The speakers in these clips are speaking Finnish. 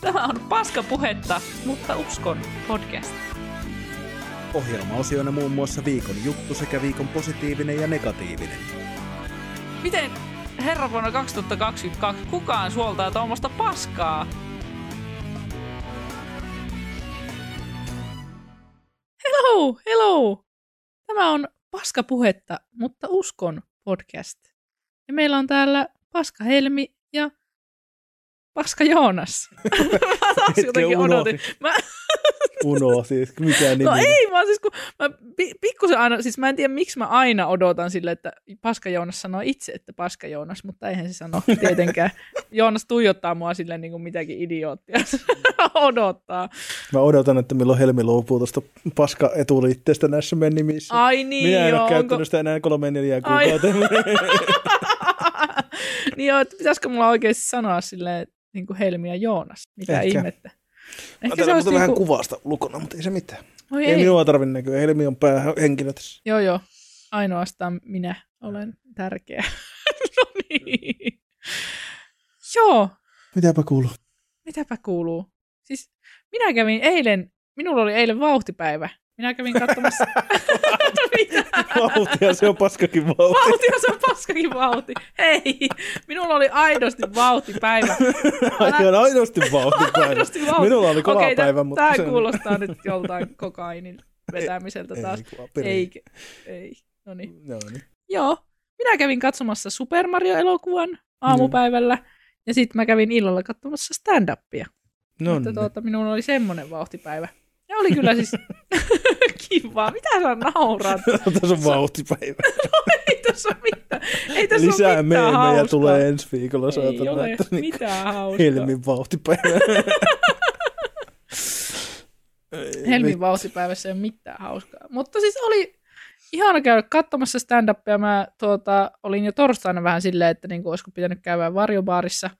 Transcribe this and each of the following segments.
Tämä on Paskapuhetta, mutta uskon podcast. Ohjelma-osioina muun muassa viikon juttu sekä viikon positiivinen ja negatiivinen. Miten herra vuonna 2022 kukaan suoltaa tuommoista paskaa? Hello, hello! Tämä on Paskapuhetta, mutta uskon podcast. Ja meillä on täällä Paska Helmi Paska Joonas. mä taas jotenkin odotin. unohdin. Mä, Unohti, että mikä nimi. no ei vaan siis kun mä pi- pikkusen aina, siis mä en tiedä miksi mä aina odotan sille, että Paska Joonas sanoo itse, että Paska Joonas, mutta eihän se sano tietenkään. Joonas tuijottaa mua silleen niin kuin mitäkin idioottia odottaa. Mä odotan, että milloin Helmi luopuu tuosta paska etuliitteestä näissä meidän nimissä. Ai niin Minä en joo, ole käyttänyt onko... sitä enää kolme neljää Ai. kuukautta. niin joo, että pitäisikö mulla oikeasti sanoa silleen, niin kuin Helmi ja Joonas. Mitä Ehkä. ihmettä. Mä Ehkä täällä olisi mutta vähän niinku- kuvasta ulkona, mutta ei se mitään. Oi Ei, ei. minua tarvitse näkyä. Helmi on päähenkilö tässä. Joo, joo. Ainoastaan minä olen tärkeä. no niin. Joo, Mitäpä kuuluu? mitäpä kuuluu? Siis minä kävin eilen, minulla oli eilen vauhtipäivä. Minä kävin katsomassa... Vauhtia, se on paskakin vauhti. Vauhti on se on paskakin vauhti. Hei, minulla oli aidosti vauhtipäivä. On aidosti vauhtipäivä. Aidosti vauhti. Minulla oli Okei, kolapäivä, tää- mutta Tää se on- kuulostaa nyt joltain kokainin vetämiseltä taas. Ei, kun apeli. Ei, ei. No niin. Joo, niin. Joo, minä kävin katsomassa Super Mario-elokuvan aamupäivällä. Ja sitten mä kävin illalla katsomassa stand-upia. No että niin. tuota, minulla oli semmoinen vauhtipäivä. Oli kyllä siis kivaa. Mitä sä naurat? Tässä on vauhtipäivä. Ei tässä ole mitään. Ei tässä Lisää ole mitään meemejä hauskaa. tulee ensi viikolla. Ei ole että niin mitään hauskaa. Helmin vauhtipäivä. Ei Helmin vauhtipäivässä ei ole mitään hauskaa. Mutta siis oli ihana käydä katsomassa stand-upia. Mä tuota, olin jo torstaina vähän silleen, että niin olisiko pitänyt käydä varjobaarissa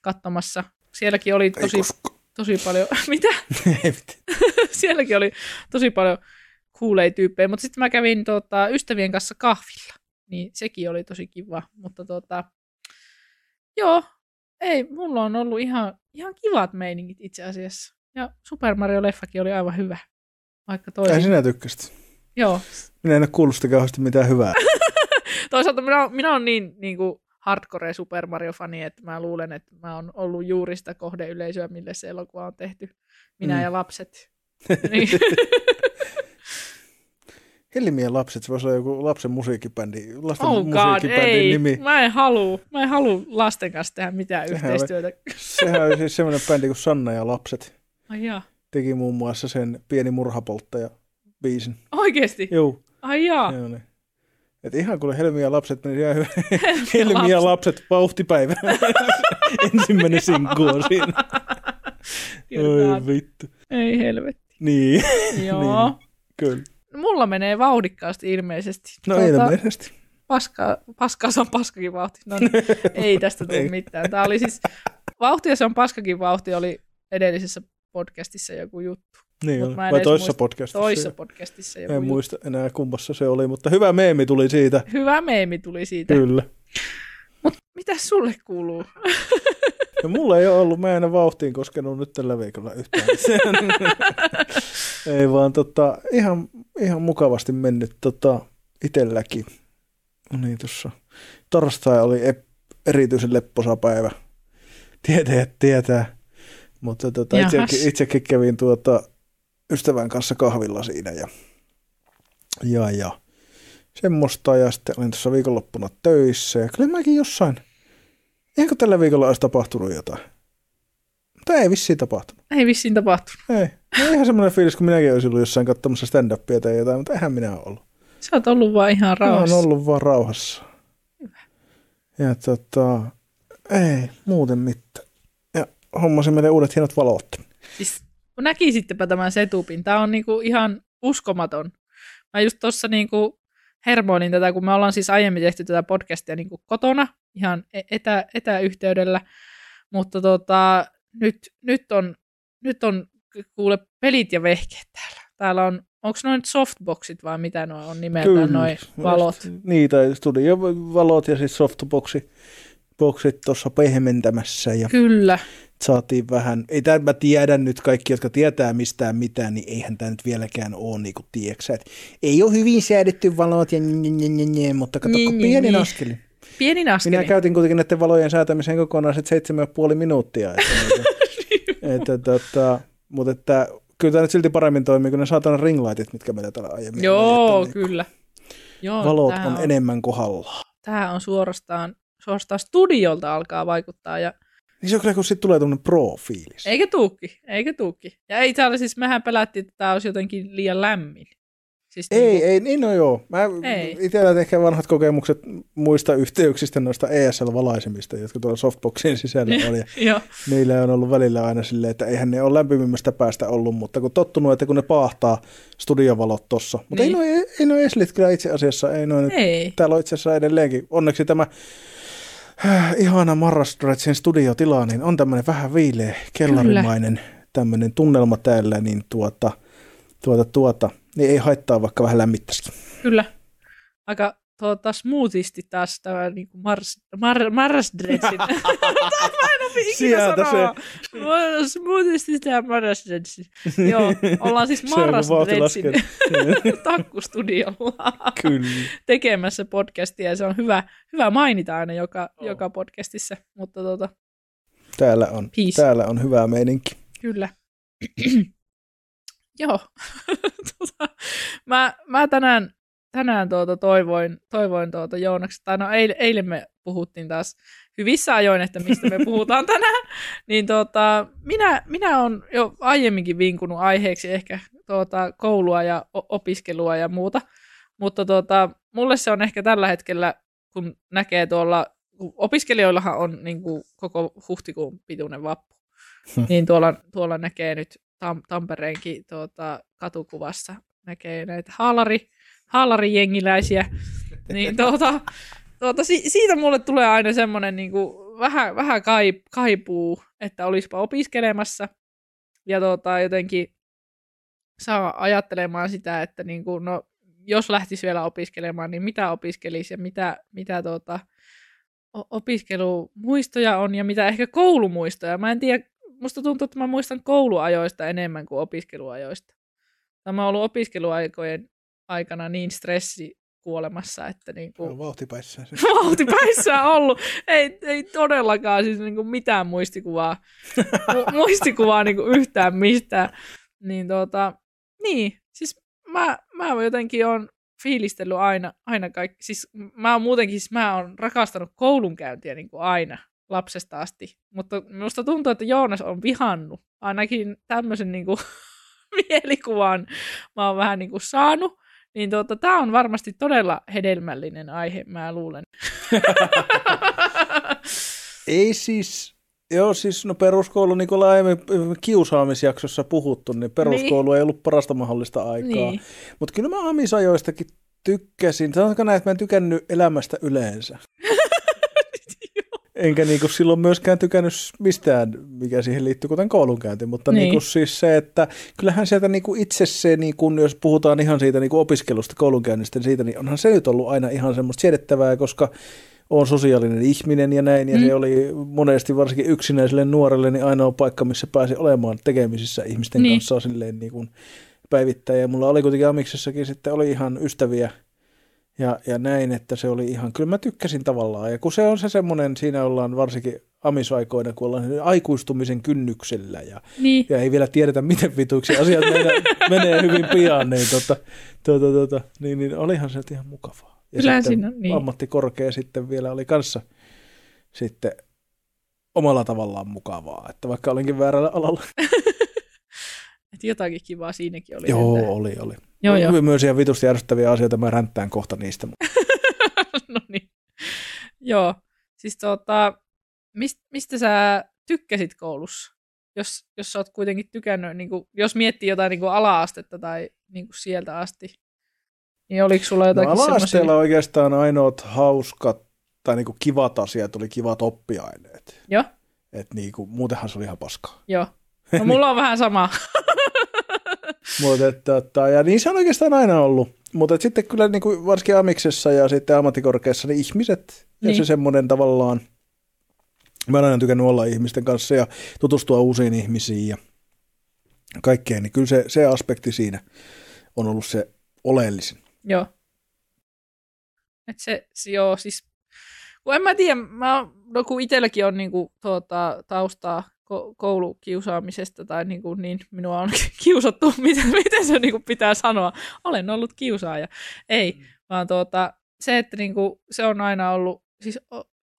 katsomassa. Sielläkin oli Ei tosi, koskaan. Tosi paljon... Mitä? Ei. Sielläkin oli tosi paljon kuulei tyyppejä. Mutta sitten mä kävin tuota, ystävien kanssa kahvilla. Niin sekin oli tosi kiva. Mutta tuota, joo, ei, mulla on ollut ihan, ihan kivat meiningit itse asiassa. Ja Super Mario-leffakin oli aivan hyvä. Vaikka Ei toisin. sinä tykkäsit. Joo. Minä en ole kuullut sitä kauheasti mitään hyvää. Toisaalta minä, minä olen niin, niin kuin hardcore Super Mario-fani, että mä luulen, että mä oon ollut juuri sitä kohdeyleisöä, mille se elokuva on tehty. Minä Mm. ja lapset. niin. Helmien lapset, se voisi olla joku lapsen musiikkibändi, lasten Oh god, musiikkibändin ei. nimi. Mä en halua. Mä en halua lasten kanssa tehdä mitään Sehän yhteistyötä. Sehän oli siis semmoinen bändi kuin Sanna ja lapset. Ai jaa. Teki muun muassa sen Pieni murhapolttaja biisin. Oikeesti? Joo, Ai jaa. joo niin. Et ihan kun Helmi ja lapset meni ihan hyvin. Helmi ja lapset vauhtipäivä. Ensimmäinen sinkku on siinä. Kyllä. Oi vittu. Ei helvetti. Niin, Joo. Niin. kyllä. Mulla menee vauhdikkaasti ilmeisesti. No Tuota, ilmeisesti. Paskaa se on paskakin vauhti. No niin, ei tästä tule mitään. Tämä oli siis, vauhti ja se on paskakin vauhti oli edellisessä podcastissa joku juttu. Niin Mut on. Vai toisessa muista- podcastissa? Toisessa podcastissa joku En juttu. muista enää kummassa se oli, mutta hyvä meemi tuli siitä. Hyvä meemi tuli siitä. Kyllä. Mutta mitä sulle kuuluu? Ja mulla ei ole ollut, mä en vauhtiin koskenut nyt tällä viikolla yhtään. ei vaan tota, ihan, ihan mukavasti mennyt tota, itelläkin. No niin, tuossa torstai oli ep- erityisen lepposa päivä. Tietäjät tietää. Mutta tota, Jahas. itsekin, itsekin kävin tuota, ystävän kanssa kahvilla siinä ja, ja, ja semmoista. Ja sitten olin tuossa viikonloppuna töissä ja kyllä mäkin jossain, Eihän tällä viikolla olisi tapahtunut jotain? Mutta ei vissiin tapahtunut. Ei vissiin tapahtunut. Ei. No ihan semmoinen fiilis, kun minäkin olisin ollut jossain katsomassa stand-upia tai jotain, mutta eihän minä ole ollut. Sä oot ollut vaan ihan Mä rauhassa. oon ollut vaan rauhassa. Ja tota, ei, muuten mitään. Ja hommasin meille uudet hienot valot. Siis näkisittepä tämän setupin. Tämä on niinku ihan uskomaton. Mä just tuossa niinku hermoilin tätä, kun me ollaan siis aiemmin tehty tätä podcastia niinku kotona, ihan e- etä, etäyhteydellä, mutta tota, nyt, nyt, on, nyt on kuule pelit ja vehkeet täällä. Täällä on, onko noin softboxit vai mitä nuo on nimeltään noin valot? Niitä studio valot ja siis softboxi softboxit tuossa pehmentämässä ja Kyllä. saatiin vähän, ei tämä mä tiedä nyt kaikki, jotka tietää mistään mitään, niin eihän tämä nyt vieläkään ole niin kuin tieksä. Et ei ole hyvin säädetty valot ja nye, mutta kato, Niin, kun niin, pienin niin. askelin. Pienin askelin. Minä käytin kuitenkin näiden valojen säätämiseen ja puoli minuuttia. Että, niinku, että, tota, mutta että, kyllä tämä nyt silti paremmin toimii kuin ne saatana ringlightit, mitkä meillä täällä aiemmin Joo, ne kyllä. Joo, Valot tää on, enemmän kohdallaan. Tämä on suorastaan, suorastaan studiolta alkaa vaikuttaa. Ja, Niin se on kyllä, kun sitten tulee tämmöinen pro-fiilis. eikä tuukki, eikä tuukki. Ja ei täällä siis, mehän pelättiin, että tämä olisi jotenkin liian lämmin. Siis Ei, niinku- ei, niin no joo. Mä Ei. itsellä ehkä vanhat kokemukset muista yhteyksistä noista ESL-valaisemista, jotka tuolla softboxin sisällä oli. Niillä on ollut välillä aina silleen, että eihän ne ole lämpimimmästä päästä ollut, mutta kun tottunut, että kun ne paahtaa studiovalot tossa. Mutta Niin. ei noin ei noi eslit kyllä itse asiassa, ei noin. ei. Täällä on itse asiassa edelleenkin, onneksi tämä äh, ihana Marrastretsin studiotila, niin on tämmöinen vähän viileä, kellarimainen tämmöinen tunnelma täällä, niin tuota, tuota, tuota, niin ei haittaa vaikka vähän lämmittäisikin. Kyllä. Aika tuota, smoothisti taas tämä niin kuin Mars, Mar, Marsdressin. Mä en opi ikinä Sieltä sanoa. Se. Smoothisti tämä Marsdressin. Joo, ollaan siis Marsdressin takkustudiolla Kyllä. tekemässä podcastia. Ja se on hyvä, hyvä mainita aina joka, Oo. joka podcastissa. Mutta tuota, Täällä on, Peace. täällä on hyvä meininki. Kyllä. Joo. tota, mä, mä tänään, tänään tuota toivoin, toivoin tuota Joonaksen, tai no eilen, eilen me puhuttiin taas hyvissä ajoin, että mistä me puhutaan tänään, niin tuota, minä, minä olen jo aiemminkin vinkunut aiheeksi ehkä tuota, koulua ja opiskelua ja muuta, mutta tuota, mulle se on ehkä tällä hetkellä, kun näkee tuolla, kun opiskelijoillahan on niin kuin, koko huhtikuun pituinen vappu, niin tuolla, tuolla näkee nyt Tam- Tampereenkin tuota, katukuvassa näkee näitä haalari, haalarijengiläisiä, niin tuota, tuota, si- siitä mulle tulee aina semmoinen niin vähän, vähän kai, kaipuu, että olisipa opiskelemassa ja tuota, jotenkin saa ajattelemaan sitä, että niin kuin, no, jos lähtisi vielä opiskelemaan, niin mitä opiskelisi ja mitä, mitä tuota, opiskelumuistoja on ja mitä ehkä koulumuistoja. Mä en tiedä, musta tuntuu, että mä muistan kouluajoista enemmän kuin opiskeluajoista. Tai mä oon ollut opiskeluaikojen aikana niin stressi kuolemassa, että niin kuin, Vauhtipäissään se. vauhtipäissä on ollut. Ei, ei todellakaan siis niin kuin mitään muistikuvaa, mu- muistikuvaa niin kuin yhtään mistään. Niin, tota, niin, siis mä, mä jotenkin on fiilistellyt aina, aina kaikki. Siis mä oon muutenkin, siis mä oon rakastanut koulunkäyntiä niin kuin aina lapsesta asti. Mutta minusta tuntuu, että Joonas on vihannut ainakin tämmöisen niin kuin, mielikuvan mä oon vähän niin kuin saanut. Niin tuota, tämä on varmasti todella hedelmällinen aihe, mä luulen. Ei siis, joo siis no peruskoulu, niin kuin ollaan aiemmin kiusaamisjaksossa puhuttu, niin peruskoulu niin. ei ollut parasta mahdollista aikaa. Niin. Mutta kyllä mä amisajoistakin tykkäsin. Sanotaanko näin, että mä en tykännyt elämästä yleensä. Enkä niinku silloin myöskään tykännyt mistään, mikä siihen liittyy, kuten koulunkäynti, mutta Niin. niin. niinku siis se, että kyllähän sieltä niinku itse se, niinku, jos puhutaan ihan siitä niinku opiskelusta, koulunkäynnistä, niin siitä, niin onhan se nyt ollut aina ihan semmoista siedettävää, koska on sosiaalinen ihminen ja näin, ja Mm. se oli monesti varsinkin yksinäiselle nuorelle niin ainoa paikka, missä pääsi olemaan tekemisissä ihmisten Niin. niin. kanssa silleen niin kuin päivittäin. Ja mulla oli kuitenkin Amiksessakin sitten oli ihan ystäviä ja, ja näin, että se oli ihan, kyllä mä tykkäsin tavallaan. Ja kun se on se semmoinen, siinä ollaan varsinkin amisaikoina, kun ollaan aikuistumisen kynnyksellä ja, Niin. ja ei vielä tiedetä, miten vituiksi asiat menee, menee hyvin pian, niin, tota, tota, tota, niin, niin olihan se ihan mukavaa. Ja Kyllähän sitten siinä niin. ammattikorkea sitten vielä oli kanssa sitten omalla tavallaan mukavaa, että vaikka olinkin väärällä alalla. Et jotakin kivaa siinäkin oli. joo, sentään. oli, oli. Joo, joo. Myös ihan vitusti järjestäviä asioita, mä ränttään kohta niistä. no niin. Joo. Siis tota, mist, mistä sä tykkäsit koulussa? Jos, jos sä oot kuitenkin tykännyt, niin kuin, jos miettii jotain niin kuin ala-astetta tai niin kuin sieltä asti, niin oliko sulla No, jotakin ala-asteella semmoisia? oikeastaan ainoat hauskat tai niinku kivat asiat oli kivat oppiaineet. Joo, Et niinku, muutenhan se oli ihan paskaa. joo. No mulla on vähän sama. Mutta, että, että, ja niin se on oikeastaan aina ollut. Mutta sitten kyllä niin kuin varsinkin Amiksessa ja sitten ammattikorkeassa, niin ihmiset ja Niin. se semmoinen tavallaan Mä oon aina tykännyt olla ihmisten kanssa ja tutustua uusiin ihmisiin ja kaikkeen, niin kyllä se, se aspekti siinä on ollut se oleellisin. Joo. Et se, se, joo, siis, kun en mä tiedä, mä, no kun itselläkin on niinku, tuota, taustaa ko- koulukiusaamisesta tai niinku, niin minua on kiusattu, miten, miten se niinku pitää sanoa, olen ollut kiusaaja. Ei, mm. vaan tuota, se, että niinku, se on aina ollut, siis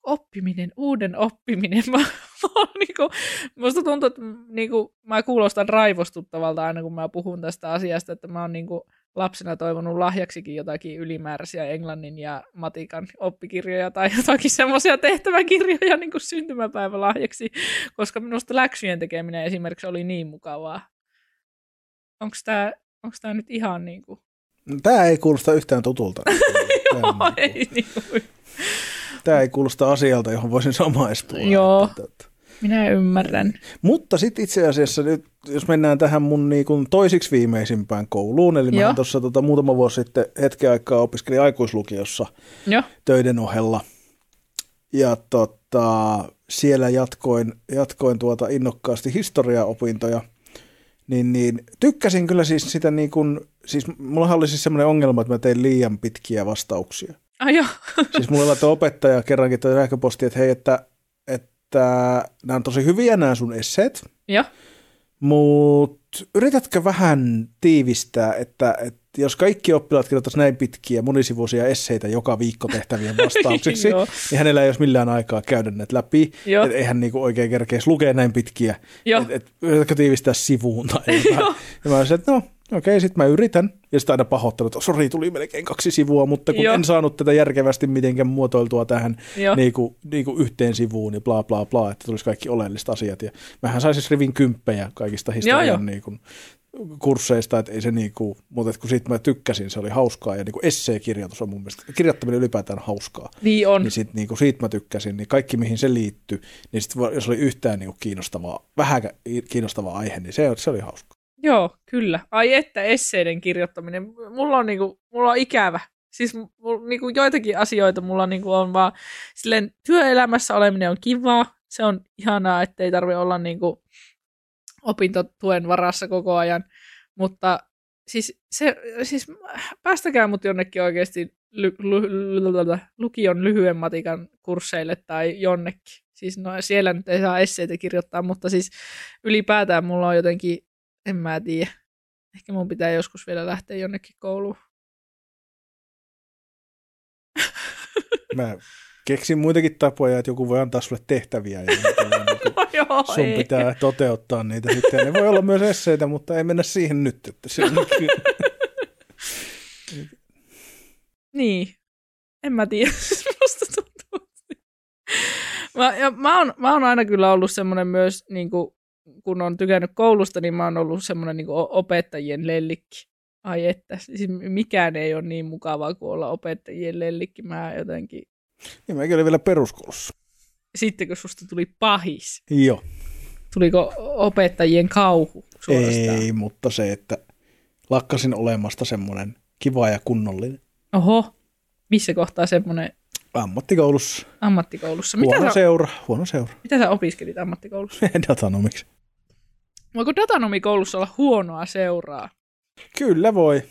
oppiminen, uuden oppiminen. Mä, mä niinku, musta tuntuu, että niinku, mä kuulostan raivostuttavalta aina, kun mä puhun tästä asiasta, että mä oon niinku, lapsena toivonut lahjaksikin jotakin ylimääräisiä englannin ja matikan oppikirjoja tai jotakin semmoisia tehtäväkirjoja niin kuin syntymäpäivä lahjaksi, koska minusta läksyjen tekeminen esimerkiksi oli niin mukavaa. Onko tämä onko tämä nyt ihan niin kuin... Tämä ei kuulosta yhtään tutulta. Joo, ei niin kuin... Tämä ei kuulosta asialta, johon voisin samaistua. Joo, minä ymmärrän. Mutta sitten itse asiassa nyt, jos mennään tähän mun niin kuin toisiksi viimeisimpään kouluun, eli Joo. mä tuossa tota, muutama vuosi sitten hetken aikaa opiskelin aikuislukiossa Joo. töiden ohella. Ja tota, siellä jatkoin, jatkoin tuota innokkaasti historiaopintoja. Niin, niin tykkäsin kyllä siis sitä niin kuin, siis mulla oli siis semmoinen ongelma, että mä tein liian pitkiä vastauksia. Ah, joo. siis mulle laittoi opettaja kerrankin toi sähköposti, että hei, että, että nämä on tosi hyviä nämä sun esseet. Joo. Mutta yritätkö vähän tiivistää, että, että jos kaikki oppilaat kirjoittaisiin näin pitkiä monisivuisia esseitä joka viikko tehtävien vastauksiksi, niin hänellä ei olisi millään aikaa käydä näitä läpi. Et eihän niinku oikein kerkeisi lukea näin pitkiä. Että et, yritätkö tiivistää sivuun tai jotain. ja mä olisin, että no okei, sitten mä yritän. Ja sitten aina pahoittelut, että sori, tuli melkein kaksi sivua, mutta kun Joo. en saanut tätä järkevästi mitenkään muotoiltua tähän niinku, niinku yhteen sivuun ja bla bla bla, että tulisi kaikki oleelliset asiat. Ja mähän saisin siis rivin kymppejä kaikista historian niinku, kursseista, että ei se niinku, mutta kun siitä mä tykkäsin, se oli hauskaa ja niinku esseekirjoitus on mun mielestä, kirjoittaminen ylipäätään hauskaa. Niin on. Niin sit niinku siitä mä tykkäsin, niin kaikki mihin se liittyy, niin sit jos oli yhtään niinku kiinnostavaa, vähän kiinnostavaa aihe, niin se, se oli hauskaa. Joo, kyllä. Ai että esseiden kirjoittaminen. Mulla on, niinku, mulla on ikävä. Siis mulla, niinku, joitakin asioita mulla niinku, on vaan, silleen työelämässä oleminen on kivaa. Se on ihanaa, ettei tarvi olla niinku, opintotuen varassa koko ajan. Mutta siis, se, siis päästäkää mut jonnekin oikeasti ly, ly, ly, lukion lyhyen matikan kursseille tai jonnekin. Siis no, siellä nyt ei saa esseitä kirjoittaa, mutta siis ylipäätään mulla on jotenkin en mä tiedä. Ehkä mun pitää joskus vielä lähteä jonnekin kouluun. Mä keksin muitakin tapoja, että joku voi antaa sulle tehtäviä ja no joo, sun ei. pitää toteuttaa niitä sitten. Ne voi olla myös esseitä, mutta ei mennä siihen nyt. Että se on niin, en mä tiedä. Musta tuntuu. Mä, ja mä, oon, mä oon aina kyllä ollut semmoinen myös niin kuin, kun on tykännyt koulusta, niin mä oon ollut semmoinen niin opettajien lellikki. Ai että, siis mikään ei ole niin mukavaa kuin olla opettajien lellikki. Mä jotenkin... Niin mäkin olin vielä peruskoulussa. Sitten kun susta tuli pahis. Joo. Tuliko opettajien kauhu suorastaan? Ei, mutta se, että lakkasin olemasta semmoinen kiva ja kunnollinen. Oho, missä kohtaa semmoinen Ammattikoulussa. Ammattikoulussa. Mitä huono sä, seura, huono seura. Mitä sä opiskelit ammattikoulussa? Datanomiksi. Voiko datanomikoulussa olla huonoa seuraa? Kyllä voi.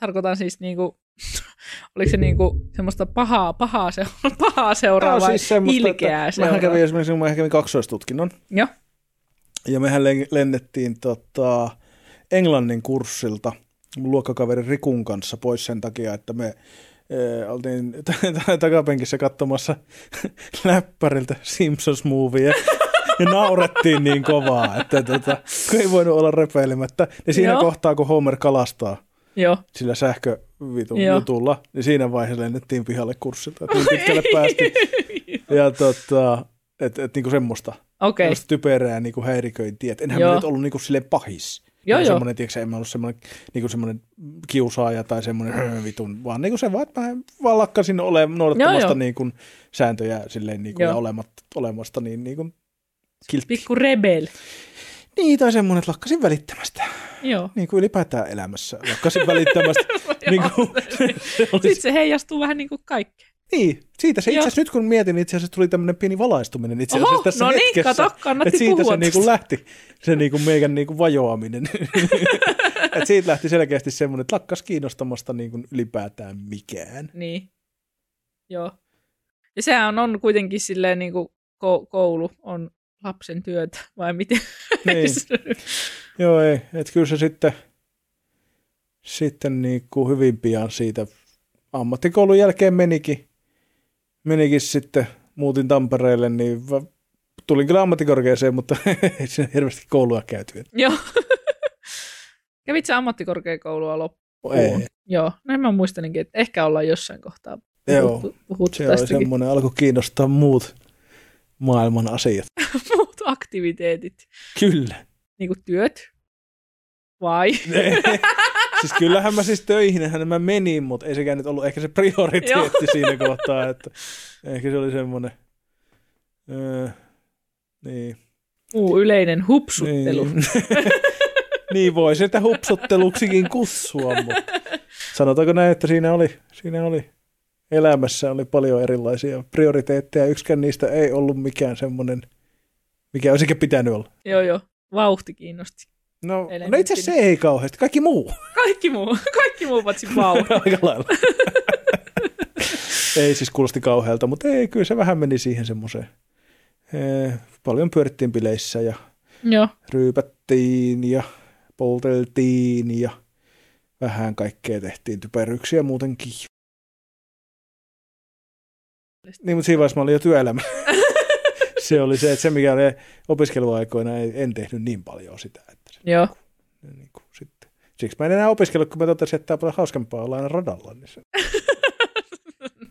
Tarkoitan siis niinku, oliko se niinku semmoista pahaa, pahaa, seuraa, pahaa seuraa vai siis ilkeää seuraa? Mähän kävin esimerkiksi, mä kävin kaksoistutkinnon. Joo. Ja mehän lennettiin tota, englannin kurssilta mun luokkakaveri Rikun kanssa pois sen takia, että me e, oltiin takapenkissä katsomassa läppäriltä Simpsons-movie ja naurettiin niin kovaa, että tota, ei voinut olla repeilemättä. Ja siinä Joo. kohtaa, kun Homer kalastaa Joo. sillä sähköjutulla, niin siinä vaiheessa lennettiin pihalle kurssilta, että niin pitkälle päästiin. Ja tota, että et, niinku semmoista, okay. typerää niinku häiriköintiä, että enhän Joo. mä nyt ollut niinku silleen pahis. Joo, joo. Semmoinen, tiedätkö, en mä ollut semmoinen, niin semmoinen kiusaaja tai semmoinen vitun, vaan niin kuin se vaan, että mä vaan lakkasin ole, noudattamasta joo, niin kuin sääntöjä silleen niin kuin, ja olemat, olemasta niin, niin kuin kiltti. Pikku rebel. Niin, tai semmoinen, että lakkasin välittämästä. Joo. Niin kuin ylipäätään elämässä. Lakkasin välittämästä. niin kuin, se olisi... Sitten se heijastuu vähän niin kuin kaikkeen. Niin, siitä se itse asiassa nyt kun mietin, itse asiassa tuli tämmöinen pieni valaistuminen itse asiassa Oho, tässä no niin, hetkessä. kato, kannatti että siitä puhua se niinku tästä. lähti, se niinku meikän niinku vajoaminen. että siitä lähti selkeästi semmoinen, että lakkas kiinnostamasta niinku ylipäätään mikään. Niin. Joo. Ja sehän on kuitenkin silleen niin kuin koulu on lapsen työtä, vai miten? Niin. Joo, ei. Että kyllä se sitten, sitten niinku hyvin pian siitä ammattikoulun jälkeen menikin, menikin sitten, muutin Tampereelle, niin tulin kyllä ammattikorkeaseen, mutta ei siinä hirveästi koulua käyty. Et Joo. Kävit sä ammattikorkeakoulua loppuun? Ei. Joo, näin mä muistelinkin, että ehkä ollaan jossain kohtaa Joo, puhuttu, se oli tästäkin. semmoinen, alkoi kiinnostaa muut maailman asiat. Muut aktiviteetit, Kyllä. niin kuin työt, vai? siis kyllähän mä siis töihinhän mä menin, mutta ei sekään nyt ollut ehkä se prioriteetti siinä kohtaa, että ehkä se oli semmoinen, öö, niin. Muu yleinen hupsuttelu. Niin, niin voi sitä hupsutteluksikin kutsua, mutta sanotaanko näin, että siinä oli, siinä oli elämässä oli paljon erilaisia prioriteetteja. Yksikään niistä ei ollut mikään semmoinen, mikä olisi ehkä pitänyt olla. Joo, joo. Vauhti kiinnosti. No, no itse asiassa se ei kauheasti, kaikki muu Kaikki muu, kaikki muu paitsi vauhti. aika lailla. ei siis kuulosti kauhealta, mutta ei, kyllä se vähän meni siihen semmoiseen. Eh, Paljon pyörittiin bileissä ja joo, ryypättiin ja polteltiin ja vähän kaikkea tehtiin typeryksiä muutenkin. Niin, mutta siinä vaiheessa mä olin jo työelämä. se oli se, että se mikä oli opiskeluaikoina, ei, en tehnyt niin paljon sitä. Että se, joo. niin kuin, sitten. Siksi mä en enää opiskellut, kun mä totesin, että tämä on paljon hauskempaa olla aina radalla. Niin se.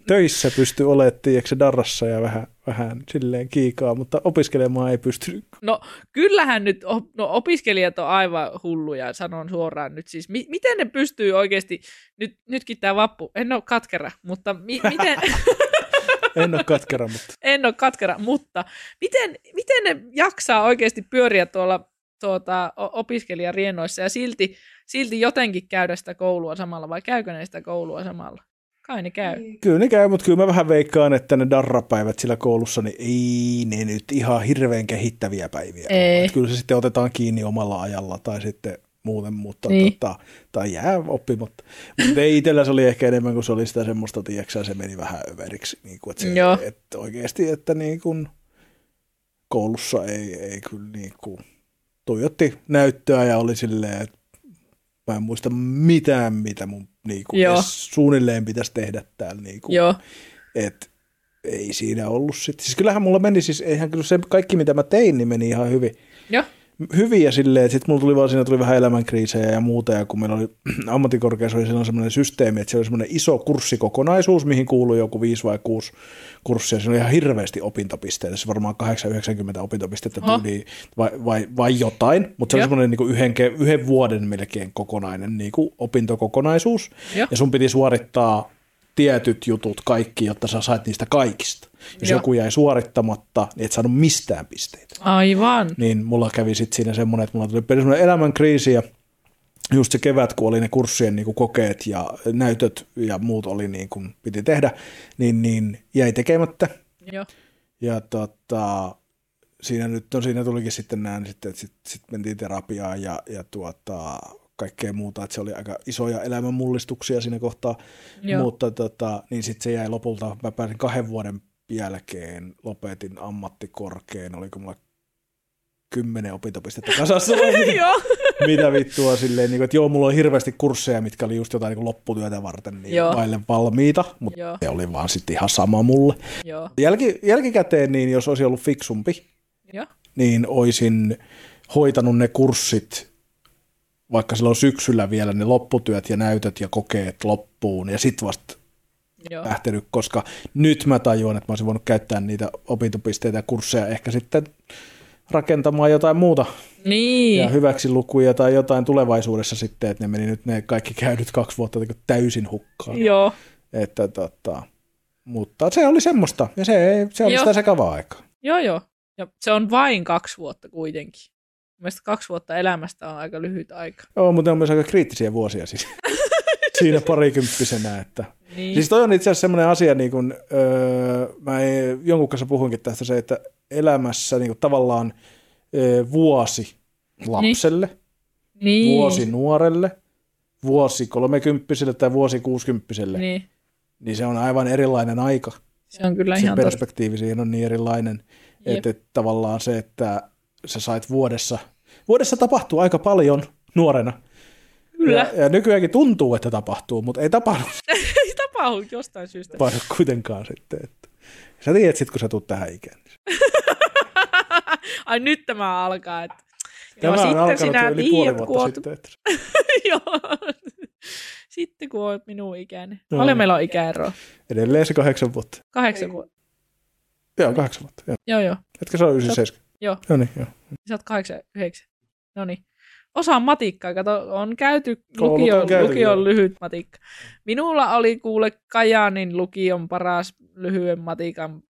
Töissä pystyi olemaan, tiedätkö, se darrassa ja vähän, vähän silleen kiikaa, mutta opiskelemaan ei pystynyt. No kyllähän nyt no, opiskelijat on aivan hulluja, sanon suoraan nyt siis. Mi- miten ne pystyy oikeasti, nyt, nytkin tämä vappu, en ole katkera, mutta mi- miten, En ole katkera, mutta en ole katkera, mutta miten, miten ne jaksaa oikeasti pyöriä tuolla tuota, o- opiskelijariennoissa ja silti, silti jotenkin käydä sitä koulua samalla, vai käykö ne sitä koulua samalla? Kai ne käy. Kyllä ne käy, mutta kyllä mä vähän veikkaan, että ne darrapäivät sillä koulussa, niin ei ne nyt ihan hirveän kehittäviä päiviä. Ei. Kyllä se sitten otetaan kiinni omalla ajalla tai sitten muuten, mutta Niin. tota, tai jää oppimatta. Mutta ei itsellä se oli ehkä enemmän kuin se oli sitä semmoista, tiiäksä, se meni vähän överiksi. Niin kuin, että, se, Joo. että oikeasti, että niin kuin koulussa ei, ei kyllä niin kuin, tuijotti näyttöä ja oli silleen, että mä en muista mitään, mitä mun niin kuin, suunnilleen pitäisi tehdä täällä. Niin kuin, Joo, et ei siinä ollut sitten. Siis kyllähän mulla meni siis, eihän kyllä se kaikki mitä mä tein, niin meni ihan hyvin. joo, Hyviä silleen, että sitten mulla tuli vaan siinä tuli vähän elämänkriisejä ja muuta, ja kun meillä oli ammattikorkeassa oli semmoinen systeemi, että se oli semmoinen iso kurssikokonaisuus, mihin kuului joku 5 vai 6 kurssia, siinä oli ihan hirveästi opintopisteitä, se varmaan 8-90 opintopistettä tyyliin, vai, vai, vai jotain, mutta se oli semmoinen niin yhden, yhden vuoden melkein kokonainen niin kuin opintokokonaisuus, Joo. ja sun piti suorittaa tietyt jutut kaikki, jotta sä sait niistä kaikista. Jos Joo. joku jäi suorittamatta, niin et saanut mistään pisteitä. Aivan. Niin mulla kävi sitten siinä semmoinen, että mulla tuli semmoinen elämänkriisi ja just se kevät, kun oli ne kurssien niin kuin kokeet ja näytöt ja muut oli niin kuin piti tehdä, niin, niin jäi tekemättä. Joo, Ja tota, siinä nyt, no siinä tulikin sitten näin, sitten, että sitten sit mentiin terapiaan ja, ja tuota, kaikkea muuta, että se oli aika isoja elämänmullistuksia siinä kohtaa, Joo. mutta tota, niin sitten se jäi lopulta, mä pääsin kahden vuoden jälkeen, lopetin ammattikorkeen, oliko mulla kymmenen opintopistettä kasassa, mitä, joo. mitä vittua silleen, niin kuin, että joo, mulla on hirveästi kursseja, mitkä oli just jotain niin lopputyötä varten niin Joo. vaille valmiita, mutta Joo. se oli vaan sitten ihan sama mulle. Joo, Jälki, jälkikäteen, niin jos olisi ollut fiksumpi, joo, niin olisin hoitanut ne kurssit vaikka silloin syksyllä vielä ne lopputyöt ja näytöt ja kokeet loppuun ja sitten vasta joo. lähtenyt, koska nyt mä tajuan, että mä olisin voinut käyttää niitä opintopisteitä ja kursseja ehkä sitten rakentamaan jotain muuta Niin, ja hyväksi lukuja tai jotain tulevaisuudessa sitten, että ne meni nyt ne kaikki käydyt kaksi vuotta niin täysin hukkaan. joo, Että, tota, mutta se oli semmoista ja se, se oli Joo. sitä sekavaa aikaa. joo, joo. Ja se on vain kaksi vuotta kuitenkin. Mielestäni kaksi vuotta elämästä on aika lyhyt aika. Joo, mutta ne on myös aika kriittisiä vuosia siis. Siinä parikymppisenä, että Niin. Siis toi on itse asiassa semmoinen asia, niin kun, öö, mä ei, jonkun kanssa puhuinkin tästä se, että elämässä niin kun, tavallaan öö, vuosi lapselle, niin. vuosi nuorelle, vuosi kolmekymppiselle tai vuosi kuusikymppiselle, niin. Niin. niin se on aivan erilainen aika. Se on kyllä Se ihan totta. perspektiivi siihen on niin erilainen, että, että tavallaan se, että sä sait vuodessa, vuodessa tapahtuu aika paljon nuorena. Kyllä. Ja, ja nykyäänkin tuntuu, että tapahtuu, mutta ei tapahdu Tapahdu jostain syystä. tapahdu kuitenkaan sitten. Että. Sä tiedät sit, kun sä tulet tähän ikään. Ai nyt tämä alkaa. Että... Tämä Joo, on sitten alkanut sinä jo yli puoli vuotta oot... sitten. Että. Joo. Sitten kun olet minun ikäinen. Joo. Paljon meillä on ikäeroa? Edelleen se kahdeksan vuotta. Kahdeksan vuotta. Joo, kahdeksan vuotta. Joo. Joo, joo. Etkä se ole 97? Joo. Joo, niin, joo. Sä oot kahdeksan, yhdeksän. No niin. Osaan matikkaa, kato, on käyty lukion, lukion lyhyt matikka. Minulla oli kuule Kajaanin lukion paras lyhyen matikan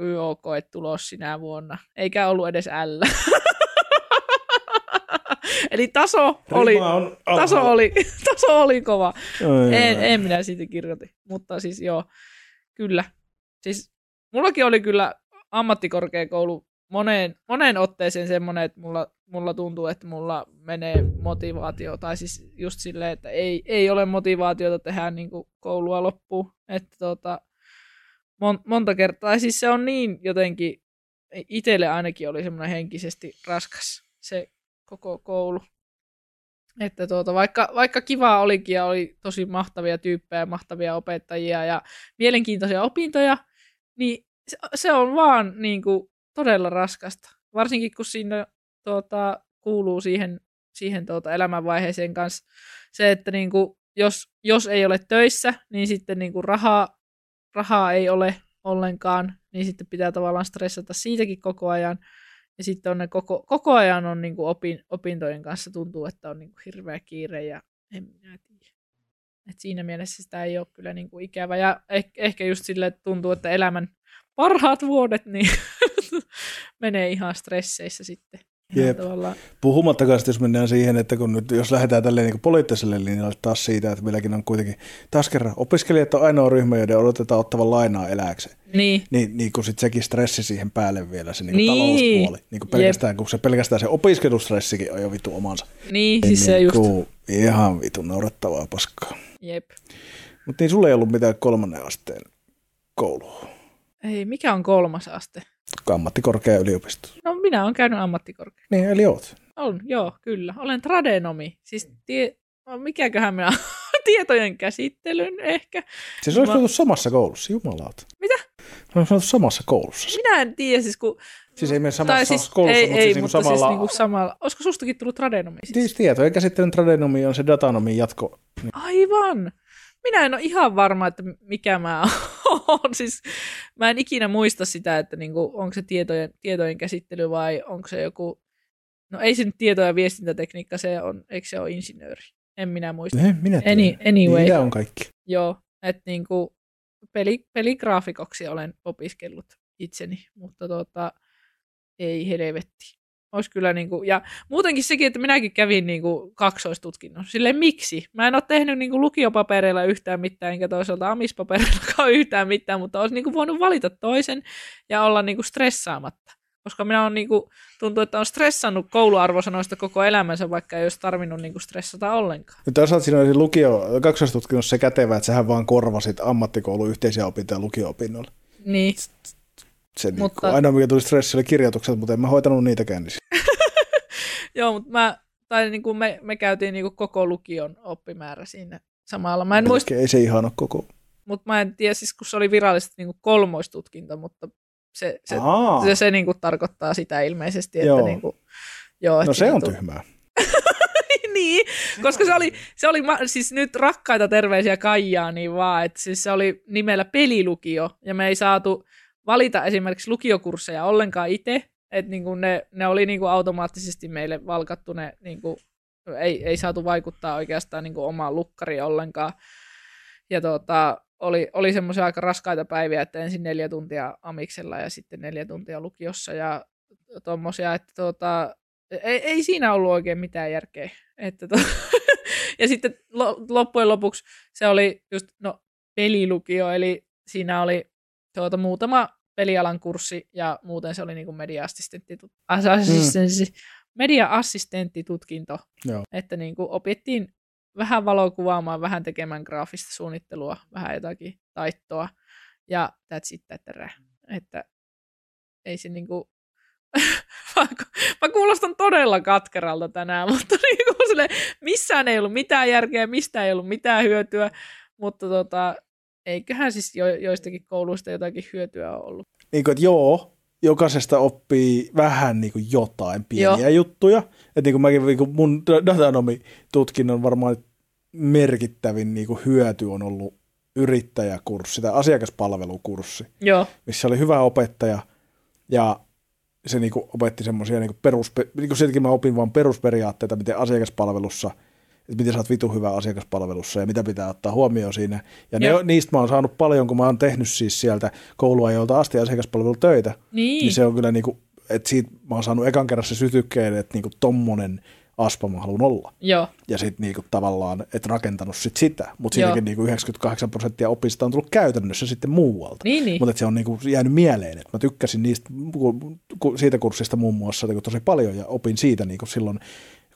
YOK tulos sinä vuonna, eikä ollut edes L. Eli taso oli, on taso oli, taso oli kova. En, en minä siitä kirjoitin, mutta siis joo, kyllä. Siis mullakin oli kyllä ammattikorkeakoulu moneen, moneen otteeseen semmoinen, että mulla, mulla tuntuu, että mulla menee motivaatio, tai siis just silleen, että ei, ei ole motivaatiota tehdä niin kuin koulua loppuun. Että tota, mon, monta kertaa, tai siis se on niin jotenkin, itselle ainakin oli semmoinen henkisesti raskas se koko koulu. Että tuota, vaikka, vaikka kiva olikin ja oli tosi mahtavia tyyppejä, mahtavia opettajia ja mielenkiintoisia opintoja, niin se, se on vaan niin kuin, todella raskasta. Varsinkin kun siinä tuota, kuuluu siihen, siihen tuota, elämänvaiheeseen kanssa se, että niin kuin, jos, jos ei ole töissä, niin sitten niin kuin rahaa, rahaa ei ole ollenkaan, niin sitten pitää tavallaan stressata siitäkin koko ajan. Ja sitten on ne koko, koko ajan on niin kuin opin, opintojen kanssa tuntuu, että on niin kuin hirveä kiire ja en minä tiedä. Et siinä mielessä sitä ei ole kyllä niin kuin ikävä. Ja eh, ehkä just sille että tuntuu, että elämän parhaat vuodet niin menee ihan stresseissä sitten. Jep. Puhumattakaan sitten, jos mennään siihen, että kun nyt, jos lähdetään tälleen niin poliittiselle linjalle taas siitä, että meilläkin on kuitenkin taas kerran opiskelijat on ainoa ryhmä, joiden odotetaan ottavan lainaa eläkseen. Niin, Niin, niin kun sitten sekin stressi siihen päälle vielä, se niin Niin. talouspuoli. Niin kun pelkästään, kun se pelkästään se opiskelustressikin on jo vitu omansa. niin siis se just. Niin ihan vitu naurettavaa paskaa. Jep. Mutta niin sulla ei ollut mitään kolmannen asteen koulua, Ei, mikä on kolmas aste? Ammattikorkea yliopisto. No minä olen käynyt ammattikorkeakoulussa. Niin, eli oot. On, joo, kyllä. Olen tradenomi. Siis tie, no, mikäköhän minä tietojen käsittelyn ehkä. Siis olisi Mä- oltu samassa koulussa, jumalauta. Mitä? Olisi oltu samassa koulussa. Minä en tiedä, siis kun... Siis ei mene samassa siis, koulussa, ei, mutta ei, siis mutta niinku samalla... siis niinku samalla. Olisiko sustakin tullut tradenomi? Siis? Siis tietojen käsittelyn tradenomi on se datanomin jatko. Aivan. Minä en ole ihan varma, että mikä mä oon. Siis, mä en ikinä muista sitä, että niinku, onko se tietojen, tietojen käsittely vai onko se joku... No ei se nyt tieto- ja viestintätekniikka, se on, eikö se ole insinööri? En minä muista. En minä tiedä. Any, anyway, Mitä on kaikki? joo, että niinku, peli, peligraafikoksi olen opiskellut itseni, mutta tota, ei helvetti. Olisi kyllä niinku, ja muutenkin sekin, että minäkin kävin niinku kaksoistutkinnon. Silleen miksi? Mä en ole tehnyt niinku lukiopapereilla yhtään mitään, enkä toisaalta amispapereillakaan yhtään mitään, mutta olisi niinku voinut valita toisen ja olla niinku stressaamatta. Koska minä on niinku, tuntuu, että on stressannut kouluarvosanoista koko elämänsä, vaikka ei olisi tarvinnut niinku stressata ollenkaan. Nyt toisaalta siinä oli lukio, kaksoistutkinnossa se kätevä, että sähän vaan korvasit ammattikoulun yhteisiä opintoja lukio-opinnoilla. Niin, Se mutta... Mutta- niin ainoa mikä tuli stressi oli kirjoitukset, mutta en mä hoitanut niitäkään. Niin Joo, mutta mä, tai niin kuin me, me käytiin niin kuin koko lukion oppimäärä siinä samalla. Mä en muista, Ei se ihan ole koko. mutta mä en tiedä, siis kun se oli virallisesti niin kuin kolmoistutkinto, mutta se, se, Aa, se, se niin kuin tarkoittaa sitä ilmeisesti, että Joo. niin kuin, joo, no se on niin tyhmää. niin, koska se oli, se oli siis nyt rakkaita terveisiä Kaijaa, niin vaan, että siis se oli nimellä pelilukio, ja me ei saatu valita esimerkiksi lukiokursseja ollenkaan itse, että niinku ne, ne oli niinku automaattisesti meille valkattu, ne niinku, ei, ei saatu vaikuttaa oikeastaan niinku omaan lukkariin ollenkaan. Ja tota, oli, oli semmoisia aika raskaita päiviä, että ensin neljä tuntia amiksella ja sitten neljä tuntia lukiossa ja tommosia, että tota, ei, ei siinä ollut oikein mitään järkeä. Että to... ja sitten lo- loppujen lopuksi se oli just, no pelilukio, eli siinä oli tuota, muutama pelialan kurssi ja muuten se oli niin kuin media-assistentti, mm. media-assistenttitutkinto, Joo. että niin kuin opittiin vähän valokuvaamaan, vähän tekemään graafista suunnittelua, vähän jotakin taittoa ja that's it, että, että ei se niinku, mä kuulostan todella katkeralta tänään, mutta niinku sille, missään ei ollut mitään järkeä, mistä ei ollut mitään hyötyä, mutta tota, eiköhän siis jo, joistakin kouluista jotakin hyötyä ollut. Niin kuin, että joo, jokaisesta oppii vähän niin kuin jotain pieniä joo. juttuja. Että niin kuin mäkin, niin kuin mun datanomitutkinnon varmaan merkittävin niin kuin hyöty on ollut yrittäjäkurssi tai asiakaspalvelukurssi, Joo. missä oli hyvä opettaja ja se niin kuin opetti semmoisia niin perus, niin kuin mä opin vain perusperiaatteita, miten asiakaspalvelussa, että miten sä oot vitu hyvä asiakaspalvelussa ja mitä pitää ottaa huomioon siinä. Ja ne, niistä mä oon saanut paljon, kun mä oon tehnyt siis sieltä kouluajolta asti asiakaspalvelutöitä. Niin. niin se on kyllä niin kuin, että siitä mä oon saanut ekan kerran se sytykkeen, että niin kuin tommonen – aspa mä haluan olla. Joo. Ja sitten niinku tavallaan, et rakentanut sit sitä, mutta siitäkin niinku 98 prosenttia opista on tullut käytännössä sitten muualta. Niin, niin. Mutta se on niinku jäänyt mieleen, että mä tykkäsin niistä, siitä kurssista muun muassa niinku tosi paljon ja opin siitä niinku silloin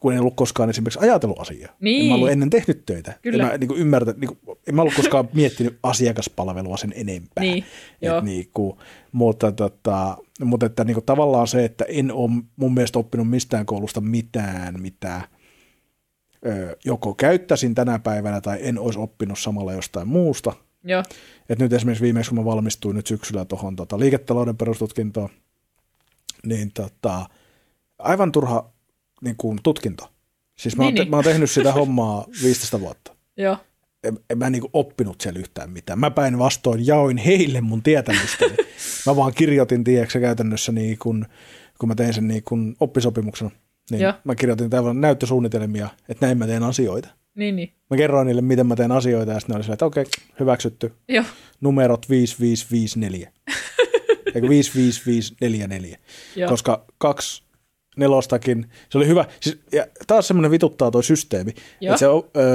kun en ollut koskaan esimerkiksi ajatellut asiaa. Niin. En mä ollut ennen tehnyt töitä. Kyllä. En mä, niin kuin ymmärtä, niin kuin, en mä ollut koskaan miettinyt asiakaspalvelua sen enempää. Niin, Et, niin kuin, mutta tota, mutta että niin kuin, tavallaan se, että en ole mun mielestä oppinut mistään koulusta mitään, mitä ö, joko käyttäisin tänä päivänä tai en olisi oppinut samalla jostain muusta. Joo. Et nyt esimerkiksi viimeksi, kun mä valmistuin nyt syksyllä tuohon tota, liiketalouden perustutkintoon, niin tota, aivan turha niin kuin tutkinto. Siis mä, niin, oon te, niin. mä oon tehnyt sitä hommaa 15 vuotta. Joo. En, en mä niin kuin oppinut siellä yhtään mitään. Mä päin vastoin jaoin heille mun tietämystäni. mä vaan kirjoitin, tiedätkö, käytännössä niin kuin, kun mä tein sen niin kuin oppisopimuksena, niin Joo. mä kirjoitin tämän näyttösuunnitelmia, että näin mä teen asioita. Niin, niin. Mä kerroin niille, miten mä teen asioita, ja sitten ne oli silleen, että okei, okay, hyväksytty. Joo. Numerot 5554. Eikö 5554. Joo. Koska kaksi nelostakin. Se oli hyvä. Siis, ja taas semmoinen vituttaa toi systeemi. Että se,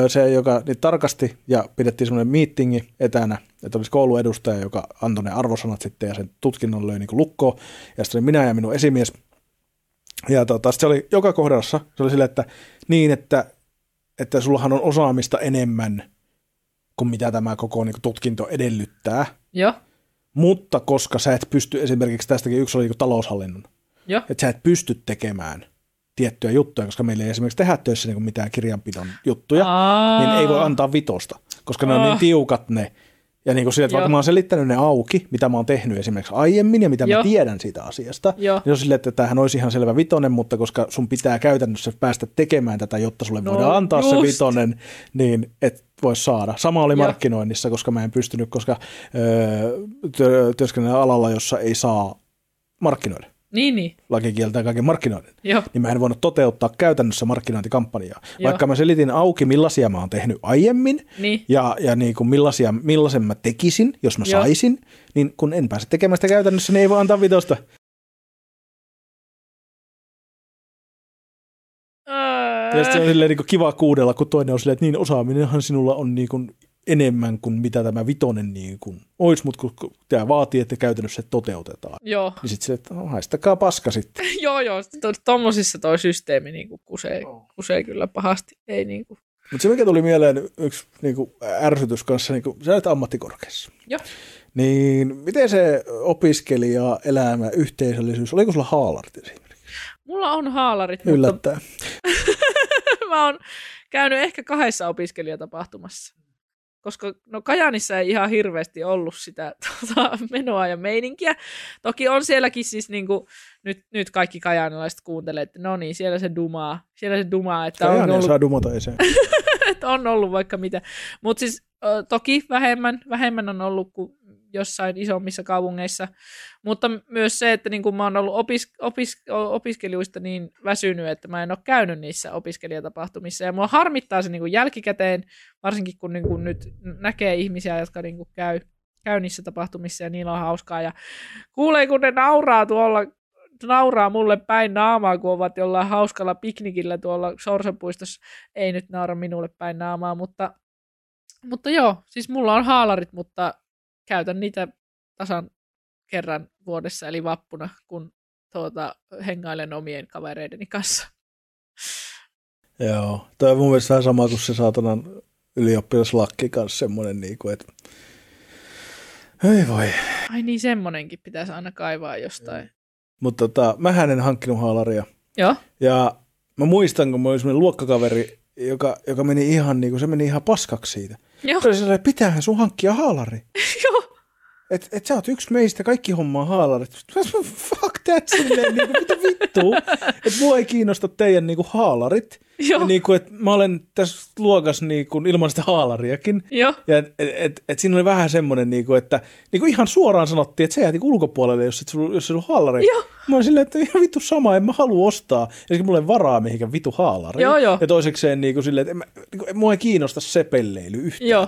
se, joka niin tarkasti ja pidettiin semmoinen meetingi etänä, että olisi kouluedustaja, joka antoi ne arvosanat sitten ja sen tutkinnon löi niin lukkoon. Ja sitten oli minä ja minun esimies. Ja tota, se oli joka kohdassa, se oli silleen, että niin, että, että sullahan on osaamista enemmän kuin mitä tämä koko niin kuin, tutkinto edellyttää. Joo. Mutta koska sä et pysty, esimerkiksi tästäkin yksi oli niin taloushallinnon Joo. Että sä et pysty tekemään tiettyjä juttuja, koska meillä ei esimerkiksi tehdä töissä niin mitään kirjanpidon juttuja, Aa. niin ei voi antaa vitosta, koska ne on niin tiukat ne. Ja niin kuin sille, että vaikka mä oon selittänyt ne auki, mitä mä oon tehnyt esimerkiksi aiemmin ja mitä Joo. mä tiedän siitä asiasta, Joo. niin on silleen, että tämähän olisi ihan selvä vitonen, mutta koska sun pitää käytännössä päästä tekemään tätä, jotta sulle no, voidaan antaa just. se vitonen, niin et voisi saada. Sama oli Joo. markkinoinnissa, koska mä en pystynyt, koska öö, työskennellä alalla, jossa ei saa markkinoida. Niin, niin. Laki kieltää kaiken markkinoinnin. Joo. Niin mä en voinut toteuttaa käytännössä markkinointikampanjaa. Joo. Vaikka mä selitin auki, millaisia mä oon tehnyt aiemmin niin. ja, ja niin kuin millaisia, millaisen mä tekisin, jos mä Joo. saisin, niin kun en pääse tekemään sitä käytännössä, niin ei voi antaa vitosta. Ja sitten on silleen niin kiva kuudella, kun toinen on silleen, että niin osaaminenhan sinulla on niin kuin enemmän kuin mitä tämä vitonen niin kuin olisi, mutta kun tämä vaatii, että käytännössä se toteutetaan. Joo. Niin sitten se, että no, haistakaa paska sitten. joo, joo. Tuommoisissa toi systeemi niin kuin kusee, kusee kyllä pahasti. Ei niin kuin. Mutta se, mikä tuli mieleen yksi niin kuin ärsytys kanssa, niin kuin, sä olet ammattikorkeassa. Joo. Niin miten se opiskelija, elämä, yhteisöllisyys, oliko sulla haalarit esimerkiksi? Mulla on haalarit, Yllättää. mutta mä oon käynyt ehkä kahdessa opiskelijatapahtumassa koska no Kajanissa ei ihan hirveästi ollut sitä tuota, menoa ja meininkiä. Toki on sielläkin siis niin kuin, nyt, nyt kaikki kajanilaiset kuuntelee, että no niin, siellä se dumaa, siellä se dumaa. Että on ollut, saa dumata että on ollut vaikka mitä. Mutta siis toki vähemmän, vähemmän on ollut kuin jossain isommissa kaupungeissa, mutta myös se, että niin kuin mä oon ollut opis, opis, opiskelijoista niin väsynyt, että mä en ole käynyt niissä opiskelijatapahtumissa, ja mua harmittaa se niin kuin jälkikäteen, varsinkin kun niin kuin nyt näkee ihmisiä, jotka niin kuin käy, käy niissä tapahtumissa, ja niillä on hauskaa, ja kuulee, kun ne nauraa tuolla nauraa mulle päin naamaa, kun ovat jollain hauskalla piknikillä tuolla Sorsenpuistossa. Ei nyt naura minulle päin naamaa, mutta Mutta joo, siis mulla on haalarit, mutta käytän niitä tasan kerran vuodessa, eli vappuna, kun tuota, hengailen omien kavereideni kanssa. Joo, toi on mun mielestä vähän sama kuin se saatanan ylioppilaslakki kanssa semmoinen, niin kuin, että ei voi. Ai niin, semmonenkin pitäisi aina kaivaa jostain. Mutta tota, mä en hankkinut haalaria. Joo. Ja mä muistan, kun mä olin semmoinen luokkakaveri, joka, joka meni ihan niin kuin, se meni ihan paskaksi siitä. Joo. Se oli pitäähän sun hankkia haalari. Joo. Et, et sä oot yksi meistä, kaikki hommaa haalarit. Fuck that, silleen, niin kuin, mitä vittua. Et mua ei kiinnosta teidän niin kuin, haalarit. Joo. Ja niin kuin, että mä olen tässä luokassa niin kuin, ilman sitä haalariakin. Joo. Ja et, et, et, et siinä oli vähän semmoinen, niin kuin, että niin kuin ihan suoraan sanottiin, että sä jäät niin ulkopuolelle, jos et jos sulla on haalari. Joo. Mä olin silleen, että ihan vittu sama, en mä halua ostaa. Ja mulla ei varaa mihinkään vitu haalari. Joo, joo. Ja toisekseen niin kuin, silleen, että en mä, niin kuin, mua ei kiinnosta se pelleily yhtään. Joo.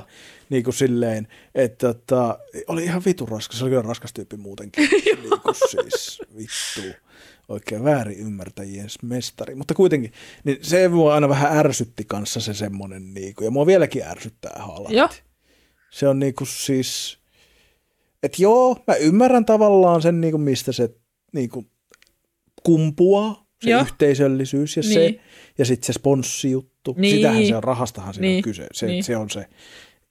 Niin kuin silleen, että tota, oli ihan vitu raskas. Se oli kyllä raskas tyyppi muutenkin. niin kuin siis vittu. Oikein väärin ymmärtäjien mestari. Mutta kuitenkin, niin se mua aina vähän ärsytti kanssa se semmoinen, niin kuin, ja mua vieläkin ärsyttää. Joo. Se on niin kuin siis, että joo, mä ymmärrän tavallaan sen, niin kuin mistä se niin kuin kumpuaa, se Joo. yhteisöllisyys ja Niin. se, ja sitten se sponssijuttu. Niin. Sitähän se on, rahastahan siinä Niin. on kyse. Se, Niin. se on se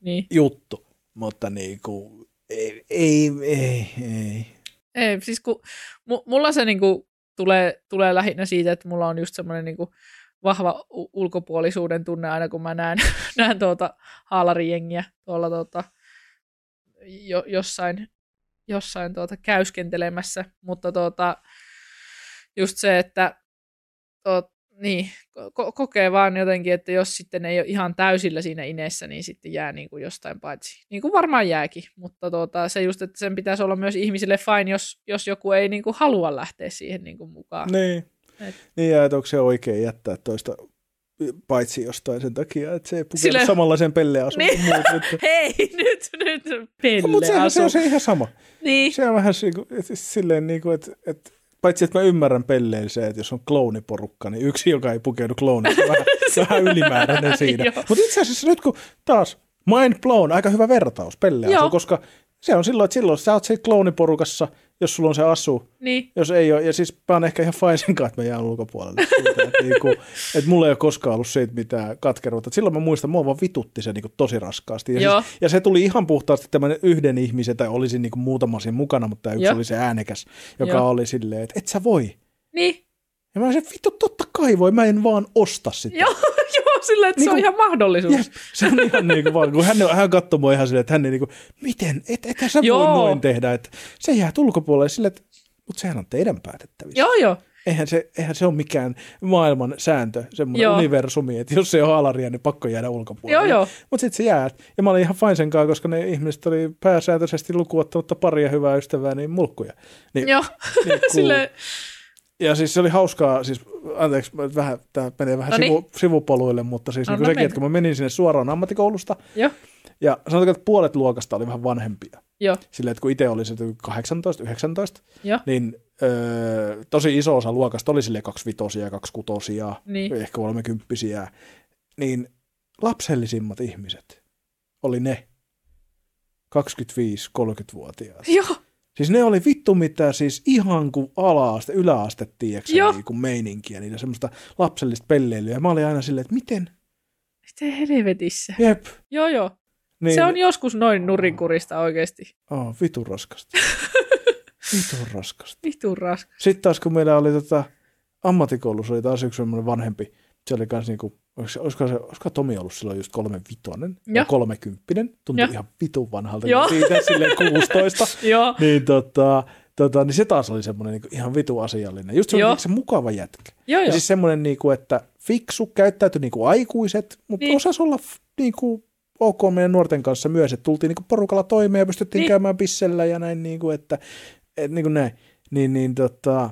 Niin. juttu, mutta niin kuin, ei, ei, ei, ei. Ei, siis kun, mu- mulla se niinku tulee, tulee lähinnä siitä, että mulla on just semmoinen niinku vahva u- ulkopuolisuuden tunne aina, kun mä näen, näen tuota haalarijengiä tuolla tuota, jo, jossain, jossain tuota käyskentelemässä, mutta tuota, just se, että tuot, niin, ko- kokee vaan jotenkin, että jos sitten ei ole ihan täysillä siinä ineessä, niin sitten jää niin kuin jostain paitsi. Niin kuin varmaan jääkin, mutta tuota, se just, että sen pitäisi olla myös ihmisille fine, jos, jos joku ei niin kuin halua lähteä siihen niin kuin mukaan. Niin. Et- Niin, ja että onko se oikein jättää toista paitsi jostain sen takia, että se ei pukeudu Sille- samanlaiseen pelleasuun Niin. kuin muut. Että... Hei, nyt, nyt No, mutta sehän se on se ihan sama. Niin, Se on vähän si- et- silleen, niin kuin, että, että paitsi että mä ymmärrän pelleen se, että jos on klooniporukka, niin yksi, joka ei pukeudu klooniksi, on vähän, vähän ylimääräinen siinä. Mutta itse asiassa nyt kun taas mind blown, aika hyvä vertaus Joo. koska se on silloin, että silloin sä oot siinä klooniporukassa, jos sulla on se asu, niin, jos ei ole, ja siis mä oon ehkä ihan fine sen kanssa, että mä jään ulkopuolelle siitä, että, niinku, että mulla ei ole koskaan ollut siitä mitään katkeruutta. Et silloin mä muistan, mua vaan vitutti se niinku tosi raskaasti. Ja, Joo. siis, ja se tuli ihan puhtaasti tämän yhden ihmisen, tai olisin niinku muutama siinä mukana, mutta tämä yksi Joo. oli se äänekäs, joka Joo. oli silleen, että et sä voi. niin. Ja mä olisin, vittu, totta kai voi, mä en vaan osta sitä. Joo, sillä että se on Niinku- ihan mahdollisuus. Jep, se on ihan niin kuin vaan, kun hän, hän katsoi mua ihan silleen, että hän ei niin kuin, miten, et, ethän sä voi Joo. noin tehdä, että se jää ulkopuolelle silleen, että mutta sehän on teidän päätettävissä. Joo, joo. Eihän se, eihän se ole mikään maailman sääntö, semmoinen Joo. universumi, että jos se on alaria, niin pakko jäädä ulkopuolelle. Joo, joo. Mutta sitten se jää. Ja mä olin ihan fine sen kanssa, koska ne ihmiset oli pääsääntöisesti lukuottamatta paria hyvää ystävää, niin mulkkuja. Niin, Joo, niin cool. sille Ja siis se oli hauskaa, siis anteeksi, vähän, tämä menee vähän No niin. sivu, sivupoluille, mutta siis Anna niin sekin, että kun mä menin sinne suoraan ammattikoulusta, joo, ja sanotaanko, että puolet luokasta oli vähän vanhempia. joo, Silleen, että kun itse oli se 18, 19, joo, niin öö, tosi iso osa luokasta oli sille kaksivitosia, kaksikutosia, Niin. ehkä kolmekymppisiä, niin lapsellisimmat ihmiset oli ne 25-30-vuotiaat. joo, Siis ne oli vittu mitä siis ihan kuin ala-aste, yläaste, tiedätkö, niin kuin meininkiä, niitä semmoista lapsellista pelleilyä. Mä olin aina silleen, että miten? Miten helvetissä? Jep. Joo, joo. Niin, Se on joskus noin nurinkurista oikeasti. Oh, vitun raskasta. vitun raskasta. Vitun raska. Sitten taas kun meillä oli tota, ammattikoulussa oli taas yksi semmoinen vanhempi, se oli kans niinku, olisiko, se, olisiko Tomi ollut silloin just kolme vitonen, Joo. kolmekymppinen, tuntui Joo. ihan vitun vanhalta, Joo. siitä silleen 16, Joo, niin, tota, tota, niin se taas oli semmoinen niinku ihan vitu asiallinen. Just se, oli se mukava jätkä. joo, Ja joo. siis semmoinen, niinku, että fiksu, käyttäytyi niinku aikuiset, mutta Niin. osasi olla niinku, ok meidän nuorten kanssa myös, että tultiin niinku porukalla toimeen ja pystyttiin Niin. niin. käymään pissellä ja näin, niinku, että et, niinku näin. Niin, niin, tota,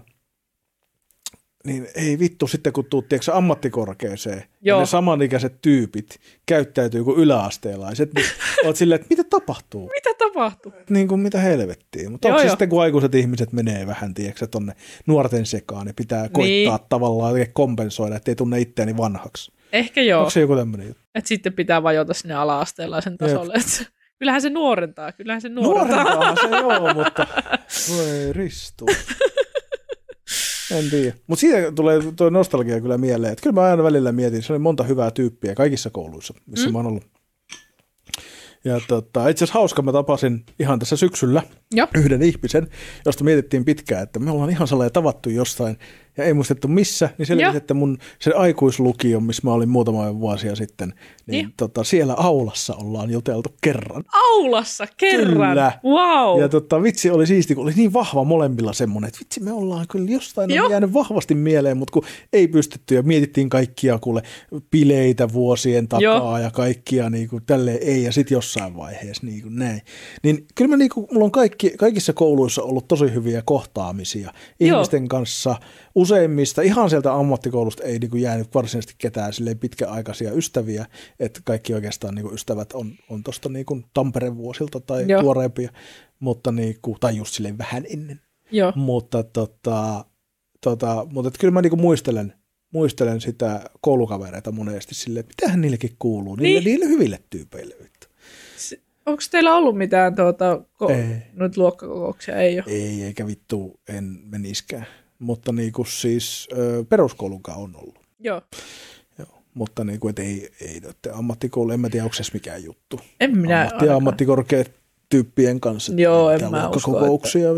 niin ei vittu sitten, kun tuut tiedätkö, ammattikorkeeseen Joo. ja ne samanikäiset tyypit käyttäytyy kuin yläasteelaiset, niin oot silleen, että mitä tapahtuu? Mitä tapahtuu? Niin kuin mitä helvettiä. Mutta onko se sitten, kun aikuiset ihmiset menee vähän, tiedätkö, tonne nuorten sekaan, niin pitää koittaa Niin. tavallaan kompensoida, ettei tunne itseäni vanhaksi. Ehkä joo. Onko se joku tämmöinen juttu? Että sitten pitää vajota sinne ala-asteellaisen tasolle. Et, kyllähän se nuorentaa, kyllähän se nuorentaa. Nuorempaa se joo, mutta voi ristu. En tiedä. Mutta siitä tulee tuo nostalgia kyllä mieleen. Että kyllä mä aina välillä mietin, se oli monta hyvää tyyppiä kaikissa kouluissa, missä mm. mä oon ollut. Ja tota, itse asiassa hauska, mä tapasin ihan tässä syksyllä Joo. yhden ihmisen, josta mietittiin pitkään, että me ollaan ihan sellainen tavattu jostain ja ei muistettu missä, niin selvisi, Joo. että mun se aikuislukio, missä mä olin muutama vuosia sitten, niin Joo. tota, siellä aulassa ollaan juteltu kerran. Aulassa kerran. Kyllä. Wow. Ja tota, vitsi oli siisti, kun oli niin vahva molemmilla semmoinen, että vitsi me ollaan kyllä jostain Joo. on jäänyt vahvasti mieleen, mutta kun ei pystytty ja mietittiin kaikkia kuule bileitä vuosien takaa Joo. ja kaikkia niin kuin, tälleen ei ja sitten jossain vaiheessa niin kuin näin. Niin kyllä mä niin kuin, mulla on kaikki, kaikissa kouluissa ollut tosi hyviä kohtaamisia Joo. ihmisten kanssa. Useimmista, ihan sieltä ammattikoulusta ei niin kuin jäänyt varsinaisesti ketään silleen pitkäaikaisia ystäviä, että kaikki oikeastaan niin kuin ystävät on, on tuosta niin kuin Tampereen vuosilta tai Joo. tuoreempia, mutta niin kuin, tai just silleen vähän ennen. Joo. Mutta, tota, tota, mutta et kyllä mä niinku muistelen, muistelen sitä koulukavereita monesti silleen, että mitähän niillekin kuuluu, niille, Niin. niille hyville tyypeille. Onko teillä ollut mitään tuota, ko- Ei. nyt luokkakokouksia? Ei ole. Ei, eikä vittu en meniskään. Mutta niinku siis ö, peruskoulunkaan on ollut. Joo. Joo. Mutta niinku, et ei, ei että ammattikoulu, en mä tiedä, onko se mikään juttu. En minä Ammatti- ammattikorkeat tyyppien kanssa. että Joo, en mä usko, luokkakokouksia.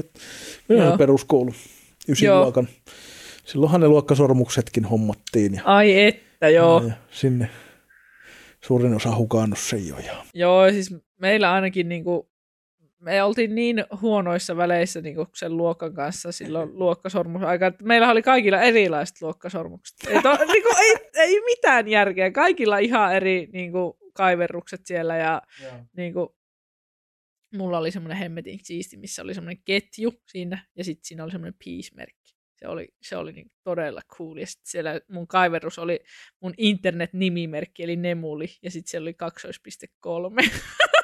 Minä Joo. peruskoulu, ysin Joo. luokan. Silloinhan ne luokkasormuksetkin hommattiin. Ja Ai että, joo. Ja sinne suurin osa hukannut sen jo. Ja... Joo, siis meillä ainakin niinku, me oltiin niin huonoissa väleissä niin sen luokan kanssa silloin luokkasormus, aikaan, että meillä oli kaikilla erilaiset luokkasormukset. Ei, to, niin kuin, ei, ei mitään järkeä. Kaikilla ihan eri niin kuin, kaiverrukset siellä ja yeah. niin kuin, mulla oli semmoinen hemmetin siisti, missä oli semmoinen ketju siinä ja sitten siinä oli semmoinen piismerkki. Se oli, se oli niin todella cool. Ja sitten siellä mun kaiverus oli mun internet-nimimerkki, eli Nemuli, ja sitten siellä oli 2.3.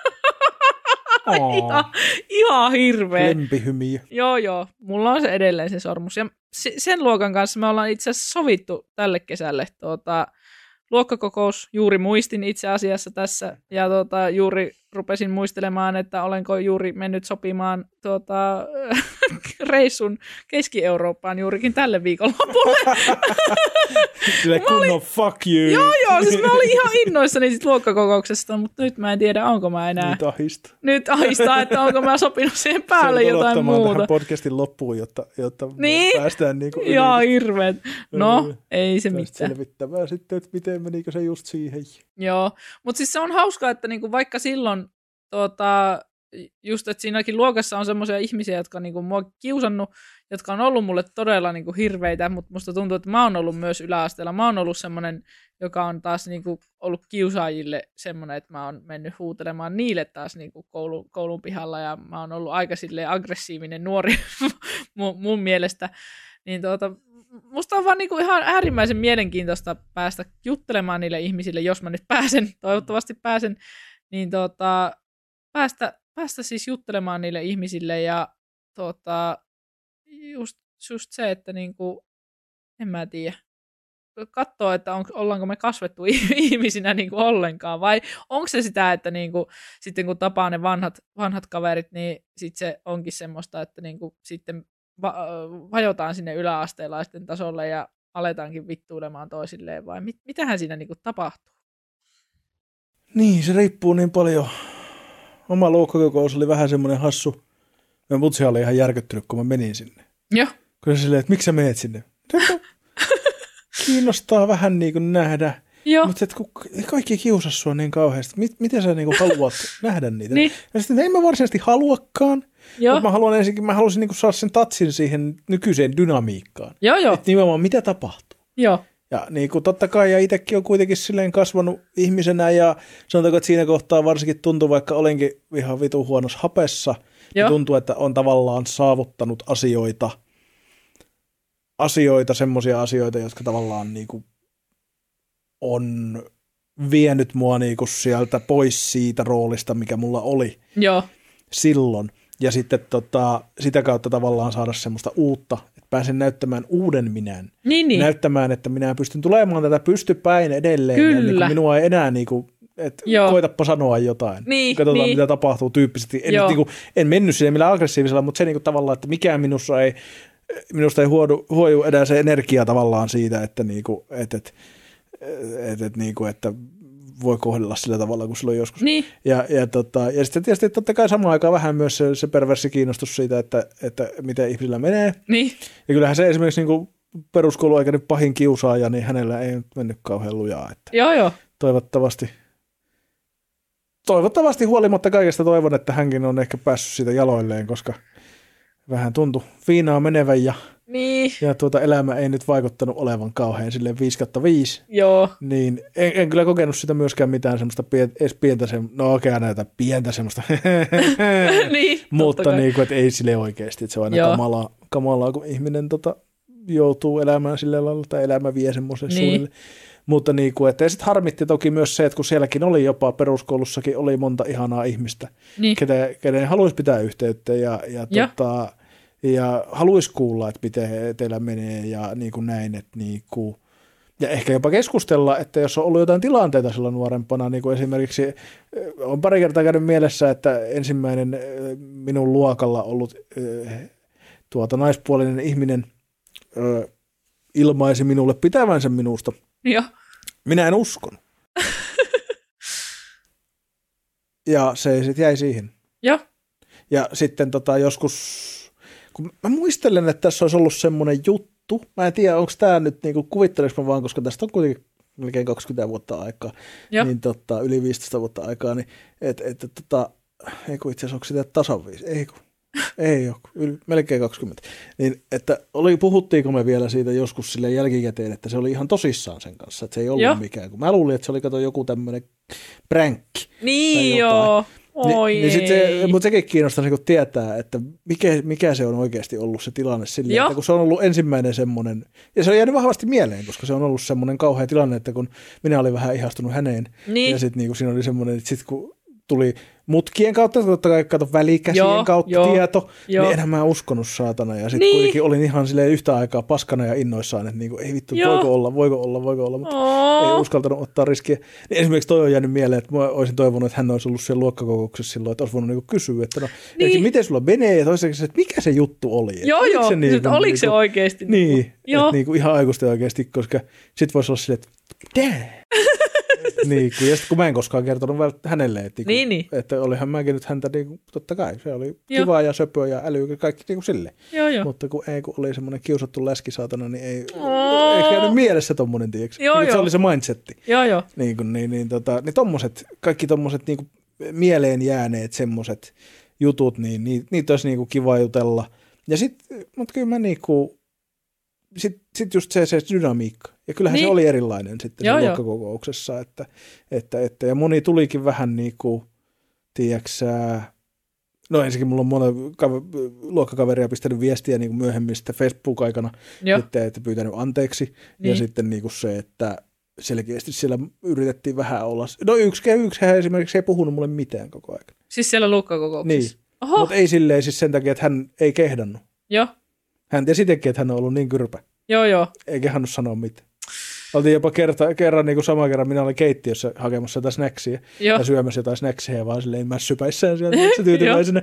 Oh. ihan, ihan hirveä. Lempihymiö. Joo, joo. Mulla on se edelleen se sormus. Ja sen luokan kanssa me ollaan itse asiassa sovittu tälle kesälle tuota, luokkakokous. Juuri muistin itse asiassa tässä ja tuota, juuri rupesin muistelemaan, että olenko juuri mennyt sopimaan tuota, reissun Keski-Eurooppaan juurikin tälle viikonlopulle. Sille kunnon fuck you. joo, joo, siis mä olin ihan innoissani sit luokkakokouksesta, mutta nyt mä en tiedä, onko mä enää. Nyt ahista. Nyt ahistaa, että onko mä sopinut siihen päälle jotain muuta. tähän podcastin loppuun, jotta, jotta Niin. päästään niinku yli. Joo, hirveet. No, Joo. ei se mitään. selvittämään sitten, että miten menikö se just siihen. Joo, mutta siis se on hauskaa, että niinku vaikka silloin tuota, just, että siinäkin luokassa on semmoisia ihmisiä, jotka on niinku mua kiusannut, jotka on ollut mulle todella niinku hirveitä, mutta musta tuntuu, että mä oon ollut myös yläasteella. Mä oon ollut semmoinen, joka on taas niinku ollut kiusaajille semmoinen, että mä oon mennyt huutelemaan niille taas niinku koulun, koulun pihalla ja mä oon ollut aika aggressiivinen nuori mun mielestä. Niin tuota, musta on vaan niinku ihan äärimmäisen mielenkiintoista päästä juttelemaan niille ihmisille, jos mä nyt pääsen, toivottavasti pääsen, niin tuota, päästä, päästä siis juttelemaan niille ihmisille ja tuota, just, just se, että niinku, en mä tiedä, katsoa, että on, ollaanko me kasvettu ihmisinä niinku ollenkaan, vai onko se sitä, että niinku, sitten kun tapaa ne vanhat, vanhat kaverit, niin sitten se onkin semmoista, että niinku, sitten va- vajotaan sinne yläasteelaisten tasolle ja aletaankin vittuilemaan toisilleen, vai mit, mitähän siinä niinku tapahtuu? Niin, se riippuu niin paljon. Oma luokkakokous oli vähän semmoinen hassu. Mä mutsi oli ihan järkyttynyt, kun mä menin sinne. Joo, Kun se silleen, että miksi sä meet sinne? Kiinnostaa vähän niin kuin nähdä. joo, Mutta et kun kaikki kiusaa sua niin kauheasti, mit, miten sä niinku haluat nähdä niitä? Niin. Ja sitten en mä varsinaisesti haluakaan, joo, mutta mä haluan ensinnäkin, mä haluaisin niinku saada sen tatsin siihen nykyiseen dynamiikkaan. joo, joo, Että nimenomaan mitä tapahtuu. joo, Ja niin kuin totta kai, ja itsekin on kuitenkin silleen kasvanut ihmisenä, ja sanotaanko, että siinä kohtaa varsinkin tuntuu, vaikka olenkin ihan vitu huonossa hapessa, niin Joo. tuntuu, että on tavallaan saavuttanut asioita, asioita, semmoisia asioita, jotka tavallaan niin kuin on vienyt mua niin kuin sieltä pois siitä roolista, mikä mulla oli joo, silloin. Ja sitten tota, sitä kautta tavallaan saada semmoista uutta, pääsen näyttämään uuden minän. Niin, niin. Näyttämään, että minä pystyn tulemaan tätä pystypäin edelleen. Ja niin Kyllä. kuin minua ei enää niin kuin, että Joo. koitapa sanoa jotain. Niin, Katsotaan, niin. mitä tapahtuu tyyppisesti. En, niin kuin, en mennyt siihen millään aggressiivisella, mutta se niin kuin, tavallaan, että mikään minussa ei, minusta ei huodu, huoju enää se energia tavallaan siitä, että, niin kuin, että, että, että, että, niin kuin, että voi kohdella sillä tavalla kuin silloin joskus. Niin, Ja, ja, tota, ja sitten tietysti totta kai samaan aikaan vähän myös se, se perversi kiinnostus siitä, että, että miten ihmisillä menee. niin. Ja kyllähän se esimerkiksi niin kuin peruskouluaikainen pahin kiusaaja, niin hänellä ei nyt mennyt kauhean lujaa. Että Joo, joo. toivottavasti, toivottavasti huolimatta kaikesta toivon, että hänkin on ehkä päässyt siitä jaloilleen, koska vähän tuntui viinaa menevän ja, Niin, ja tuota elämä ei nyt vaikuttanut olevan kauhean silleen 5 5 joo. niin en, en, kyllä kokenut sitä myöskään mitään semmoista pien, edes pientä, sem, no okei näitä pientä semmoista, niin, mutta niin kuin, että ei sille oikeasti, että se on aina Joo. kamalaa, kamalaa, kun ihminen tota, joutuu elämään sillä lailla, tai elämä vie semmoisen Niin. suunnille. Mutta niin kuin, että sitten harmitti toki myös se, että kun sielläkin oli jopa peruskoulussakin oli monta ihanaa ihmistä, Niin, ketä, kenen haluaisi pitää yhteyttä ja, ja, Ja. tota, ja haluaisi kuulla, että miten teillä menee ja niin kuin näin, että niin kuin, ja ehkä jopa keskustella, että jos on ollut jotain tilanteita silloin nuorempana, niin kuin esimerkiksi eh, on pari kertaa käynyt mielessä, että ensimmäinen eh, minun luokalla ollut eh, tuota, naispuolinen ihminen ilmaisi minulle pitävänsä minusta. joo. Minä en uskon. ja se sitten jäi siihen. Joo. Ja sitten tota joskus, kun mä muistelen, että tässä olisi ollut semmoinen juttu, mä en tiedä, onko tämä nyt, niin kuvitteleks mä vaan, koska tästä on kuitenkin melkein 20 vuotta aikaa, Joo. niin tota, yli 15 vuotta aikaa, niin että et, et, tota, ei kun itse asiassa onko sitä tasan viisi, ei kun, ei ole, yli, melkein 20. Niin, että oli, puhuttiinko me vielä siitä joskus sille jälkikäteen, että se oli ihan tosissaan sen kanssa, että se ei ollut Joo. mikään, kun mä luulin, että se oli kato joku tämmöinen pränkki, Niin, joo. Oi niin, niin sit ei. se, mutta sekin kiinnostaa niin tietää, että mikä, mikä se on oikeasti ollut se tilanne sille, Joo. että kun se on ollut ensimmäinen semmoinen, ja se on jäänyt vahvasti mieleen, koska se on ollut semmoinen kauhea tilanne, että kun minä olin vähän ihastunut häneen, Niin. ja sitten niin siinä oli semmoinen, että sitten kun tuli mutkien kautta, totta kai kato välikäsien Joo, kautta joo, tieto, joo. niin enhän mä uskonut saatana. Ja sitten Niin. kuitenkin olin ihan silleen yhtä aikaa paskana ja innoissaan, että niinku, ei vittu, Joo. voiko olla, voiko olla, voiko olla, mutta Oo. ei uskaltanut ottaa riskiä. Niin esimerkiksi toi on jäänyt mieleen, että mä olisin toivonut, että hän olisi ollut siellä luokkakokouksessa silloin, että olisi voinut niinku kysyä, että no, Niin. niin. miten sulla menee, ja toiseksi, että mikä se juttu oli. Joo, oliko joo. Se Se niinku, niinku, oliko se niinku- oikeasti? Niin, Joo. että niinku ihan aikuisten oikeasti, koska sit voisi olla silleen, että damn. niin, kun, ja sitten kun mä en koskaan kertonut vält- hänelle, että, Niin, niin. että olihan mäkin nyt häntä, niin totta kai, se oli Joo. kiva ja söpöä ja äly kaikki niin kuin sille. Joo, joo. Mutta kun ei, kun oli semmoinen kiusattu läski saatana, niin ei, Oo. ei käynyt mielessä tommonen, tiiäks. Joo, niin, se joo. oli se mindsetti. Joo, joo. Niin, kuin, niin, niin, tota, niin tommoset, kaikki tommoset niin kuin mieleen jääneet semmoset jutut, niin niitä, niitä olisi niin kuin kiva jutella. Ja sit, mutta kyllä mä niinku, sit, sit just se, se dynamiikka. Ja kyllähän niin. Niin. se oli erilainen sitten Joo, se joo. luokkakokouksessa, että, että, että, ja moni tulikin vähän niinku, tiedäksä, no ensinnäkin mulla on kav- luokkakaveria pistänyt viestiä niin myöhemmin sitten Facebook-aikana, Joo. että, että pyytänyt anteeksi. Niin. Ja Niin. sitten niin kuin se, että selkeästi siellä yritettiin vähän olla. No yksi, yksi hän esimerkiksi ei puhunut mulle mitään koko ajan. Siis siellä luokkakokouksessa. Niin. Mutta ei silleen siis sen takia, että hän ei kehdannut. joo. Hän tiesi itsekin, että hän on ollut niin kyrpä. Joo, joo. Eikä hän sanoa mitään. Oltiin jopa kerta, kerran niin kuin sama kerran, minä olin keittiössä hakemassa jotain snacksia Joo. ja syömässä jotain snacksia ja vaan silleen mässypäissään siellä se tyytyväisenä.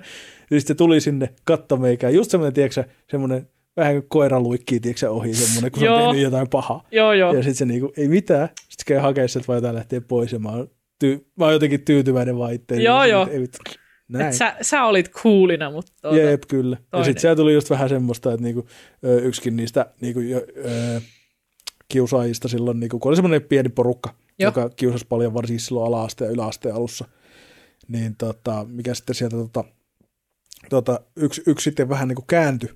ja sitten tuli sinne katto meikään. Just semmoinen, tiedätkö, semmoinen vähän kuin koira luikkii, tiedätkö, ohi semmoinen, kun se on tehnyt jotain pahaa. Joo, joo. Ja sitten se niinku, ei mitään. Sitten käy hakemaan sieltä vaan jotain lähtee pois ja mä oon, tyy- mä oon jotenkin tyytyväinen vaan itteen. Joo, joo. Ei, vittu. Näin. Et sä, sä olit coolina, mutta tuota, Jep, kyllä. Ja toinen. sitten siellä tuli just vähän semmoista, että niinku, yksikin niistä niinku, jo, ö, kiusaajista silloin, niinku, kun oli semmoinen pieni porukka, Joo. joka kiusasi paljon varsinkin silloin ala-asteen ja yläasteen alussa, niin tota, mikä sitten sieltä tota, tota, yksi, yksi sitten vähän niinku kääntyi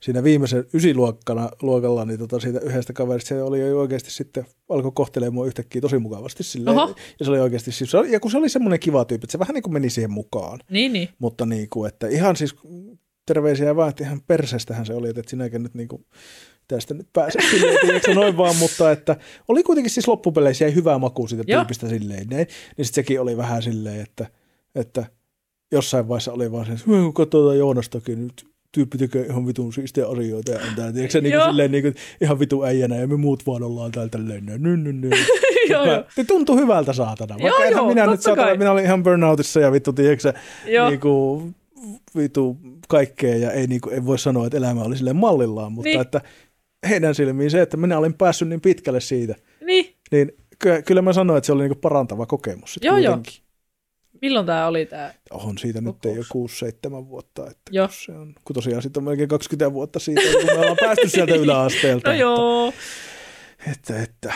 siinä viimeisen ysiluokkana luokalla, niin tota siitä yhdestä kaverista se oli jo oikeasti sitten, alkoi kohtelemaan mua yhtäkkiä tosi mukavasti silleen, Oho. ja se oli oikeasti, siis, ja kun se oli semmoinen kiva tyyppi, että se vähän niin kuin meni siihen mukaan, Niin, niin. mutta niin kuin, että ihan siis terveisiä vaan, että ihan perseestähän se oli, että et sinäkin nyt niin kuin, tästä nyt pääset silleen, tiedätkö, noin vaan, mutta että oli kuitenkin siis loppupeleissä jäi hyvää maku siitä Joo. tyypistä silleen, niin, niin sitten sekin oli vähän silleen, että, että jossain vaiheessa oli vaan se, että katsotaan Joonastakin nyt tyyppi tekee ihan vitun siistiä asioita ja on tää, tiedätkö niin kuin, silleen niin kuin, ihan vitu äijänä ja me muut vaan ollaan täällä tälleen, nö, nö, nö. Joo, Mä- joo. Tuntui hyvältä saatana. Vaikka Joo, joo, minä nyt saatana, minä olin ihan burnoutissa ja vittu, tiedätkö niin kuin, vitu kaikkea ja ei, niin kuin, ei voi sanoa, että elämä oli silleen mallillaan, mutta Niin. että heidän silmiin se, että minä olin päässyt niin pitkälle siitä, Niin, niin ky- kyllä mä sanoin, että se oli niin kuin parantava kokemus. Joo, joo. Milloin tämä oli tämä? On siitä nyt ole 6-7 vuotta, että Joo. kun se on, kun tosiaan sitten on melkein 20 vuotta siitä, kun me ollaan päästy sieltä yläasteelta. No joo. Että, että, että,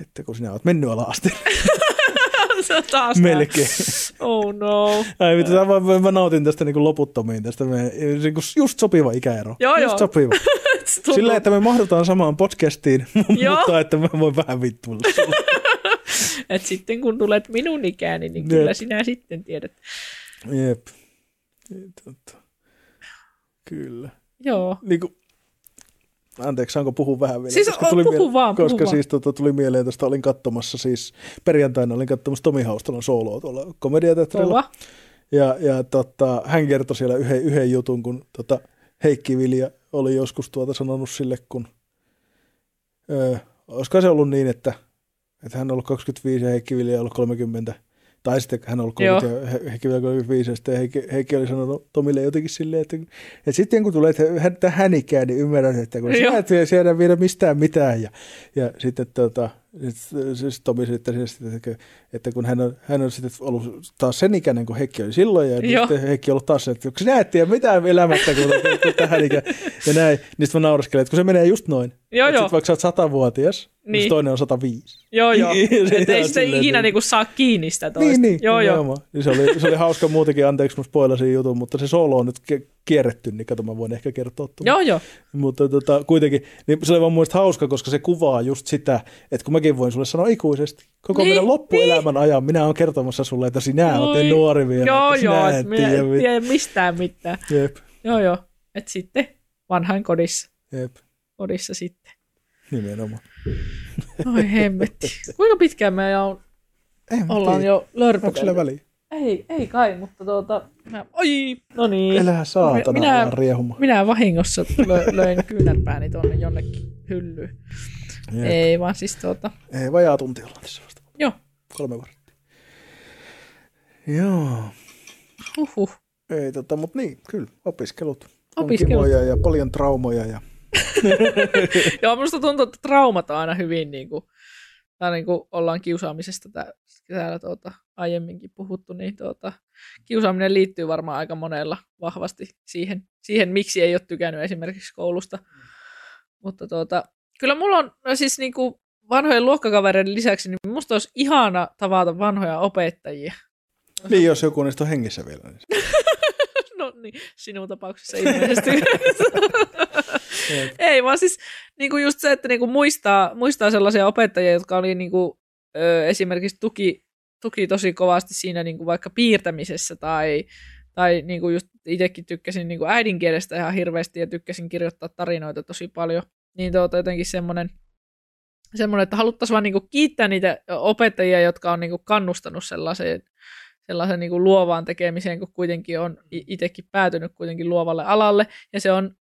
että kun sinä olet mennyt ala-asteelle. Taas. Melkein. Oh no. Ai vittu, mä, mä, mä, nautin tästä niin loputtomiin, tästä me, niin kuin just sopiva ikäero. Joo, just joo. sopiva. Silleen, että me mahdutaan samaan podcastiin, mutta että mä voin vähän vittuilla. Et sitten kun tulet minun ikääni, niin Jep. kyllä sinä sitten tiedät. Jep. Totta. Kyllä. Joo. Niin kuin, anteeksi, saanko puhua vähän vielä? Siis Koska o- tuli puhu miele- vaan, puhu Koska vaan. siis tota, tuli mieleen tästä, olin katsomassa siis, perjantaina olin katsomassa Tomi Haustalan sooloa tuolla komediateatterilla. Ja, ja tota, hän kertoi siellä yhden, yhden jutun, kun tota, Heikki Vilja oli joskus tuota sanonut sille, kun öö, olisiko se ollut niin, että, että hän on ollut 25 ja Heikki Vilja on ollut 30, tai sitten hän on ollut 30 ja He- Heikki Vilja 35, ja sitten Heikki, Heikki oli sanonut Tomille jotenkin silleen, että, että sitten kun tulee hän- tähän ikään, niin ymmärrät, että kun sinä et vie siellä viedä mistään mitään, ja, ja sitten tota, siis Tomi sitten, sitten että, että kun hän on, hän on sitten ollut taas sen ikäinen kuin Heikki oli silloin, ja Joo. sitten Heikki on ollut taas se, että sinä et tiedä mitään elämästä, kun, kun tähän ikään, ja näin, niin sitten mä nauraskelen, että kun se menee just noin, Joo, että joo. sit vaikka sä oot satavuotias, niin. Niin. niin toinen on 105. Joo, joo. Niin, se Et ei sitä ikinä niin- niinku saa kiinni sitä toista. Niin, niin, joo, joo. nimenomaan. Niin se, oli, se oli hauska muutenkin, anteeksi mä spoilasin jutun, mutta se solo on nyt ke- kierretty, niin kato mä voin ehkä kertoa tuon. Joo, joo. Mutta tota, kuitenkin, niin se oli vaan mun hauska, koska se kuvaa just sitä, että kun mäkin voin sulle sanoa ikuisesti, koko Niin, meidän loppuelämän ajan minä olen kertomassa sulle, että sinä olet Oi. nuori vielä, Joo, että joo. sinä Et minä tiedä. tiedä mistään mitään. Jep, Joo, joo. Et sitten vanhain kodissa. jep, Kodissa sitten. nimenomaan. Oi hemmetti. Kuinka pitkään me on, ollaan tiedä. jo lörpötelty? väliä? Ei, ei kai, mutta tuota... Mä, oi, no niin. Elää saatana, Minä- riehuma. Minä vahingossa lö, löin kyynärpääni tuonne jonnekin hyllyyn. Jep. Ei, vaan siis tuota... Ei, vajaa tunti ollaan tässä vasta. Joo. Kolme varttia. Joo. Huhhuh. Ei, tota, mutta niin, kyllä, opiskelut. On Opiskelut. kimoja ja paljon traumoja. Ja... Joo, minusta tuntuu, että traumat on aina hyvin niin kuin, tai niin kuin ollaan kiusaamisesta tää, täällä tuota, aiemminkin puhuttu, niin tuota, kiusaaminen liittyy varmaan aika monella vahvasti siihen, siihen, miksi ei ole tykännyt esimerkiksi koulusta. Mutta tuota, kyllä mulla on no siis niin kuin vanhojen luokkakavereiden lisäksi, niin musta olisi ihana tavata vanhoja opettajia. Niin, jos joku niistä on hengissä vielä. Niin... No niin, sinun tapauksessa ilmeisesti. Ei, vaan siis niin kuin just se, että niin kuin muistaa, muistaa sellaisia opettajia, jotka oli niin kuin, ö, esimerkiksi tuki, tuki tosi kovasti siinä niin kuin vaikka piirtämisessä tai, tai niin kuin just itsekin tykkäsin niin kuin äidinkielestä ihan hirveästi ja tykkäsin kirjoittaa tarinoita tosi paljon. Niin tuota, jotenkin semmoinen, semmoinen, että haluttaisiin vaan niin kuin kiittää niitä opettajia, jotka on niin kuin kannustanut sellaiseen, sellaisen niin kuin luovaan tekemiseen, kun kuitenkin on i- itsekin päätynyt kuitenkin luovalle alalle. Ja se on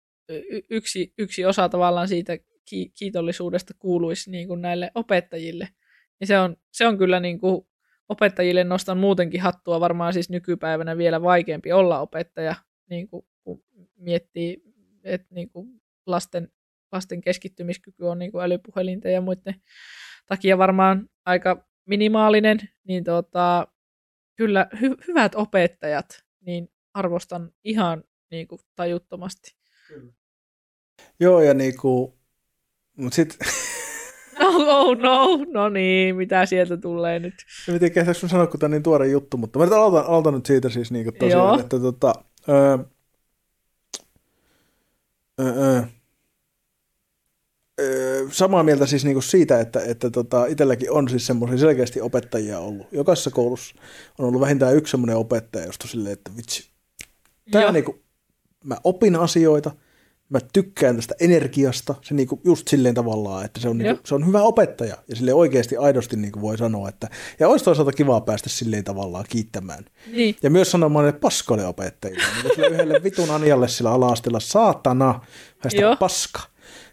yksi, yksi osa tavallaan siitä ki- kiitollisuudesta kuuluisi niin kuin näille opettajille. Ja se on, se on kyllä niin kuin opettajille nostan muutenkin hattua varmaan siis nykypäivänä vielä vaikeampi olla opettaja, niin kuin, kun miettii, että niin kuin lasten, lasten keskittymiskyky on niin kuin älypuhelinten ja muiden takia varmaan aika minimaalinen, niin tota, kyllä hy- hyvät opettajat, niin arvostan ihan niin kuin tajuttomasti. Joo, ja niinku, mut sit, Oh, oh no, no niin, mitä sieltä tulee nyt? en tiedä kehtäks mä sanoa, kun tää on niin tuore juttu, mutta mä nyt aloitan, aloitan nyt siitä siis niinku Joo. tosiaan, että tota, öö, öö, öö, samaa mieltä siis niinku siitä, että, että tota, itselläkin on siis semmoisia selkeästi opettajia ollut. Jokaisessa koulussa on ollut vähintään yksi semmoinen opettaja, josta silleen, että vitsi. Tää niinku, mä opin asioita, mä tykkään tästä energiasta, se niinku just silleen tavallaan, että se on, niinku, se on hyvä opettaja ja sille oikeasti aidosti niinku voi sanoa, että ja olisi toisaalta kivaa päästä silleen tavallaan kiittämään. Niin. Ja myös sanomaan ne paskoille opettajille, niin sille yhdelle vitun Anjalle sillä ala saatana, hästä paska,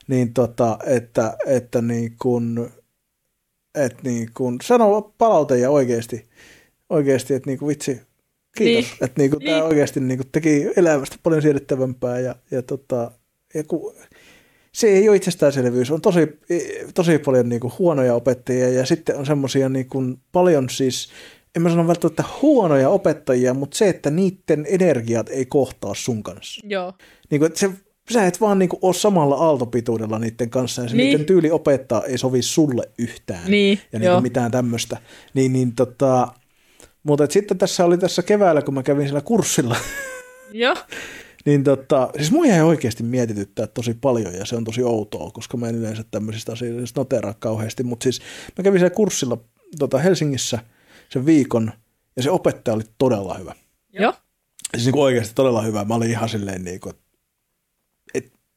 niin tota, että, että niin kun, että niin kun sanoo palauteja oikeasti, oikeasti, että niin kuin vitsi, kiitos, niin. että niin kuin niin. tämä oikeasti niin kuin teki elämästä paljon siedettävämpää ja, ja tota, ja kun, se ei ole itsestäänselvyys. On tosi, tosi paljon niin kuin huonoja opettajia ja sitten on semmoisia niin kuin paljon siis, en mä sano välttämättä huonoja opettajia, mutta se, että niiden energiat ei kohtaa sun kanssa. Joo. Niin kuin, se, sä et vaan niin kuin, ole samalla aaltopituudella niiden kanssa ja se niin. niiden tyyli opettaa ei sovi sulle yhtään niin, ja niin kuin mitään tämmöistä. Niin, niin tota, mutta sitten tässä oli tässä keväällä, kun mä kävin siellä kurssilla. Joo. Niin tota, siis mua jäi oikeasti mietityttää tosi paljon ja se on tosi outoa, koska mä en yleensä tämmöisistä asioista noteraa kauheasti, mutta siis mä kävin siellä kurssilla tota, Helsingissä sen viikon ja se opettaja oli todella hyvä. Joo. Siis niin kuin oikeasti todella hyvä. Mä olin ihan silleen niin kuin,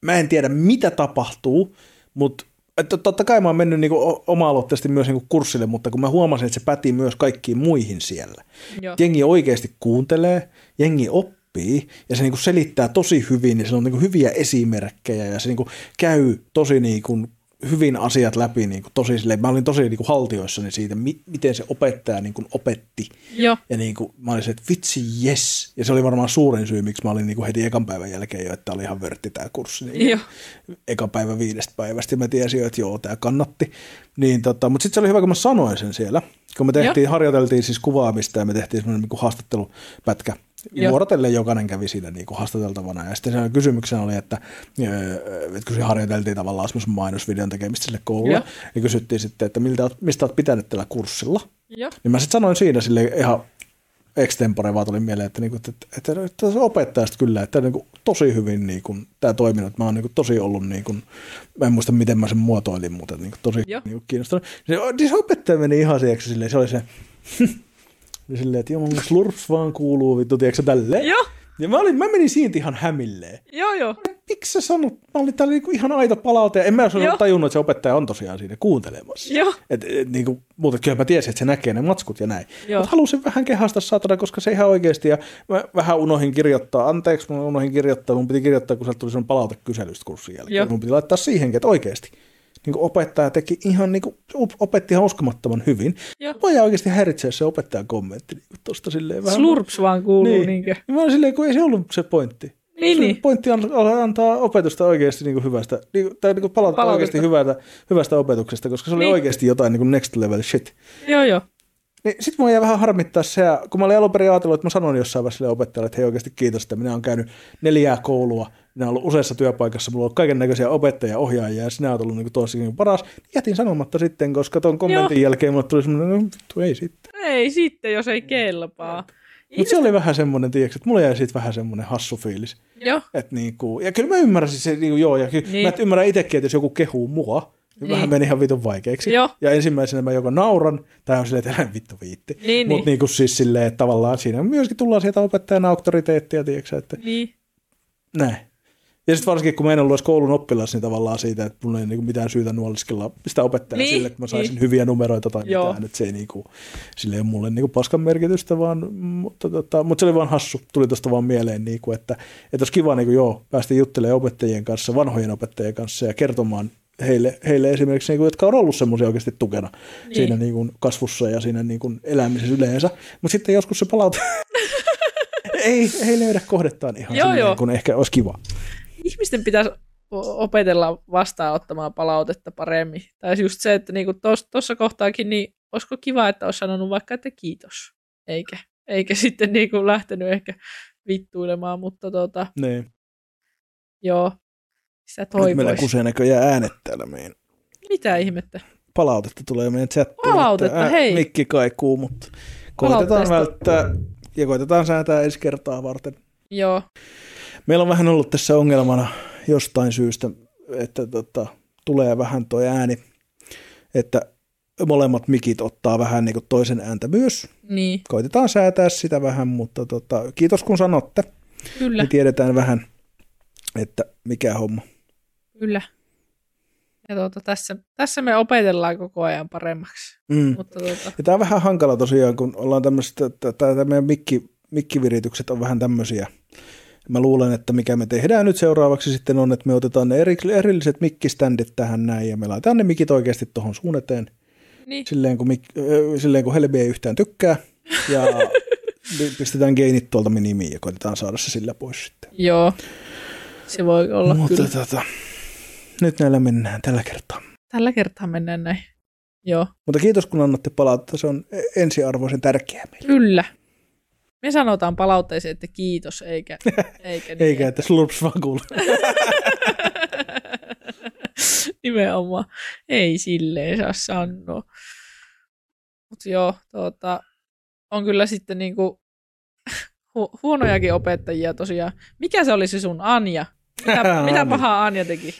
mä en tiedä mitä tapahtuu, mutta että totta kai mä oon mennyt niin oma-aloitteisesti myös niin kurssille, mutta kun mä huomasin, että se päti myös kaikkiin muihin siellä. Joo. Jengi oikeasti kuuntelee, jengi oppii ja se niin selittää tosi hyvin ja se on niin hyviä esimerkkejä ja se niin käy tosi niin kuin hyvin asiat läpi niin kuin tosi silleen, mä olin tosi niin kuin haltioissani siitä, mi- miten se opettaja niin kuin opetti. Joo. Ja niin kuin, mä olin se, että vitsi yes. Ja se oli varmaan suurin syy, miksi mä olin niin kuin heti ekan päivän jälkeen jo, että oli ihan vörtti tämä kurssi. Niin joo. Ekan päivä viidestä päivästä ja mä tiesin jo, että joo, tämä kannatti. Niin, tota, mutta sitten se oli hyvä, kun mä sanoin sen siellä. Kun me tehtiin, joo. harjoiteltiin siis kuvaamista ja me tehtiin semmoinen niin haastattelupätkä vuorotellen jokainen kävi siinä niin kuin haastateltavana. Ja sitten se kysymyksenä oli, että, että kun harjoiteltiin tavallaan semmoisen mainosvideon tekemistä sille koululle, ja. niin kysyttiin sitten, että miltä, mistä olet pitänyt tällä kurssilla. Ja. Niin mä sitten sanoin siinä sille ihan extempore vaan tuli mieleen, että, niinku, että, että, että, että opettaa kyllä, että niin kuin, tosi hyvin niin kuin, tämä toiminut. Mä oon niin kuin, tosi ollut, niin kuin, mä en muista miten mä sen muotoilin, mutta niin kuin, tosi niin kuin, kiinnostunut. Se, se opettaja meni ihan sieksi silleen, se oli se, niin silleen, että joo, slurps vaan kuuluu vittu, tiedätkö tälleen? Joo. Ja mä, olin, mä menin siitä ihan hämilleen. Joo, joo. Miksi sä sanot? Mä olin täällä niinku ihan aito palaute. En mä olisi tajunnut, että se opettaja on tosiaan siinä kuuntelemassa. Joo. Et, et, niinku, mutta kyllä mä tiesin, että se näkee ne matskut ja näin. Mutta halusin vähän kehasta saatana, koska se ihan oikeasti. Ja mä vähän unohin kirjoittaa. Anteeksi, mä unohin kirjoittaa. Mun piti kirjoittaa, kun sieltä tuli sellainen palautekyselystä kurssin jälkeen. Joo. Mun piti laittaa siihenkin, että oikeasti niin kuin opettaja teki ihan, niin kuin, opetti ihan uskomattoman hyvin. Voi oikeasti häiritsee se opettajan kommentti niin tuosta silleen vähän. Slurps vaan kuuluu. Niin. Niinkö? Ja mä olin silleen, kun ei se ollut se pointti. Niin, niin. pointti on antaa opetusta oikeasti niin kuin hyvästä, niin, tai niin kuin palauttaa oikeasti hyvästä, hyvästä opetuksesta, koska se oli niin. oikeasti jotain niin kuin next level shit. Joo, joo. Niin sitten mua jäi vähän harmittaa se, kun mä olin alun perin ajatellut, että mä sanoin jossain vaiheessa opettajalle, että hei oikeasti kiitos, että minä olen käynyt neljää koulua, minä olen ollut useassa työpaikassa, mulla on kaiken näköisiä opettajia, ohjaajia ja sinä olet ollut niin tosi niin paras. Jätin sanomatta sitten, koska tuon kommentin Joo. jälkeen mulle tuli semmoinen, no vittu ei sitten. Ei sitten, jos ei kelpaa. Mutta se oli vähän semmoinen, tiedätkö, että mulla jäi sitten vähän semmoinen hassu fiilis. Joo. Et niinku, ja kyllä mä ymmärräsin se, niinku, joo, ja kyllä, niin. mä ymmärrän itsekin, että jos joku kehuu mua, niin. Vähän meni ihan vitun vaikeaksi. Joo. Ja ensimmäisenä mä joko nauran, tai on silleen, että vittu viitti. Niin, Mutta niin. niin siis silleen, että tavallaan siinä myöskin tullaan sieltä opettajan auktoriteettia, tiedätkö, että niin. näin. Ja sitten varsinkin, kun mä en ollut koulun oppilas, niin tavallaan siitä, että mun ei niinku mitään syytä nuoliskella sitä opettajaa niin, sille, että mä saisin niin. hyviä numeroita tai Joo. mitään. Että se ei niinku, sille ei ole mulle niinku paskan merkitystä, vaan, mutta, tota, mutta se oli vaan hassu. Tuli tuosta vaan mieleen, niinku, että, että olisi kiva niinku, joo, päästä juttelemaan opettajien kanssa, vanhojen opettajien kanssa ja kertomaan heille, heille esimerkiksi, niin kuin, jotka on ollut semmoisia oikeasti tukena niin. siinä niin kuin, kasvussa ja siinä niin kuin, elämisessä yleensä. Mutta sitten joskus se palaute ei, ei löydä kohdettaan ihan joo, silleen, joo. kun ehkä olisi kiva. Ihmisten pitäisi opetella vastaanottamaan palautetta paremmin. Tai just se, että niinku tuossa kohtaakin, niin olisiko kiva, että olisi sanonut vaikka, että kiitos, eikä, eikä sitten niinku lähtenyt ehkä vittuilemaan, mutta tota, niin. joo, sitä toivoisi. Nyt meillä kusee näköjään äänet täällä meidän. Mitä ihmettä? Palautetta tulee meidän chattiin. Palautetta, ää, hei. Mikki kaikuu, mutta koitetaan välttää ja koitetaan säätää ensi kertaa varten. Joo. Meillä on vähän ollut tässä ongelmana jostain syystä, että tota, tulee vähän tuo ääni, että molemmat mikit ottaa vähän niin kuin toisen ääntä myös. Niin. Koitetaan säätää sitä vähän, mutta tota, kiitos kun sanotte. Kyllä. Me tiedetään vähän, että mikä homma. Kyllä. Ja tuota, tässä, tässä me opetellaan koko ajan paremmaksi. Mm. Mutta tuota, Ja tämä on vähän hankala tosiaan, kun ollaan tämmöistä, tämä meidän mikki, mikkiviritykset on vähän tämmöisiä. Mä luulen, että mikä me tehdään nyt seuraavaksi sitten on, että me otetaan ne eri, erilliset mikkiständit tähän näin ja me laitetaan ne mikit oikeasti tuohon suun eteen. niin, Silleen kun, mik, ö, silleen kun Helbi ei yhtään tykkää ja pi- pistetään geinit tuolta minimiin ja koitetaan saada se sillä pois sitten. joo. Se voi olla Mutta kyllä. tota, nyt näillä mennään tällä kertaa. Tällä kertaa mennään näin. Joo, Mutta kiitos kun annatte palautetta, se on ensiarvoisen tärkeää meille. kyllä. Me sanotaan palautteeseen, että kiitos, eikä, eikä niin. Eikä, että slurps vaan kuule. Nimenomaan. Ei silleen saa sanoa. Mutta joo, tuota, on kyllä sitten niinku hu- huonojakin opettajia tosiaan. Mikä se oli se sun Anja? Mitä, mitä Anja. pahaa Anja teki?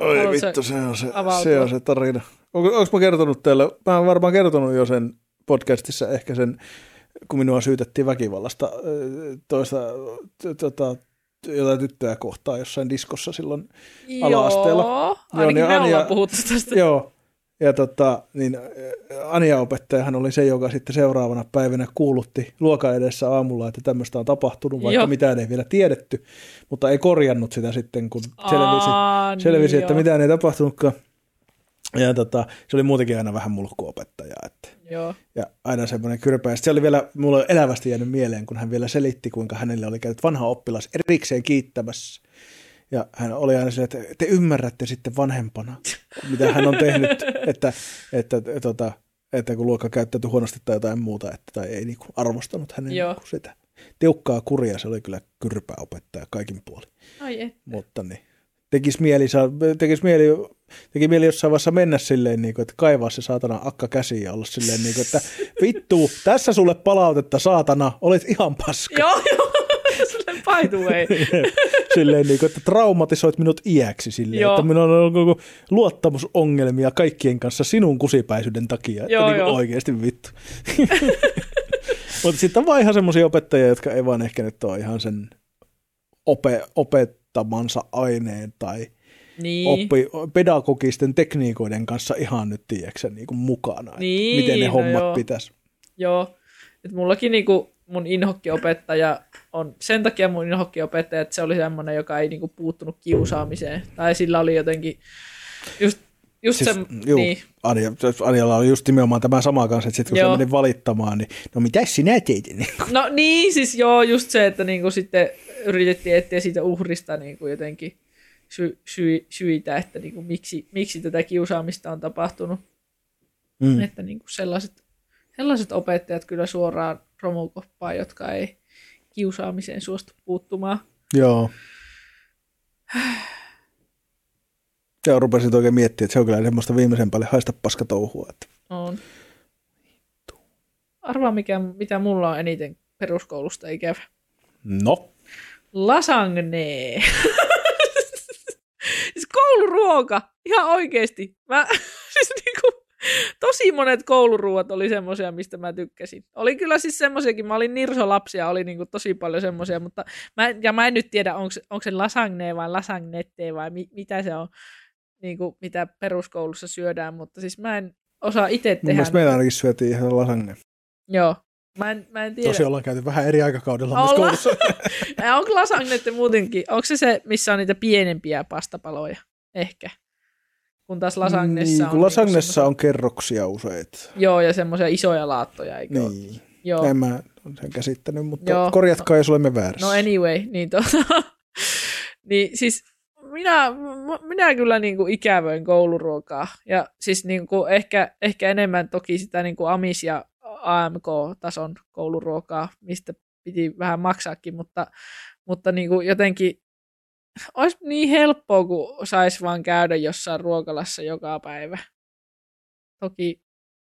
Oi Haluatko vittu, se on se, avautua? se on se tarina. Onko, onko mä kertonut teille, mä oon varmaan kertonut jo sen podcastissa ehkä sen, kun minua syytettiin väkivallasta toista, tota, jotain tyttöä kohtaan jossain diskossa silloin. Ala-asteella. Joo, Joo, ainakin niin me Anja- puhuttu tästä. Joo, ja tota, niin Anja-opettajahan oli se, joka sitten seuraavana päivänä kuulutti luokan edessä aamulla, että tämmöistä on tapahtunut, vaikka Joo. mitään ei vielä tiedetty, mutta ei korjannut sitä sitten, kun selvisi, Aa, selvisi niin että joo. mitään ei tapahtunutkaan. Ja tota, se oli muutenkin aina vähän mulkkuopettaja. Että, Joo. ja aina semmoinen kyrpä. Se oli vielä, mulla on elävästi jäänyt mieleen, kun hän vielä selitti, kuinka hänelle oli käynyt vanha oppilas erikseen kiittämässä. Ja hän oli aina silleen, että te ymmärrätte sitten vanhempana, mitä hän on tehnyt, että, että, että, että, että kun luokka käyttäytyi huonosti tai jotain muuta, että, tai ei niin kuin arvostanut hänen Joo. niin sitä. Tiukkaa kuria, se oli kyllä kyrpää opettaja kaikin puolin. Ai et. Mutta niin. Tekisi mieli, tekis mieli, teki mieli jossain vaiheessa mennä silleen, niin kuin, että kaivaa se saatana akka käsiin ja olla silleen, niin kuin, että vittu, tässä sulle palautetta saatana, olet ihan paska. Joo, joo. Sulle by the way. silleen, niin kuin, että traumatisoit minut iäksi silleen, Joo. että minulla on koko luottamusongelmia kaikkien kanssa sinun kusipäisyyden takia. Että Joo, niin kuin oikeasti vittu. Mutta sitten on vaan ihan semmoisia opettajia, jotka ei vaan ehkä nyt ole ihan sen ope, opettamansa aineen tai Niin. oppi, pedagogisten tekniikoiden kanssa ihan nyt, tiedätkö, niin kuin mukana. että Niin, miten ne no hommat joo. pitäisi. Joo. Et mullakin niinku mun inhokkiopettaja on sen takia mun inhokkiopettaja, että se oli semmoinen, joka ei niinku puuttunut kiusaamiseen. Tai sillä oli jotenkin just, just Siis, se, juu, niin, Anja, Anjalla oli just nimenomaan tämä sama kanssa, että sitten kun Joo. se meni valittamaan, niin no mitä sinä teit? Niin, No niin, siis joo, just se, että niinku sitten yritettiin etsiä siitä uhrista niinku jotenkin sy- sy- syitä, että niinku miksi, miksi tätä kiusaamista on tapahtunut. mm. Että niinku sellaiset, sellaiset opettajat kyllä suoraan romukoppaan, jotka ei kiusaamiseen suostu puuttumaan. Joo. Joo, rupesin oikein miettimään, että se on kyllä semmoista viimeisen päälle haista paska touhua. Että... On. Arvaa, mikä, mitä mulla on eniten peruskoulusta ikävä. No, Lasagne. kouluruoka, ihan oikeesti. Mä, siis niinku, tosi monet kouluruuat oli semmoisia, mistä mä tykkäsin. Oli kyllä siis semmoisiakin, mä olin nirsolapsia, oli niinku tosi paljon semmoisia, mutta mä, ja mä en nyt tiedä, onko se, lasagne vai lasagnette vai mi, mitä se on, niinku, mitä peruskoulussa syödään, mutta siis mä en osaa itse mun tehdä. mielestä meillä ainakin syötiin ihan lasagne. Joo, mä en, mä en tiedä. Tosi ollaan käyty vähän eri aikakaudella myös Olla. koulussa. Ja onko lasagnette muutenkin, onko se se, missä on niitä pienempiä pastapaloja? Ehkä. Kun taas lasagnessa niin, on... kun lasagnessa niinku on kerroksia useita. Joo, ja semmoisia isoja laattoja, eikö ole? Niin. Joo. En mä sen käsittänyt, mutta Joo. korjatkaa, jos olemme väärässä. No anyway, niin, tuota, niin siis minä, minä kyllä niin kuin ikävöin kouluruokaa. Ja siis niin kuin ehkä, ehkä enemmän toki sitä niin kuin AMIS- ja AMK-tason kouluruokaa, mistä piti vähän maksaakin, mutta, mutta niin kuin jotenkin olisi niin helppoa, kun saisi vaan käydä jossain ruokalassa joka päivä. Toki,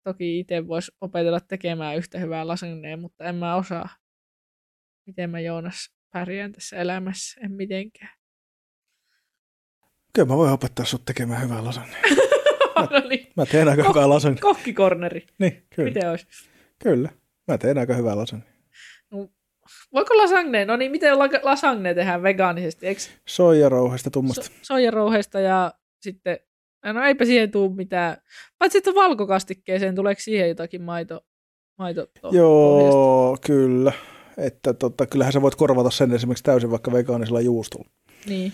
toki itse voisi opetella tekemään yhtä hyvää lasagnea, mutta en mä osaa. Miten mä Joonas pärjään tässä elämässä? En mitenkään. Kyllä mä voin opettaa sut tekemään hyvää lasagne. no niin, Mä teen aika Ko- hyvää lasagne. kokkikorneri. Niin, kyllä. Miten olisi? Kyllä. Mä teen aika hyvää lasagne. Voiko lasagne, no niin, miten la- lasagne tehdään vegaanisesti, eikö Soijarouhesta tummasta. so, soijarouheesta ja sitten, no eipä siihen tule mitään, paitsi että valkokastikkeeseen, tuleeko siihen jotakin maito, maito? Joo, kyllä. Että tota, kyllähän sä voit korvata sen esimerkiksi täysin vaikka vegaanisella juustolla. Niin,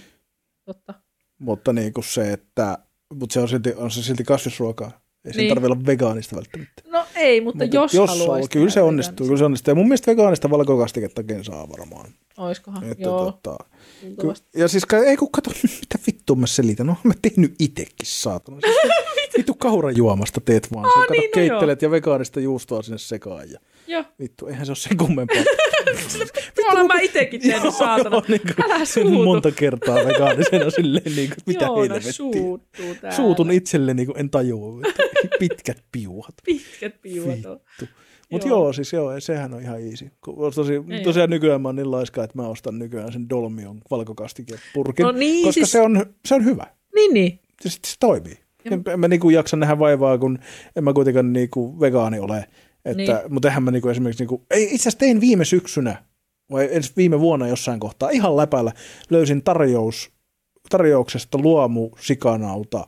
totta. Mutta niin kuin se, että mutta se on silti, on se silti kasvisruokaa. Ei niin. sen tarvitse olla vegaanista välttämättä. No ei, mutta Mut jos, jos haluaisi kyllä se onnistuu, kyllä se onnistuu. Ja mun mielestä vegaanista valkokastikettakin saa varmaan. Oiskohan, Että, joo, tota, ky- ja siis kai- ei kun kato, mitä vittua mä selitän. No mä tehnyt itekin, saatana. Siis, vittu kaurajuomasta teet vaan. Sen, kato, niin, no keittelet ja vegaanista juustoa sinne sekaan. Ja, Joo, vittu, eihän se ole sen kummempaa. olen mä itekin tehnyt, saatana. niin kuin, Älä suutu. monta kertaa vegaanisena silleen, niin kuin, mitä Joo, helvettiä. Suutun itselle, niin kuin en tajua. Pitkät piuhat. Pitkät piuat on. Vittu. Mutta Joo. joo. siis joo, sehän on ihan easy. Tosi, Ei tosiaan nykyään mä oon niin laiska, että mä ostan nykyään sen Dolmion valkokastikepurkin, No niin, koska siis- se, on, se on hyvä. Niin, niin. Se, se toimii. En, en mä niinku jaksa nähdä vaivaa, kun en mä kuitenkaan niinku vegaani ole. Että, Niin. Mutta eihän mä niinku esimerkiksi, niinku, ei, itse asiassa tein viime syksynä, vai ensi viime vuonna jossain kohtaa, ihan läpällä, löysin tarjous, tarjouksesta luomu sikanauta,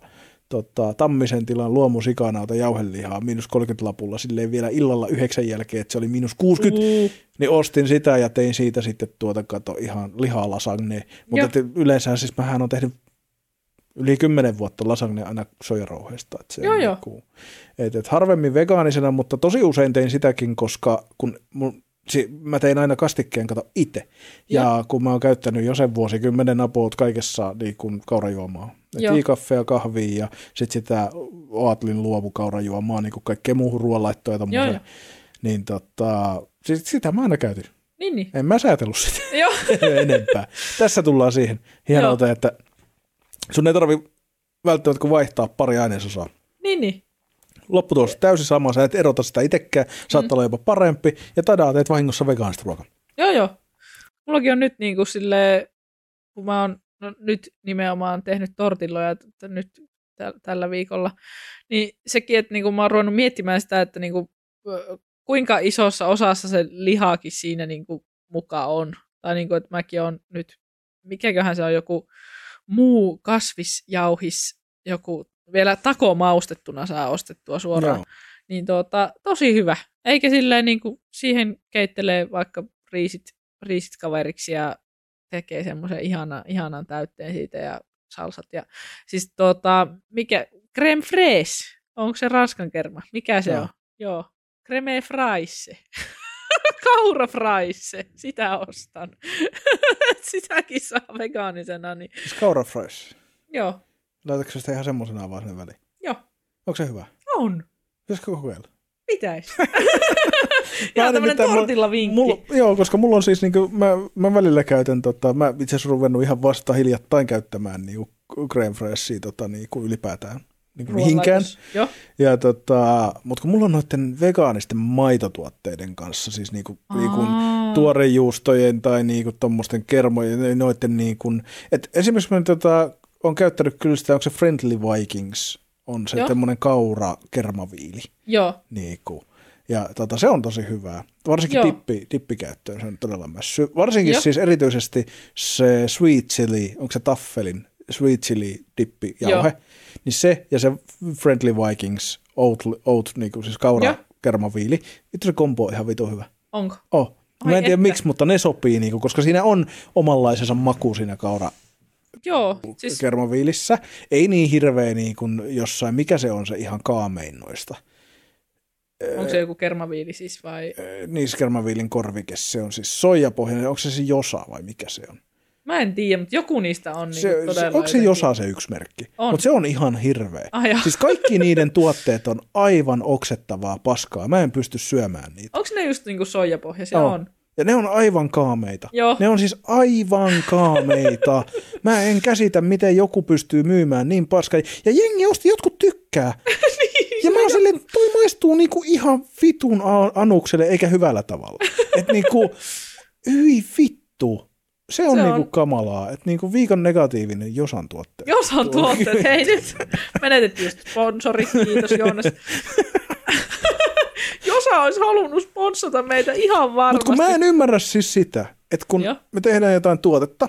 tota, Tammisen tilan luomu sikanauta jauhelihaa miinus 30 lapulla silleen vielä illalla yhdeksän jälkeen, että se oli miinus 60, Uu, niin ostin sitä ja tein siitä sitten tuota, kato, ihan lihalasagne. Joo. Mutta että yleensä siis mähän on tehnyt yli kymmenen vuotta lasagne aina soijarouheesta. Että se Joo, on joo. Niinku, et, et harvemmin vegaanisena, mutta tosi usein tein sitäkin, koska kun mun, si, mä tein aina kastikkeen kato itse. Ja kun mä oon käyttänyt jo sen vuosikymmenen apoot kaikessa niin kuin kaurajuomaa. Tiikaffea, kahvia ja sitten sitä Oatlin luovukaurajuomaa, niin kuin kaikkea muuhun ruoanlaittoa ja Joo, tommosen. joo. Niin tota, sit, sitä mä aina käytin. Niin, niin. En mä säätellyt sitä Joo. enempää. Tässä tullaan siihen hienolta, että sun ei tarvi välttämättä kuin vaihtaa pari ainesosaa. Niin, niin. Lopputulos täysin sama, sä et erota sitä itsekään, saattaa Mm. olla jopa parempi, ja tadaa, teet vahingossa vegaanista ruokaa. Joo, joo. Mullakin on nyt niin kuin silleen, kun mä oon no, nyt nimenomaan tehnyt tortilloja t- nyt tä- tällä viikolla, niin sekin, että niin kuin mä oon ruvennut miettimään sitä, että niin kuin, ö, kuinka isossa osassa se lihakin siinä niin kuin mukaan on. Tai niin kuin, että mäkin on nyt, mikäköhän se on joku muu kasvisjauhis, joku vielä takomaustettuna saa ostettua suoraan. Joo. Niin tuota, tosi hyvä. Eikä silleen niin kuin siihen keittelee vaikka riisit, riisit kaveriksi ja tekee semmoisen ihana, ihanan täytteen siitä ja salsat. Ja, siis tuota, mikä, creme fraise, onko se ranskan kerma? Mikä se Joo. on? Joo, creme fraise. Kaura fraise, sitä ostan. Sitäkin saa vegaanisena, niin Siis kaura fries. joo, Laitatko sitä ihan semmoisena vaan sinne väliin? joo, Onko se hyvä? on. Pitäisikö kokeilla? Pitäis. Ihan mulla- tortilla vinkki. Mulla, joo, koska mulla on siis, niinku, mä, mä välillä käytän, tota, mä itse asiassa ruvennut ihan vasta hiljattain käyttämään niinku, creme freshia tota, niinku, ylipäätään niinku, mihinkään. Ruoanlaitos. Joo. Ja tota, mutta kun mulla on noiden vegaanisten maitotuotteiden kanssa, siis niinku, niinku Aa. tuorejuustojen tai niinku tommosten kermojen, noiden niinku, et esimerkiksi mä tota, on käyttänyt kyllä sitä, onko se Friendly Vikings, on se Joo. tämmöinen kaura kermaviili. Joo, Niinku. Ja tota, se on tosi hyvää. Varsinkin Joo. dippi, dippikäyttöön se on todella mässy. Varsinkin Joo. siis erityisesti se sweet chili, onko se taffelin sweet chili dippi jauhe, Joo. niin se ja se Friendly Vikings oat, oat niinku siis kaura Joo. kermaviili, vittu se kombo on ihan vitu hyvä. onko? Oh. Mä Ai en tiedä että. miksi, mutta ne sopii, niinku, koska siinä on omanlaisensa maku siinä kaura Joo, siis kermaviilissä. Ei niin hirveä niin kuin jossain, mikä se on se ihan kaamein noista. Onko se joku kermaviili siis vai? niiskermaviilin korvike, se on siis soijapohjainen, onko se se Josa vai mikä se on? Mä en tiedä, mutta joku niistä on Se, niinku se, todella onko se Josa se yksi merkki? On. Mutta se on ihan hirveä. Ah. Siis kaikki niiden tuotteet on aivan oksettavaa paskaa. Mä en pysty syömään niitä. Onko ne just niinku soijapohjaisia? Joo. On. Ja ne on aivan kaameita. Joo. Ne on siis aivan kaameita. Mä en käsitä, miten joku pystyy myymään niin paskaa. Ja jengi osti, jotkut tykkää. ja mä oon silleen, toi maistuu niinku ihan vitun anukselle, eikä hyvällä tavalla. Et niinku, hyi vittu. Se on, Se niinku on. kamalaa. Et niinku viikon negatiivinen Josan tuotteet. Jos on tuotteet, hei nyt menetettiin just sponsori, kiitos Joonas. Josa olisi halunnut sponsata meitä ihan varmasti. Mutta kun mä en ymmärrä siis sitä, että kun Joo. me tehdään jotain tuotetta,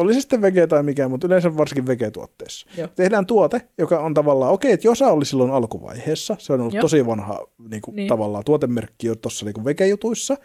oli se sitten vege tai mikä, mutta yleensä varsinkin vegetuotteissa. Joo. Tehdään tuote, joka on tavallaan, okei, että Josa oli silloin alkuvaiheessa, se on ollut Joo. tosi vanha niin kuin, Niin. tavallaan tuotemerkki jo tuossa niin vegejutuissa,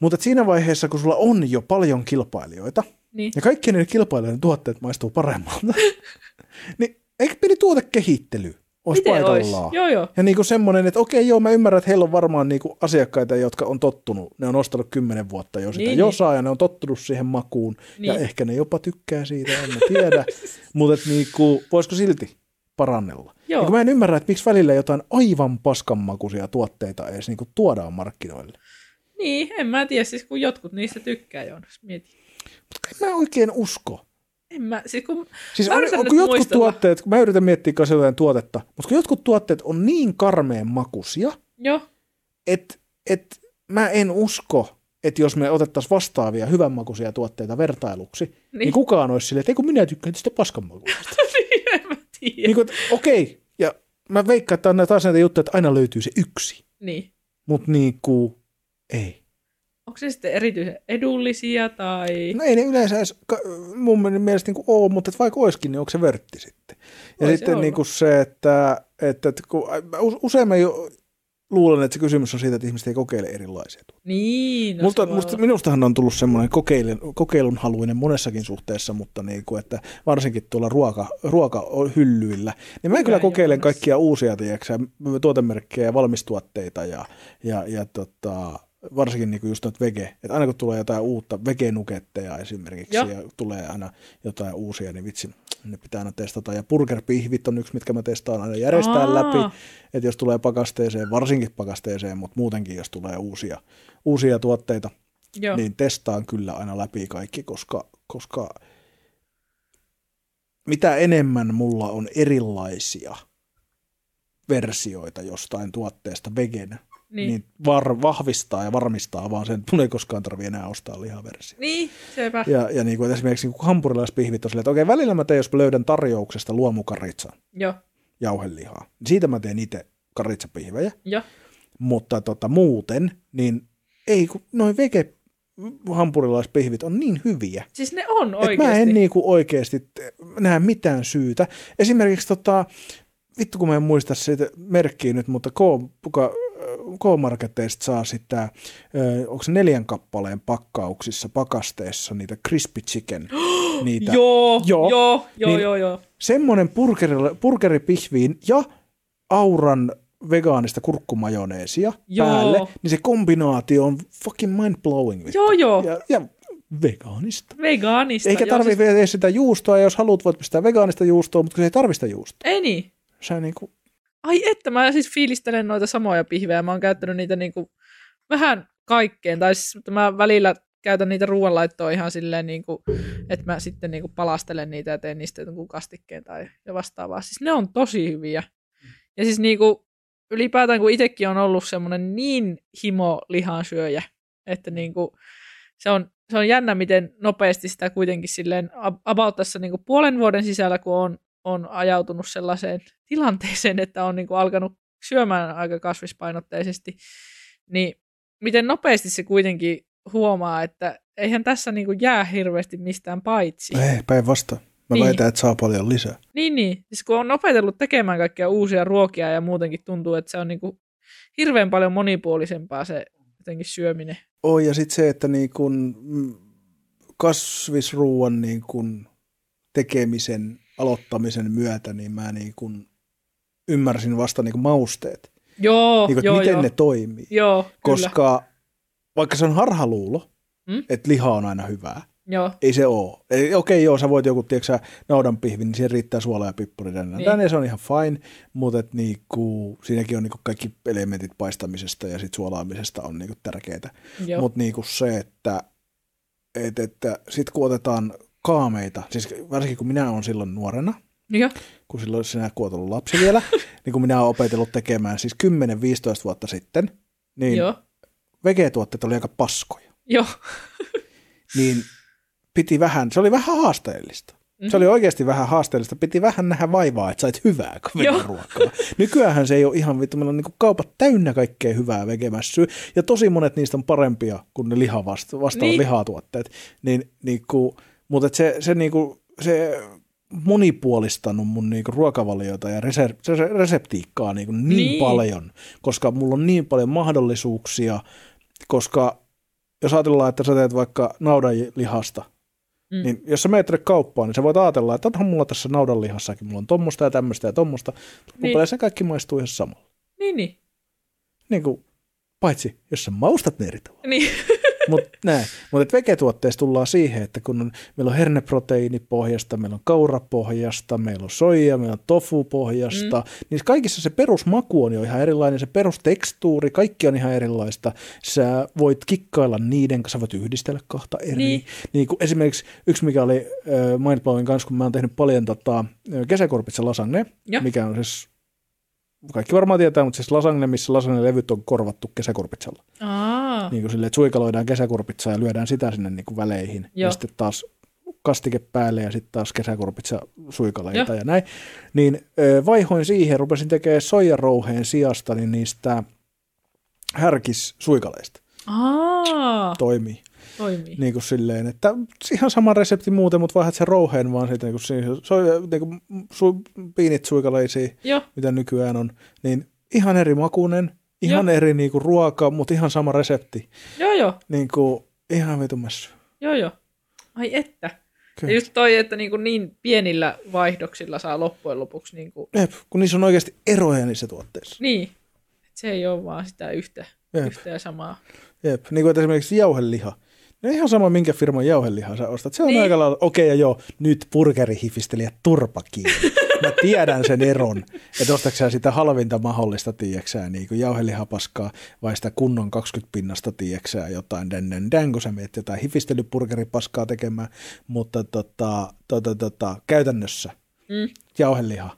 mutta siinä vaiheessa, kun sulla on jo paljon kilpailijoita, Niin. ja kaikkien niiden kilpailijoiden tuotteet maistuu paremmalta, niin eikö pieni tuotekehittely olisi Miten paikallaan? Joo, joo. Ja niinku semmoinen, että okei, joo, mä ymmärrän, että heillä on varmaan niinku asiakkaita, jotka on tottunut. Ne on ostanut kymmenen vuotta jo sitä Niin, josaa ja ne on tottunut siihen makuun. Ja Niin. ehkä ne jopa tykkää siitä, en mä tiedä. Mutta niinku, voisiko silti parannella? Joo. Ja kun mä en ymmärrä, että miksi välillä jotain aivan paskanmakuisia tuotteita edes niinku tuodaan markkinoille. Niin, en mä tiedä, siis kun jotkut niistä tykkää, Joonas, mieti. Mutta en mä oikein usko. En mä, siis kun, Siis Mä on, yritän on, nyt kun jotkut muistella. tuotteet, mä yritän miettiä kanssa jotain tuotetta, mutta kun jotkut tuotteet on niin karmeen makuisia, joo, että et mä en usko, että jos me otettaisiin vastaavia hyvänmakuisia tuotteita vertailuksi, niin, Niin. niin kukaan olisi silleen, että ei kun minä tykkään tästä paskanmakuista. niin kuin, että okei, ja mä veikkaan, että on taas näitä juttuja, että aina löytyy se yksi, Niin. mutta niin kuin, ei. Onko se sitten erityisen edullisia tai... No ei ne yleensä edes mun mielestä niin ole, mutta vaikka olisikin, niin onko se vörtti sitten. Ja Voi se sitten olla. niin kuin se, että, että, että kun, usein mä jo luulen, että se kysymys on siitä, että ihmiset ei kokeile erilaisia tuotteita. Niin, no se voi musta, minustahan on tullut semmoinen kokeilun, kokeilun haluinen monessakin suhteessa, mutta niin kuin, että varsinkin tuolla ruoka, ruokahyllyillä, niin mä Hyvä, kyllä kokeilen Joonas. kaikkia uusia tiedätkö, tuotemerkkejä ja valmistuotteita ja, ja, ja tota, varsinkin niin kuin just noita vege, että aina kun tulee jotain uutta, vegenuketteja esimerkiksi Joo. ja tulee aina jotain uusia, niin vitsi, ne pitää aina testata. Ja burgerpihvit on yksi, mitkä mä testaan aina järjestää Aa. läpi, että jos tulee pakasteeseen, varsinkin pakasteeseen, mutta muutenkin jos tulee uusia, uusia tuotteita, Joo. niin testaan kyllä aina läpi kaikki, koska, koska mitä enemmän mulla on erilaisia versioita jostain tuotteesta vegenä, niin, Niin. var, vahvistaa ja varmistaa vaan sen, että mun ei koskaan tarvitse enää ostaa lihaversio. Niin, sepä. Ja, ja niin kuin esimerkiksi niin hampurilaispihvit on silleen, että okei, välillä mä teen, jos mä löydän tarjouksesta luomukaritsan Joo, jauhelihaa. Siitä mä teen itse karitsapihvejä, joo. mutta tota, muuten, niin ei, kun noin vege hampurilaispihvit on niin hyviä, Siis ne on oikeasti. mä en niinku oikeasti näe mitään syytä. Esimerkiksi tota, vittu kun mä en muista siitä merkkiä nyt, mutta K, kuka, K-Marketeista saa sitä, onko se neljän kappaleen pakkauksissa, pakasteessa niitä crispy chicken. niitä. Joo, Joo. joo, joo, Niin- joo, joo. Semmoinen burgeri, burgeripihviin ja auran vegaanista kurkkumajoneesia Joo. päälle, niin se kombinaatio on fucking mind-blowing. Joo, joo. Ja, ja vegaanista. Vegaanista. Eikä tarvitse siis- sitä juustoa, ja jos haluat, voit pistää vegaanista juustoa, mutta se ei tarvitse sitä juustoa. Ei niin. Se niin kuin, Ai että, mä siis fiilistelen noita samoja pihvejä. Mä oon käyttänyt niitä niinku vähän kaikkeen. Tai siis mä välillä käytän niitä ruoanlaittoa ihan silleen, niinku, että mä sitten niinku palastelen niitä ja teen niistä jonkun kastikkeen tai ja vastaavaa. Siis ne on tosi hyviä. Ja siis niinku, ylipäätään kun itsekin on ollut semmoinen niin himo lihansyöjä, että niinku, se on, se on jännä, miten nopeasti sitä kuitenkin silleen ab- about tässä niinku puolen vuoden sisällä, kun on, on ajautunut sellaiseen tilanteeseen, että on niinku alkanut syömään aika kasvispainotteisesti, niin miten nopeasti se kuitenkin huomaa, että eihän tässä niinku jää hirveästi mistään paitsi. ei, päinvastoin. Mä Niin. niin. väitän, että saa paljon lisää. Niin, niin. Siis kun on opetellut tekemään kaikkia uusia ruokia ja muutenkin tuntuu, että se on niinku hirveän paljon monipuolisempaa se jotenkin syöminen. Oh, ja sitten se, että niin kun, kasvisruuan niin kun tekemisen aloittamisen myötä, niin mä niin kun ymmärsin vasta niin kun mausteet. Joo, Niin että joo, miten joo. ne toimii. Joo, kyllä. Koska vaikka se on harhaluulo, Mm? että liha on aina hyvää, Joo, ei se ole. Ei, okei, joo, sä voit joku, tiedätkö sä, naudanpihvi, niin siihen riittää suola ja pippuri. Niin. Niin. Ja se on ihan fine, mutta et niinku, siinäkin on niinku kaikki elementit paistamisesta ja sit suolaamisesta on niinku tärkeää. joo. Mutta niinku se, että, et, että sit kun otetaan kaameita, siis varsinkin kun minä olen silloin nuorena, joo. kun silloin sinä kun olet ollut lapsi vielä, niin kun minä olen opetellut tekemään siis 10-15 vuotta sitten, niin Joo, vegetuotteet oli aika paskoja. joo. Niin piti vähän, se oli vähän haasteellista. Mm-hmm. Se oli oikeasti vähän haasteellista. Piti vähän nähdä vaivaa, että sait hyvää ruokaa. Nykyään se ei ole ihan vittu. Meillä on niin kaupat täynnä kaikkea hyvää vegemässyä. Ja tosi monet niistä on parempia kuin ne liha vasta- vastaavat niin. lihatuotteet. Niin, niin kuin, mutta se, se, niin kuin, se monipuolistanut mun niinku ruokavaliota ja rese- reseptiikkaa niinku niin, niin paljon, koska mulla on niin paljon mahdollisuuksia, koska jos ajatellaan, että sä teet vaikka naudanlihasta, mm. niin jos sä menet kauppaan, niin sä voit ajatella, että onhan mulla tässä naudanlihassakin, mulla on tommosta ja tämmöistä ja tommosta, niin. se kaikki maistuu ihan samalla. Niin, niin. Niin kuin, paitsi jos sä maustat ne eri tavalla. Niin. Mutta. Mutta vegetuotteissa tullaan siihen, että kun on, meillä on herneproteiinipohjasta, meillä on kaurapohjasta, meillä on soija, meillä on tofupohjasta, mm. niin kaikissa se perusmaku on jo ihan erilainen, se perustekstuuri, kaikki on ihan erilaista. Sä voit kikkailla niiden kanssa, voit yhdistellä kahta eri. Niin. niin kuin esimerkiksi yksi, mikä oli äh, mindblowing kanssa, kun mä oon tehnyt paljon tota, kesäkorpitsa lasagne, ja. mikä on siis kaikki varmaan tietää, mutta siis lasagne, missä lasagne-levyt on korvattu kesäkurpitsalla. Aa. Niin kuin silleen, että suikaloidaan kesäkurpitsaa ja lyödään sitä sinne niin kuin väleihin. Joo. Ja sitten taas kastike päälle ja sitten taas kesäkurpitsa suikaleita Joo. ja näin. Niin vaihoin siihen, rupesin tekemään soijarouheen sijasta niin niistä härkis suikaleista. Aa. Toimii. Toimii. Niin kuin silleen, että ihan sama resepti muuten, mutta vaihdat sen rouheen vaan sitten, niin kuin, se on niin kuin su, piinit suikaleisia, Joo. mitä nykyään on, niin ihan eri makuinen, ihan Joo. eri niin kuin, ruoka, mutta ihan sama resepti. Joo, joo. Niin kuin, ihan vitumassa. Joo, joo. Ai että. Kyllä. Ja just toi, että niin, kuin niin pienillä vaihdoksilla saa loppujen lopuksi... Niin kuin... Jep, kun niissä on oikeasti eroja niissä tuotteissa. Niin. Et se ei ole vaan sitä yhtä, Jep. yhtä ja samaa. Jep, niin kuin esimerkiksi jauheliha. No ihan sama, minkä firman jauhelihaa sä ostat. Se on niin. aika lailla, okei okay, ja joo, nyt burgerihifistelijä turpa kiinni. Mä tiedän sen eron, että ostatko sä sitä halvinta mahdollista, tiiäksää, niin kuin jauhelihapaskaa, vai sitä kunnon 20 pinnasta, tiiäksää, jotain den, den, den kun sä meet jotain hifistelyburgeripaskaa tekemään, mutta tota, tota, tota, käytännössä mm. jauheliha,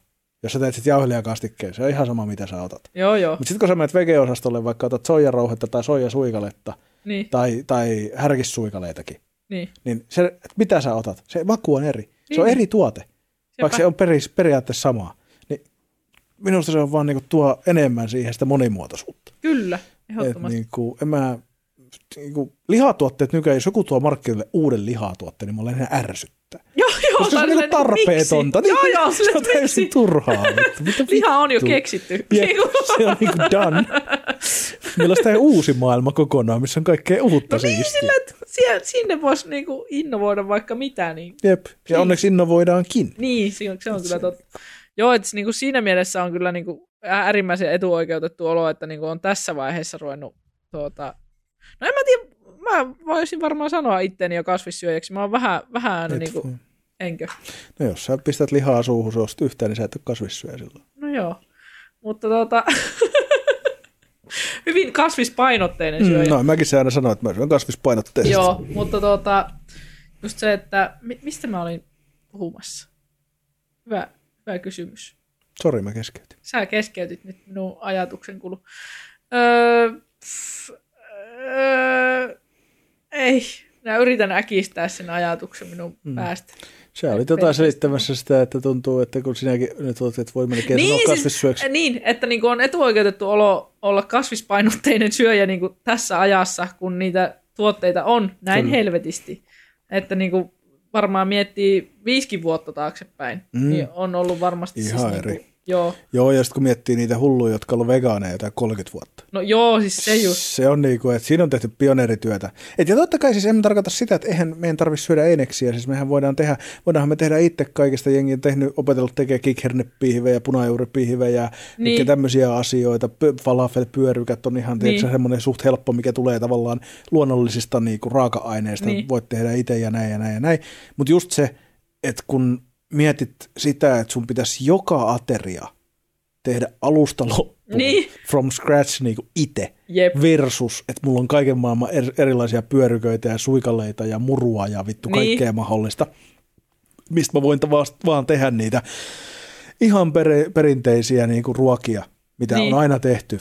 jos sä teet sitten jauhelihakastikkeen, se on ihan sama, mitä sä otat. Joo, joo. Mutta sitten kun sä menet vege-osastolle, vaikka otat soijarouhetta tai soijasuikaletta, niin. tai, tai härkissuikaleitakin, niin. niin se, että mitä sä otat, se maku on eri. Niin. Se on eri tuote, Sepä. vaikka se on peris, periaatteessa samaa. Niin minusta se on vaan niinku tuo enemmän siihen sitä monimuotoisuutta. Kyllä, ehdottomasti. Et niinku, en mä, niinku, lihatuotteet nykyään, jos joku tuo markkinoille uuden lihatuotteen, niin mä olen ihan ärsyttää. Joo, joo. Koska se on niinku tarpeetonta. Niin, joo, joo, se on täysin turhaa. Mitä Liha on jo keksitty. Jep, se on niinku done. Meillä on uusi maailma kokonaan, missä on kaikkea uutta no niin, sillä, että sinne voisi niinku innovoida vaikka mitä. Niin... Jep, ja niin. onneksi innovoidaankin. Niin, se on, se on kyllä totta. Joo, että niinku siinä mielessä on kyllä niinku äärimmäisen etuoikeutettu olo, että niinku on tässä vaiheessa ruvennut tuota... No en mä tiedä, mä voisin varmaan sanoa itteni jo kasvissyöjäksi. Mä oon vähän, vähän aina Et, niinku, enkö? No jos sä pistät lihaa suuhun suosta yhtään, niin sä et ole kasvissyöjä silloin. No joo, mutta tuota... hyvin kasvispainotteinen syöjä. Mm, no, mäkin se aina sanoin, että mä syön kasvispainotteisesti. Joo, mutta tuota, just se, että mistä mä olin puhumassa? Hyvä, hyvä kysymys. Sori, mä keskeytin. Sä keskeytit nyt minun ajatuksen kulu. Öö, pff, öö, ei, mä yritän äkistää sen ajatuksen minun mm. päästä. Se oli tota selittämässä sitä, että tuntuu, että kun sinäkin nyt olet, että voi melkein niin, sanoa siis- kasvissyöksi. Siis, niin, että niin kuin on etuoikeutettu olo olla kasvispainotteinen syöjä niin kuin tässä ajassa, kun niitä tuotteita on näin Kyllä. helvetisti. Että niin kuin varmaan miettii viisikin vuotta taaksepäin, mm. niin on ollut varmasti Ihan siis eri. Niin kuin Joo. Joo, ja sitten kun miettii niitä hulluja, jotka on vegaaneja jotain 30 vuotta. No joo, siis se just. Se on niin kuin, että siinä on tehty pioneerityötä. Et ja totta kai siis emme tarkoita sitä, että eihän meidän tarvitse syödä eineksiä. Siis mehän voidaan tehdä, voidaanhan me tehdä itse kaikista jengi on tehnyt, opetellut tekemään kikhernepiihivejä, punajuuripihivejä, niin. tämmöisiä asioita. Falafelpyörykät on ihan niin. semmoinen suht helppo, mikä tulee tavallaan luonnollisista niin kuin raaka-aineista. Niin. Voit tehdä itse ja näin ja näin ja näin. Mutta just se, että kun mietit sitä, että sun pitäisi joka ateria tehdä alusta loppuun niin. from scratch niin itse versus, että mulla on kaiken maailman erilaisia pyöryköitä ja suikaleita ja murua ja vittu niin. kaikkea mahdollista, mistä mä voin vaan tehdä niitä ihan per, perinteisiä niin kuin ruokia, mitä niin. on aina tehty.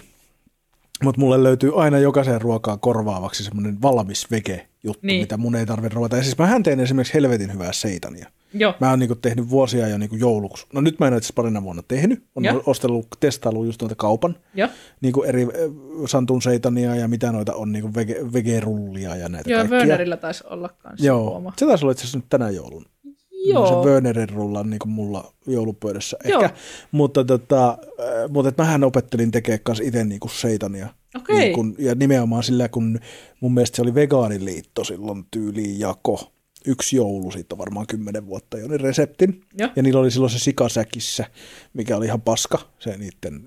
Mutta mulle löytyy aina jokaisen ruokaa korvaavaksi semmoinen valmis vege juttu, niin. mitä mun ei tarvitse ruveta. Ja siis mähän teen esimerkiksi helvetin hyvää seitania. Joo. Mä oon niinku tehnyt vuosia jo niinku jouluksi. No nyt mä en ole itse parina vuonna tehnyt. On Joo. ostellut, testaillut just noita kaupan. Joo. Niinku eri äh, Santun seitania ja mitä noita on, niinku vege, vegerullia ja näitä Joo, kaikkia. Wörnerillä taisi olla kanssa Joo, huoma. se taisi olla itse asiassa nyt tänä joulun. Joo. Se Wörnerin rulla on niinku mulla joulupöydässä Joo. ehkä. Mutta, tota, äh, mutta et mähän opettelin tekemään kanssa itse niinku seitania. Okei. Niin kun, ja nimenomaan sillä, kun mun mielestä se oli vegaaniliitto silloin tyyliin jako. Yksi joulu, siitä on varmaan kymmenen vuotta jo, niin reseptin. Joo. Ja niillä oli silloin se sikasäkissä, mikä oli ihan paska, se niiden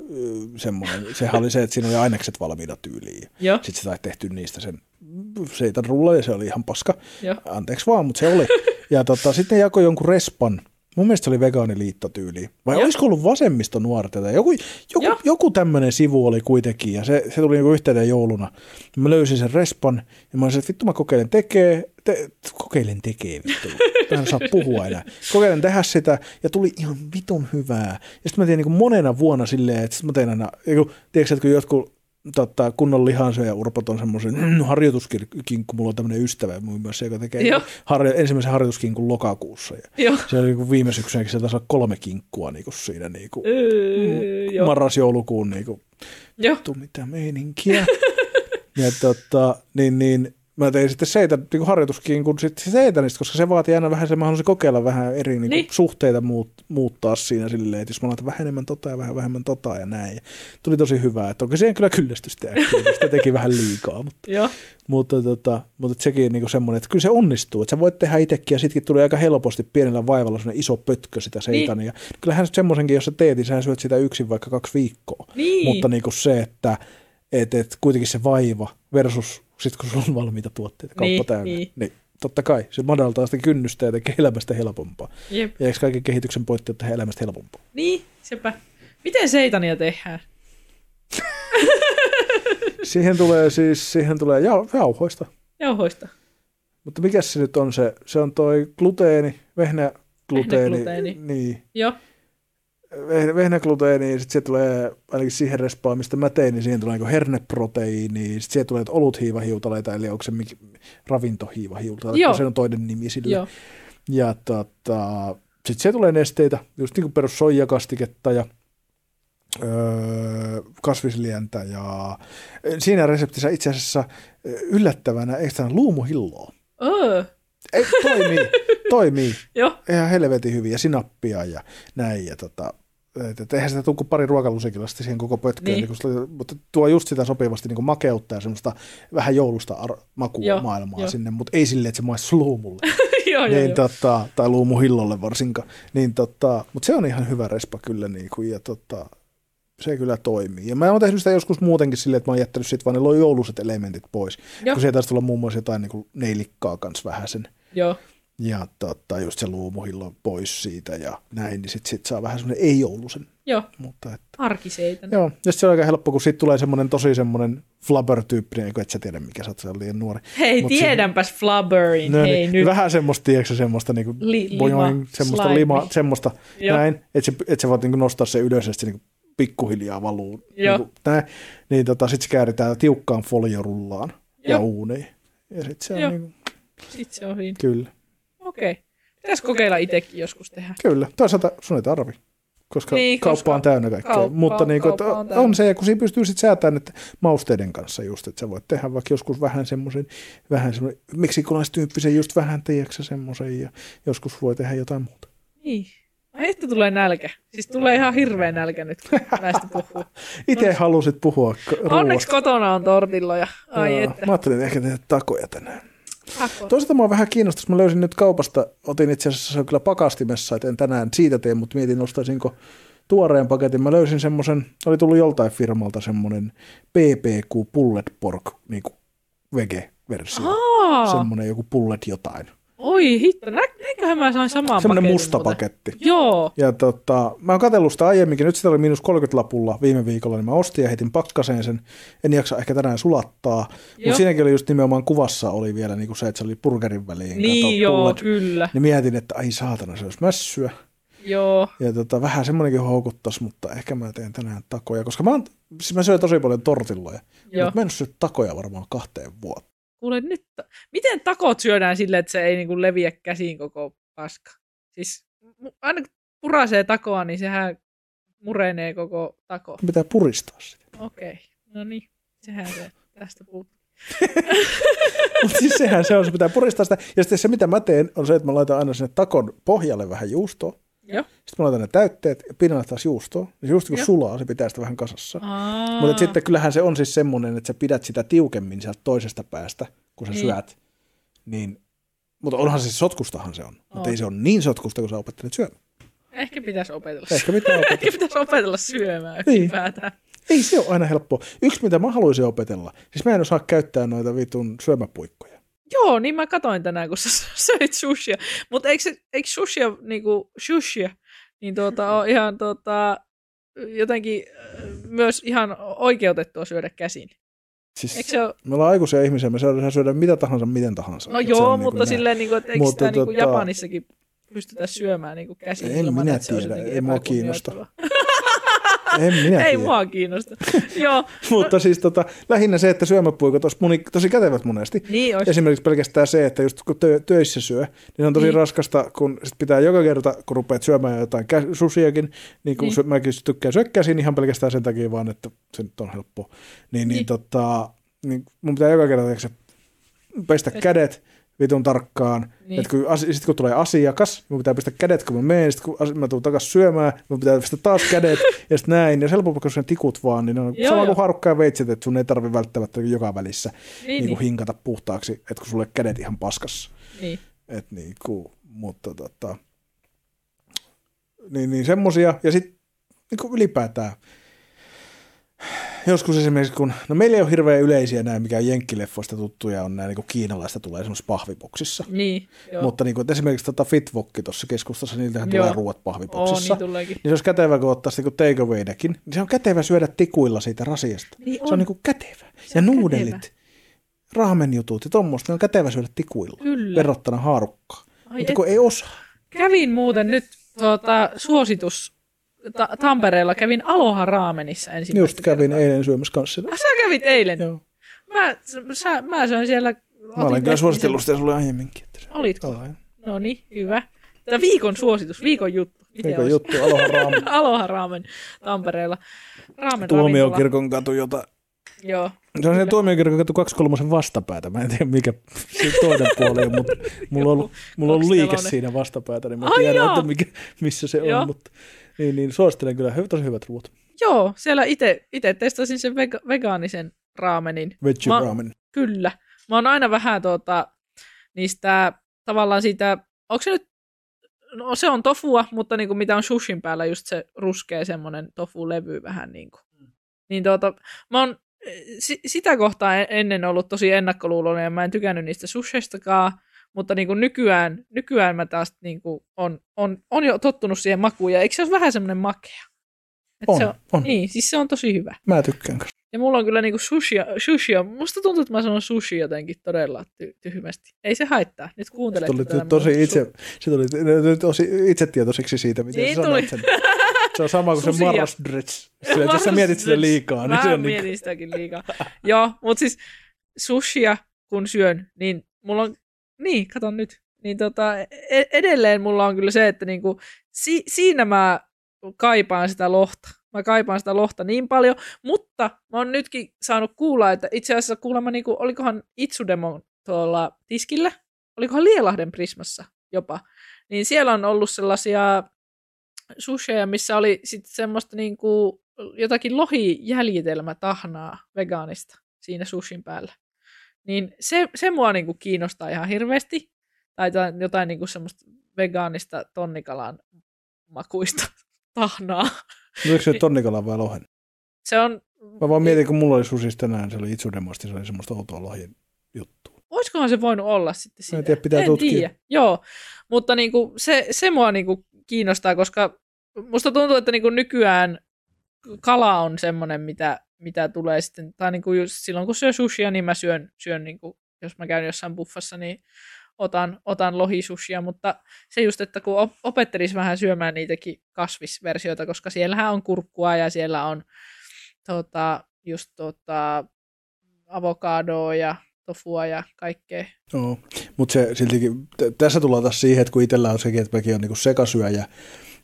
semmoinen. Sehän oli se, että siinä oli ainekset valmiina tyyliin. Joo. Sitten se sai tehty niistä sen seitan rulla ja se oli ihan paska. Joo. Anteeksi vaan, mutta se oli. Ja tota, sitten ne jakoi jonkun respan. Mun mielestä se oli vegaaniliitto tyyliin. Vai Joo. olisiko ollut vasemmisto nuorten? tai Joku, joku, joku tämmöinen sivu oli kuitenkin ja se, se tuli niinku yhteyden jouluna. Mä löysin sen respan ja mä olisin, että vittu mä kokeilen tekee, te, kokeilen tekee vittu. Mä en saa puhua enää. Kokeilen tehdä sitä ja tuli ihan vitun hyvää. Ja sitten mä tein niinku monena vuonna silleen, että sit mä tein aina, joku, tiedätkö, että kun jotkut tota, kunnon lihansyöjä urpot on semmoisen mm, harjoituskinkku, mulla on tämmöinen ystävä muun muassa, joka tekee Joo. harjo, ensimmäisen harjoituskinkun lokakuussa. Ja Joo. se oli niin viime syksynäkin, se taisi olla kolme kinkkua niin kuin siinä niin kuin Öö, joo. marras-joulukuun niin kuin, Joo. vittu mitä meininkiä. ja tota, niin, niin mä tein sitten seitä niin harjoituskinkun sitten seitanista, koska se vaatii aina vähän se, mä haluaisin kokeilla vähän eri niin Niin. suhteita muut, muuttaa siinä silleen, että jos mä laitan vähän enemmän tota ja vähän vähemmän tota ja näin. Ja tuli tosi hyvää, että onko siihen kyllä kyllästy sitä äkkiä, sitä teki vähän liikaa, mutta Joo. mutta, tota, mutta sekin niinku semmoinen, että kyllä se onnistuu. Että sä voit tehdä itsekin ja sittenkin tulee aika helposti pienellä vaivalla sellainen iso pötkö sitä seitania. Niin. Kyllähän semmoisenkin, jos sä teet, niin sä syöt sitä yksin vaikka kaksi viikkoa. Niin. Mutta niinku se, että et, et kuitenkin se vaiva versus sitten kun sulla on valmiita tuotteita kauppa Niin, täynnä. niin. niin totta kai se madaltaa sitä kynnystä ja tekee elämästä helpompaa. Jep. Ja eikö kaiken kehityksen pointti ole tehdä elämästä helpompaa? Niin, sepä. Miten seitania tehdään? Siihen tulee siis, siihen tulee jau- jauhoista. Jauhoista. Mutta mikä se nyt on se? Se on toi gluteeni, vehnä gluteeni. Vehnägluteeni. Niin. Joo. Vehnä- Vehnägluteeni, sitten tulee, ainakin siihen respaan, mistä mä tein, niin siihen tulee niin herneproteiini, sitten siihen tulee oluthiivahiutaleita, eli onko se mik, ravintohiivahiutaleita, Joo. se on toinen nimi sille. Joo. Ja tota, sitten siihen tulee nesteitä, just niin kuin perus soijakastiketta ja öö, kasvislientä ja siinä reseptissä itse asiassa yllättävänä ekstra luumuhilloa. Öö. Ei, toimii, toimii. Joo. Ihan helvetin hyviä sinappia ja näin. Ja tota, et, et eihän sitä tule kuin pari ruokalusikilasta siihen koko pötköön, Niin. niin. mutta tuo just sitä sopivasti niin makeutta ja semmoista vähän joulusta ar- makua Joo, maailmaa jo. sinne, mutta ei silleen, että se maistu luumulle. joo, niin, joo. tota, tai luumuhillolle varsinkaan. Niin, tota, mutta se on ihan hyvä respa kyllä. Niin kuin, ja tota, se kyllä toimii. Ja mä oon tehnyt sitä joskus muutenkin silleen, että mä oon jättänyt sit vaan ne jouluset elementit pois. Joo. Kun sieltä taisi tulla muun muassa jotain niin kuin neilikkaa kanssa vähän sen Joo. ja tota, just se luumuhillo pois siitä ja näin, niin sitten sit saa vähän semmoinen ei-joulusen. Joo. Mutta et, Arkiseitania. joo, ja se on aika helppo, kun siitä tulee semmoinen tosi semmoinen flubber-tyyppinen, eikö et sä tiedä mikä sä oot, se liian nuori. Hei, Mut tiedänpäs flubberin. No, Hei, niin, nyt. Vähän semmoista, tiedätkö, semmoista niinku Li- lima, semmoista slime. lima, semmoista Joo. näin, että sä, et sä voit niinku nostaa se ylös ja sitten se niinku pikkuhiljaa valuu. Joo. Niinku, näin, niin tota, sitten se kääritään tiukkaan foliorullaan ja uuniin. Ja sitten se on Joo. niinku, Sitten siinä. kyllä. Okei. Pitäisi kokeilla itsekin joskus tehdä. Kyllä, toisaalta sun ei tarvi, koska Niin, kauppa koska on täynnä kaikkea. kauppa- Mutta niin kuin, kauppa on on, täynnä. on se, kun siinä pystyy sitten säätämään että mausteiden kanssa just, että sä voit tehdä vaikka joskus vähän semmoisen, vähän semmoinen meksikolais-tyyppisen just vähän, tiedätkö semmoisen, ja joskus voi tehdä jotain muuta. Niin. Että tulee nälkä. Siis tulee ihan hirveä nälkä nyt, kun näistä puhuu. Itse halusit puhua k- Onneksi ruoasta. kotona on tortilloja. Ai Joo, että. Mä ajattelin ehkä tehdä takoja tänään. Toisaalta mä vähän kiinnostus. Mä löysin nyt kaupasta, otin itse asiassa se on kyllä pakastimessa, että en tänään siitä tee, mutta mietin ostaisinko tuoreen paketin. Mä löysin semmoisen, oli tullut joltain firmalta semmoinen PPQ Pullet Pork niin vege-versio. Semmoinen joku pullet jotain. Oi hitto. Nä, näinköhän mä sain saman Semmoinen paketin musta muuten? paketti. Joo. Ja tota, mä oon katsellut sitä aiemminkin, nyt sitä oli miinus 30 lapulla viime viikolla, niin mä ostin ja heitin pakkaseen sen. En jaksa ehkä tänään sulattaa, mutta siinäkin oli just nimenomaan kuvassa oli vielä niin kuin se, että se oli burgerin väliin. Niin kato, joo, pullet. kyllä. Niin mietin, että ai saatana, se olisi mässyä. Joo. Ja tota, vähän semmoinenkin houkuttas, mutta ehkä mä teen tänään takoja, koska mä, oon, siis mä syön tosi paljon tortilloja. Joo. Mutta mä en syönyt takoja varmaan kahteen vuoteen. Kuule nyt, miten takot syödään silleen, että se ei niinku leviä käsiin koko paska? Siis aina kun purasee takoa, niin sehän murenee koko tako. Pitää puristaa sitä. Okei, no niin, sehän se tästä puuttuu. Mutta siis sehän se on, se pitää puristaa sitä. Ja sitten se, mitä mä teen, on se, että mä laitan aina sinne takon pohjalle vähän juustoa. Joo. Sitten mä laitan ne täytteet ja pinnalle taas juustoa. Ja se just kun Joo. sulaa, se pitää sitä vähän kasassa. Aa, Mutta sitten kyllähän se on siis semmoinen, että sä pidät sitä tiukemmin sieltä toisesta päästä, kun sä Niin. syöt. Niin, mutta onhan se sotkustahan se on. Mutta On. ei se ole niin sotkusta, kun sä opettelet syömään. Ehkä pitäisi opetella. Ehkä pitää opetella. Ehkä pitäisi opetella syömään Niin. ylipäätään. Ei se ole aina helppoa. Yksi, mitä mä haluaisin opetella, siis mä en osaa käyttää noita vitun syömäpuikkoja. Joo, niin mä katoin tänään, kun sä söit sushia. Mutta eikö, se- eikö sushia, niinku, sushia, niin tuota, on ihan tuota, jotenkin äh, myös ihan oikeutettua syödä käsin. Siis Eikö se ole? me ollaan aikuisia ihmisiä, me saadaan syödä mitä tahansa, miten tahansa. No joo, mutta näin. silleen, niinku, että eikö Mutta sitä niinku tota- Japanissakin pystytä syömään niinku käsin En ilman, minä tiedä, ei mua epäkunnioittavaa. En minä Ei tiedä. mua kiinnosta. joo, Mutta siis tota, lähinnä se, että syömäpuikot olisi moni, tosi kätevät monesti. niin olisi. Esimerkiksi pelkästään se, että just kun tö- töissä syö, niin on tosi Niin. raskasta, kun sit pitää joka kerta, kun rupeat syömään jotain kä- susiakin, niin kun Niin. mäkin tykkään syödä käsin ihan pelkästään sen takia vaan, että se nyt on helppoa. Niin, niin. Niin. tota, niin mun pitää joka kerta pestä Pestä. kädet vitun tarkkaan. Niin. Että kun, asi- sit kun tulee asiakas, mun pitää pistää kädet, kun mä menen, sitten kun mä tuun takaisin syömään, mun pitää pistää taas kädet, ja sitten näin. Ja helpompi, kun sen tikut vaan, niin ne on Joo, sama joo. kuin harukka ja veitset, että sun ei tarvi välttämättä joka välissä niin, niin niin, kuin hinkata puhtaaksi, että kun sulle kädet ihan paskassa. niin. Et niin kuin, mutta tota, niin, niin semmosia. Ja sitten niin kuin ylipäätään, joskus esimerkiksi kun, no meillä ei ole hirveän yleisiä nämä, mikä jenkkileffoista tuttuja on nämä niin kiinalaista tulee semmoisessa pahviboksissa. niin joo. Mutta niin kuin, esimerkiksi tota Fitvokki tuossa keskustassa, niiltähän Joo. tulee ruuat Oo, pahviboksissa. niin. Niin se olisi kätevä, kun ottaisi niin takeawaynäkin, niin se on kätevä syödä tikuilla siitä rasiasta. Niin Se on on. niin kuin kätevä. Se ja on nuudelit, kätevä. raamenjutut ja tuommoista, ne on kätevä syödä tikuilla. Kyllä. Verrattuna haarukkaan. Ai Mutta et, kun ei osaa. kävin muuten nyt tuota, suositus ta- Tampereella, kävin Aloha Raamenissa ensin. Just kävin eilen syömässä kanssa. Ah, sä kävit eilen? Joo. Mä, sä, mä söin siellä. Mä olen kyllä suositellut sitä sulle aiemminkin. Olitko? Olen. No niin, hyvä. Tämä viikon suositus, viikon juttu. Miten Eikö olisi? juttu Aloha Raamen. Aloha Raamen Tampereella. Raamen. Tuomiokirkon katu, jota... Joo. Se on se Tuomiokirkon katu 23 vastapäätä. Mä en tiedä mikä se toinen puoli on, mutta mulla on ollut, mulla on ollut liike 24. siinä vastapäätä, niin mä tiedän, että mikä, missä se Joo. on. Mutta, niin, niin, suosittelen kyllä. Hy- Tosi hyvät ruoat. Joo, siellä itse testasin sen vega- vegaanisen raamenin. Veggie Mä- ramen. Kyllä. Mä oon aina vähän tuota, niistä tavallaan siitä, onko se nyt, no se on tofua, mutta niinku mitä on sushin päällä just se ruskea semmoinen tofu-levy vähän niinku. Niin tuota, mä oon si- sitä kohtaa en- ennen ollut tosi ennakkoluuloinen ja mä en tykännyt niistä susheistakaan, mutta niinku nykyään, nykyään mä taas niinku on, on, on, jo tottunut siihen makuun ja eikö se ole vähän semmoinen makea? Et On, se on, on. Niin, siis se on tosi hyvä. Mä tykkään kanssa. Ja mulla on kyllä niinku sushia, sushia. Musta tuntuu, että mä sanon sushi jotenkin todella ty- tyhmästi. Ei se haittaa. Nyt kuuntele. Se tuli tosi itse, se tuli tosi itsetietoiseksi siitä, miten Niin sä tuli. sanoit sen. Se on sama kuin se Susi ja- Maros Drets. Sillä, jos sä mietit sitä liikaa, niin se on mietin niin sitäkin liikaa. Joo, mutta siis sushia kun syön, niin mulla on, niin katon nyt, niin tota, e- edelleen mulla on kyllä se, että niinku, si- siinä mä kaipaan sitä lohta. Mä kaipaan sitä lohta niin paljon, mutta mä oon nytkin saanut kuulla, että itse asiassa kuulemma, niinku, olikohan Itsudemon tuolla tiskillä, olikohan Lielahden Prismassa jopa, niin siellä on ollut sellaisia susheja, missä oli sitten semmoista niinku jotakin lohijäljitelmätahnaa vegaanista siinä sushin päällä. Niin se, se mua niinku kiinnostaa ihan hirveästi. Tai jotain, jotain niinku semmoista vegaanista tonnikalan makuista tahnaa. Oliko se tonnikala vai lohen? Se on, Mä vaan mietin, kun mulla oli susis tänään, se oli itsudemosti, se oli semmoista outoa lohien juttua. olisikohan se voinut olla sitten sitä? en tiedä, pitää en tutkia. Tiedä. Joo, mutta niinku se, se mua niinku kiinnostaa, koska musta tuntuu, että niinku nykyään kala on semmoinen, mitä, mitä tulee sitten, tai niinku just silloin kun syö sushia, niin mä syön, syön niinku, jos mä käyn jossain buffassa, niin otan, otan lohisushia, mutta se just, että kun op- opettelisi vähän syömään niitäkin kasvisversioita, koska siellähän on kurkkua ja siellä on tota, just tota, avokadoa ja tofua ja kaikkea. Joo, mutta se siltikin, t- tässä tullaan taas siihen, että kun itsellä on sekin, että mäkin on niinku sekasyöjä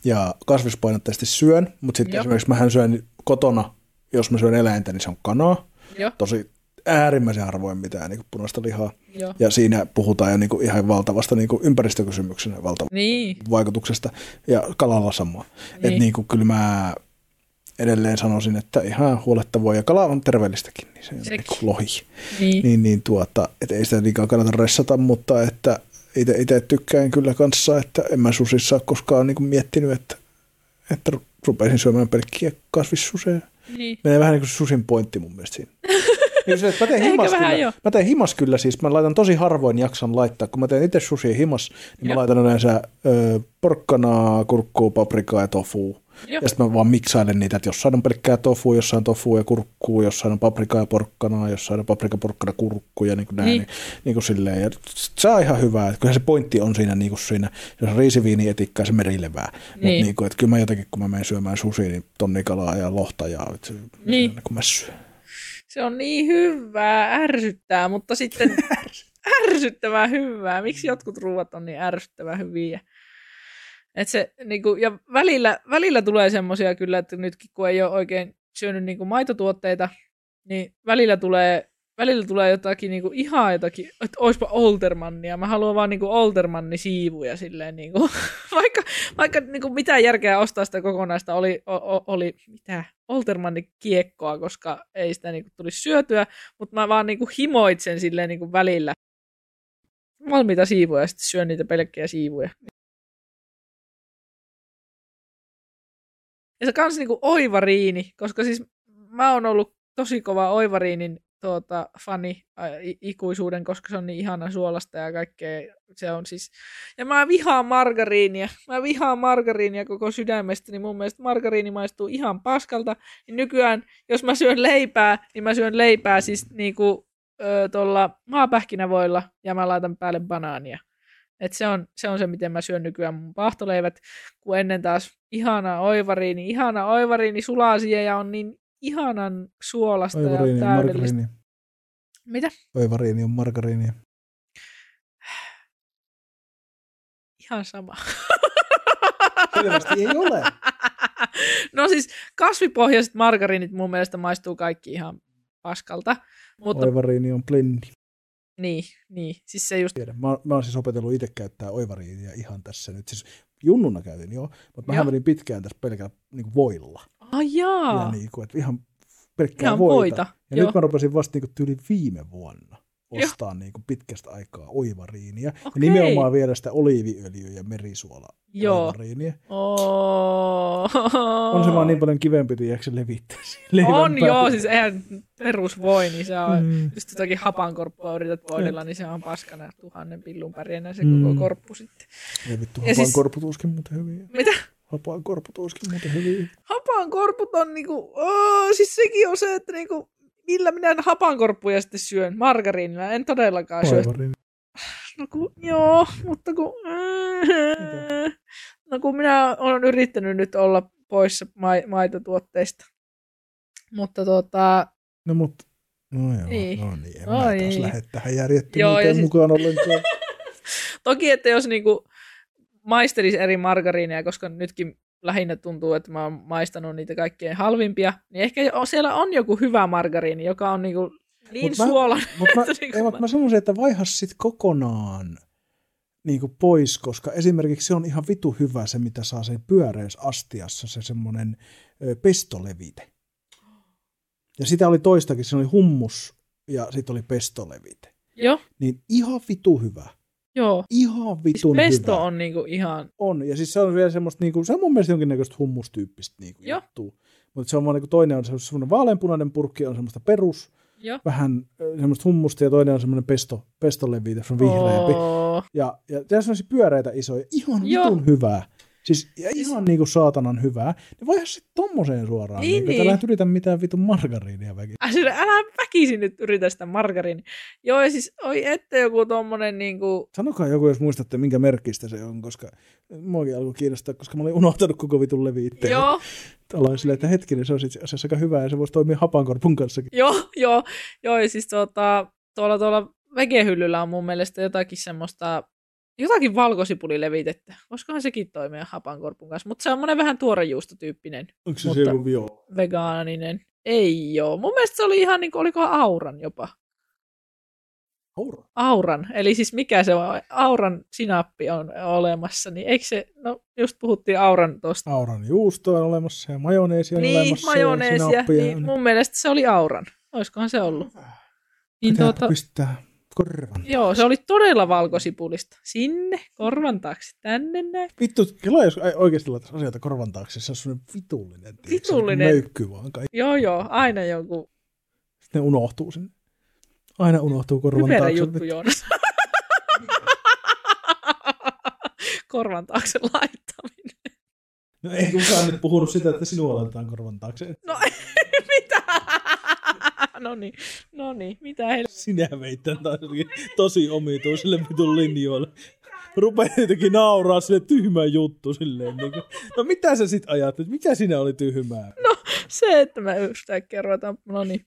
ja kasvispainotteisesti syön, mutta sitten esimerkiksi mähän syön kotona, jos mä syön eläintä, niin se on kanaa. Joo, Tosi äärimmäisen harvoin mitään niin punaista lihaa. joo. Ja siinä puhutaan jo niin kuin ihan valtavasta niin kuin ympäristökysymyksen valtavasta Niin, vaikutuksesta. Ja kalalla sama. Niin. Että niin kuin kyllä mä edelleen sanoisin, että ihan huolettavaa. Ja kala on terveellistäkin, niin se on Sekin. niin kuin lohi. niin. Niin, niin tuota, että ei sitä liikaa kannata ressata, mutta että itse tykkään kyllä kanssa, että en mä susissa ole koskaan niin kuin miettinyt, että, että rupeisin syömään pelkkiä kasvissuseja. Niin. Menee vähän niin kuin susin pointti mun mielestä siinä. Niin se, että mä teen himas kyllä, jo. mä teen himas kyllä siis, mä laitan tosi harvoin jaksan laittaa, kun mä teen itse sushi himas, niin mä Joo. laitan yleensä ö, porkkanaa, kurkkuu, paprikaa ja tofua. Joo. Ja sitten mä vaan miksailen niitä, että jossain on pelkkää tofu, jossain on tofu ja kurkkuu, jossain on paprikaa ja porkkanaa, jossain on paprika, porkkana, kurkku ja niin kuin näin. Niin. Niin. Niin kuin silleen. Ja se on ihan hyvä. Että kyllähän se pointti on siinä, niin kuin siinä jos on riisiviini etikkaa se merilevää. Niin. Mutta Niin. niin kuin, että kyllä mä jotenkin, kun mä menen syömään sushi, niin tonnikalaa ja lohta ja se, Niin. kun mä syön. Se on niin hyvää, ärsyttää, mutta sitten ärsyttävää hyvää. Miksi jotkut ruuat on niin ärsyttävän hyviä? Et se, niinku, ja välillä, välillä tulee semmoisia kyllä, että nytkin kun ei ole oikein syönyt niinku maitotuotteita, niin välillä tulee, välillä tulee jotakin niinku, ihan jotakin, että oispa Oltermannia. Mä haluan vaan niinku Oltermanni siivuja silleen, niinku, vaikka, vaikka niinku, mitään järkeä ostaa sitä kokonaista oli, o, o, oli mitä, Oltermanni kiekkoa, koska ei sitä niinku, tulisi syötyä, mutta mä vaan niinku, himoitsen silleen niinku, välillä valmiita siivuja ja sitten syön niitä pelkkiä siivuja. Ja se kans niinku oivariini, koska siis mä oon ollut tosi kova oivariinin tuota, fani ikuisuuden, koska se on niin ihana suolasta ja kaikkea. Se on siis... Ja mä vihaan margariinia. Mä vihaan margariinia koko sydämestä, niin mun mielestä margariini maistuu ihan paskalta. Niin nykyään, jos mä syön leipää, niin mä syön leipää siis niinku ö, tuolla maapähkinävoilla ja mä laitan päälle banaania. Et se, on, se on se, miten mä syön nykyään mun pahtoleivät, kun ennen taas ihana oivariini, ihana oivariini sulaa siihen ja on niin ihanan suolasta Oivariini ja täydellistä. margariini. Mitä? Oivariini on margariini. Ihan sama. Selvästi ei ole. no siis kasvipohjaiset margariinit mun mielestä maistuu kaikki ihan paskalta. Mutta Oivariini on blendi. niin, niin, siis se just, Tiedän. Mä, mä oon siis opetellut itse käyttää oivariinia ihan tässä nyt. Siis junnuna käytin joo, mutta mä menin pitkään tässä pelkällä niin voilla. Ai jaa, Ja niin kuin, että ihan pelkkää ihan voita. voita. Ja Joo. nyt mä rupesin vasta niin tyyli viime vuonna ostaa niin kuin pitkästä aikaa oivariinia. Okei. Ja nimenomaan vielä sitä oliiviöljyä ja merisuola oivariinia. Oh. On se vaan niin paljon kivempi, tiedätkö levittää On päälle. joo, siis eihän perusvoi, niin se on, Mm. just jotakin hapankorppua yrität voidella, niin se on paskana tuhannen pillun pärjänä se Mm. koko korppu sitten. Ja vittu, hapaan siis- korputuuskin muuten hyviä. Mitä? Hapaan korputuuskin muuten hyviä. Hapankorput on niinku, oh, siis sekin on se, että niinku, millä minä hapankorppuja sitten syön. Margariinilla en todellakaan syö. No kun, joo, mutta kun... No kun minä olen yrittänyt nyt olla poissa ma- maitotuotteista. Mutta tota, No mutta, no joo, Niin. no niin, en No mä taas niin. lähde tähän järjettömyyteen siis- mukaan ollenkaan. toki, että jos niinku maistelisi eri margariineja, koska nytkin lähinnä tuntuu, että mä oon maistanut niitä kaikkein halvimpia, niin ehkä siellä on joku hyvä margariini, joka on niinku niin Mut mä- suolainen. Mutta mä, niinku mut mä- mä sanoisin, että vaihas sit kokonaan niin kuin pois, koska esimerkiksi se on ihan vitu hyvä se, mitä saa sen pyöreässä astiassa, se semmoinen pestolevite. Ja sitä oli toistakin, se oli hummus ja sitten oli pestolevite. Joo, Niin ihan vitu hyvä. Joo. Ihan Siis vitun pesto hyvä. on niinku ihan, On, ja siis se on vielä semmoista, niinku, se on mun mielestä jonkinnäköistä hummustyyppistä niinku Joo. juttua. Mutta se on vaan niinku, toinen on se- semmoinen vaaleanpunainen purkki, on semmoista perus, joo. vähän semmoista hummusta, ja toinen on semmoinen pesto, pestolevite, se on vihreämpi. Oo. Ja, ja tässä on semmoisia pyöreitä isoja, ihan Joo. vitun hyvää. Siis ja Siis- ihan niinku saatanan hyvää. Niin voihan sitten tommoseen suoraan. Niin, Niin, niin. niin. Älä yritä mitään vitun margariinia väki. Älä, siis älä väkisin nyt yritä sitä margariini. Joo, ja siis, oi että joku tommonen niinku, Sanokaa joku, jos muistatte, minkä merkistä se on, koska muakin alkoi kiinnostaa, koska mä olin unohtanut koko vitun leviitteen. joo, Aloin silleen, että hetkinen, se on itse asiassa aika hyvä ja se voisi toimia hapankorpun kanssakin. joo, joo, joo, ja siis tota, tuolla, tuolla vegehyllyllä on mun mielestä jotakin semmoista, jotakin valkosipulilevitettä. Voisikohan sekin toimia hapankorpun kanssa, mutta se on monen vähän tuorejuustotyyppinen Onko se Mutta- se vegaaninen. Ei joo. Mun mielestä se oli ihan niin kuin, oliko auran jopa. Aura. Auran, eli siis mikä se on, auran sinappi on olemassa, niin eikö se, no just puhuttiin auran tuosta. Auran juusto on olemassa ja majoneesi on Niin, olemassa. majoneesia, ja niin on. mun mielestä se oli auran. Olisikohan se ollut? Niin Pitääpä tuota, pistää korvan. joo, se oli todella valkosipulista. Sinne, korvan taakse, tänne näin. Vittu, kelaa jos oikeasti laitaisi asioita korvan taakse, se on semmoinen vitullinen. tiedätkö, se Vitullinen. Möykky vaan kaikki. Joo, joo, aina jonkun Sitten ne unohtuu sinne. Aina unohtuu korvan typerä taakse. juttu, Joonas. korvan taakse laittaminen. No ei kukaan nyt puhunut sitä, että sinua laitetaan korvan taakse. No mitä? No niin, no niin, mitä hel... Sinä veit taas jotenkin tosi omituiselle vitun linjoille. Rupee jotenkin nauraa sille tyhmä juttu silleen. Niin kuin, no mitä sä sit ajattelit? Mikä sinä oli tyhmää? No se, että mä yhtäkkiä ruvetaan, no niin.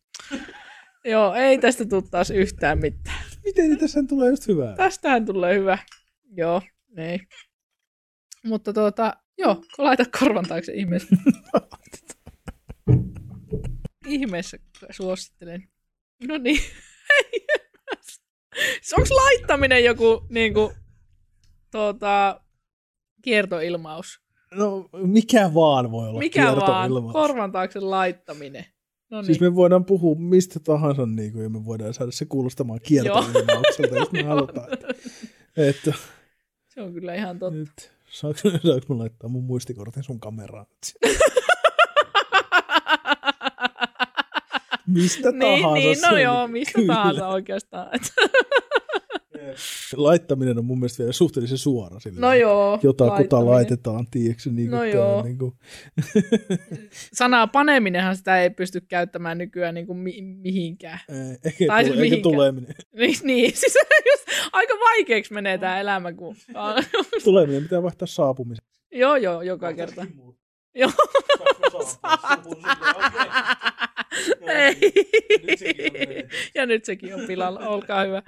Joo, ei tästä tule taas yhtään mitään. Miten tässä tulee just hyvää? Tästähän tulee hyvä. Joo, ei. Mutta tuota, joo, laita korvan taakse ihmeessä. ihmeessä suosittelen. No niin. Onko laittaminen joku niinku, tuota, kiertoilmaus? No mikä vaan voi olla Mikä vaan, kiertoilmaus. korvan taakse laittaminen. No niin. Siis me voidaan puhua mistä tahansa niin kuin, ja me voidaan saada se kuulostamaan kiertoilmaukselta, jos me halutaan. Että, että Se on kyllä ihan totta. nyt, saanko, saanko mä laittaa mun muistikortin sun kameraan? Mistä niin, tahansa. niin, no joo, mistä kyllä. tahansa oikeastaan. Laittaminen on mun mielestä vielä suhteellisen suora. Sillä no joo, Jota kuta laittaminen. laitetaan, tiedätkö? Niin No joo. Niin kuin, Sanaa paneminenhan sitä ei pysty käyttämään nykyään niin kuin mi- mihinkään. eikä Tai tule, siis eikä mihinkään. tuleminen. Niin, niin. siis just aika vaikeaksi menee tämä elämä, kun... Tuleminen pitää vaihtaa saapumisen. joo, joo, joka kerta. Joo. Ei. ja nyt sekin on pilalla. Olkaa hyvä.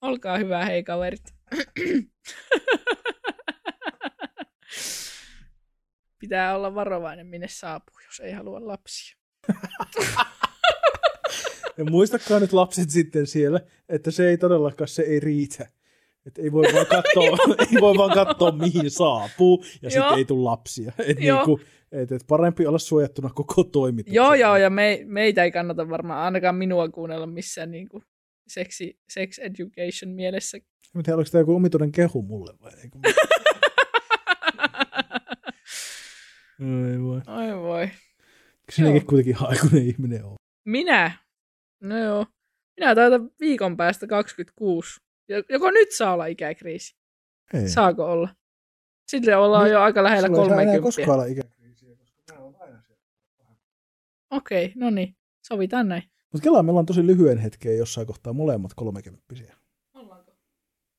Olkaa hyvä, hei kaverit. Pitää olla varovainen, minne saapuu, jos ei halua lapsia. Ja muistakaa nyt lapset sitten siellä, että se ei todellakaan, se ei riitä. Että ei voi vaan katsoa, ei voi vaan katsoa mihin saapuu, ja sitten ei tule lapsia. Et niinku, et, et parempi olla suojattuna koko toimitus. Joo, joo, ja me, meitä ei kannata varmaan ainakaan minua kuunnella missään niin kuin seksi, sex education mielessä. Tiedä, oliko tämä joku omituinen kehu mulle vai ei? kun- Ei voi. Oi voi. Sinäkin kuitenkin aikuinen ihminen on. Minä? No joo. Minä taitan viikon päästä 26. Jo- Joko nyt saa olla ikäkriisi? Ei. Saako olla? Sitten ollaan Niin, jo aika lähellä Sulla ei saa enää 30. koskaan olla ikäkriisiä, koska mä oon aina siellä. Okei, no niin. Sovitaan näin. Mutta kelaa, meillä on tosi lyhyen hetken jossain kohtaa molemmat kolmekymppisiä. Ollaanko?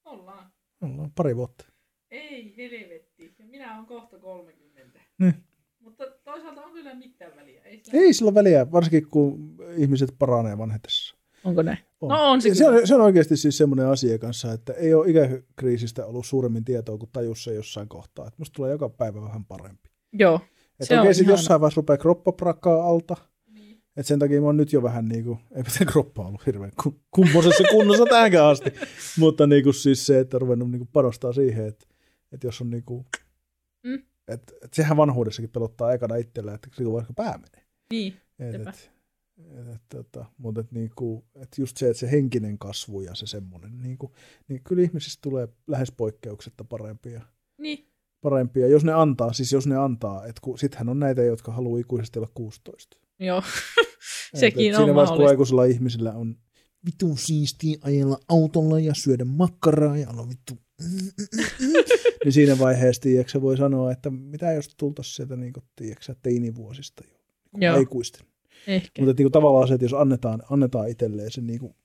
Ollaan. Ollaan pari vuotta. Ei helvetti. Ja minä olen kohta 30. Niin. Mutta toisaalta on kyllä mitään väliä. Ei, sillä... Ei sillä väliä, varsinkin kun ihmiset paranee vanhetessa. Onko näin? On. No on se se, on, se on oikeasti siis semmoinen asia kanssa, että ei ole ikäkriisistä ollut suuremmin tietoa kuin tajussa jossain kohtaa. Että musta tulee joka päivä vähän parempi. Joo. Että Se on oikein sitten jossain vaiheessa rupeaa kroppa prakaa alta. Niin. Että sen takia mä oon nyt jo vähän niin kuin, ei mitään kroppa ollut hirveän ku- kummoisessa kunnossa tähänkään asti. Mutta niin kuin siis se, että on ruvennut niin kuin panostaa siihen, että, että jos on niin kuin, Mm. että, että sehän vanhuudessakin pelottaa ekana itsellä, että silloin vaikka pää menee. Niin. Et, et, et, tota, mutta et niinku, et just se, että se henkinen kasvu ja se semmoinen, niinku, niin kyllä ihmisistä tulee lähes poikkeuksetta parempia. Niin. parempia, jos ne antaa, siis jos ne antaa, että kun, sittenhän on näitä, jotka haluaa ikuisesti olla 16. Joo. Et- Sekin et on Siinä vaiheessa, kun aikuisilla ihmisillä on vitun siistiä ajella autolla ja syödä makkaraa ja olla vittu niin siinä vaiheessa, tiedätkö, se voi sanoa, että mitä jos tultaisiin sieltä, niin kuin, tiedätkö, teinivuosista jo, niin Joo. aikuisten. Ehkä. Mutta niin tavallaan se, että jos annetaan, annetaan itselleen se niin kuin,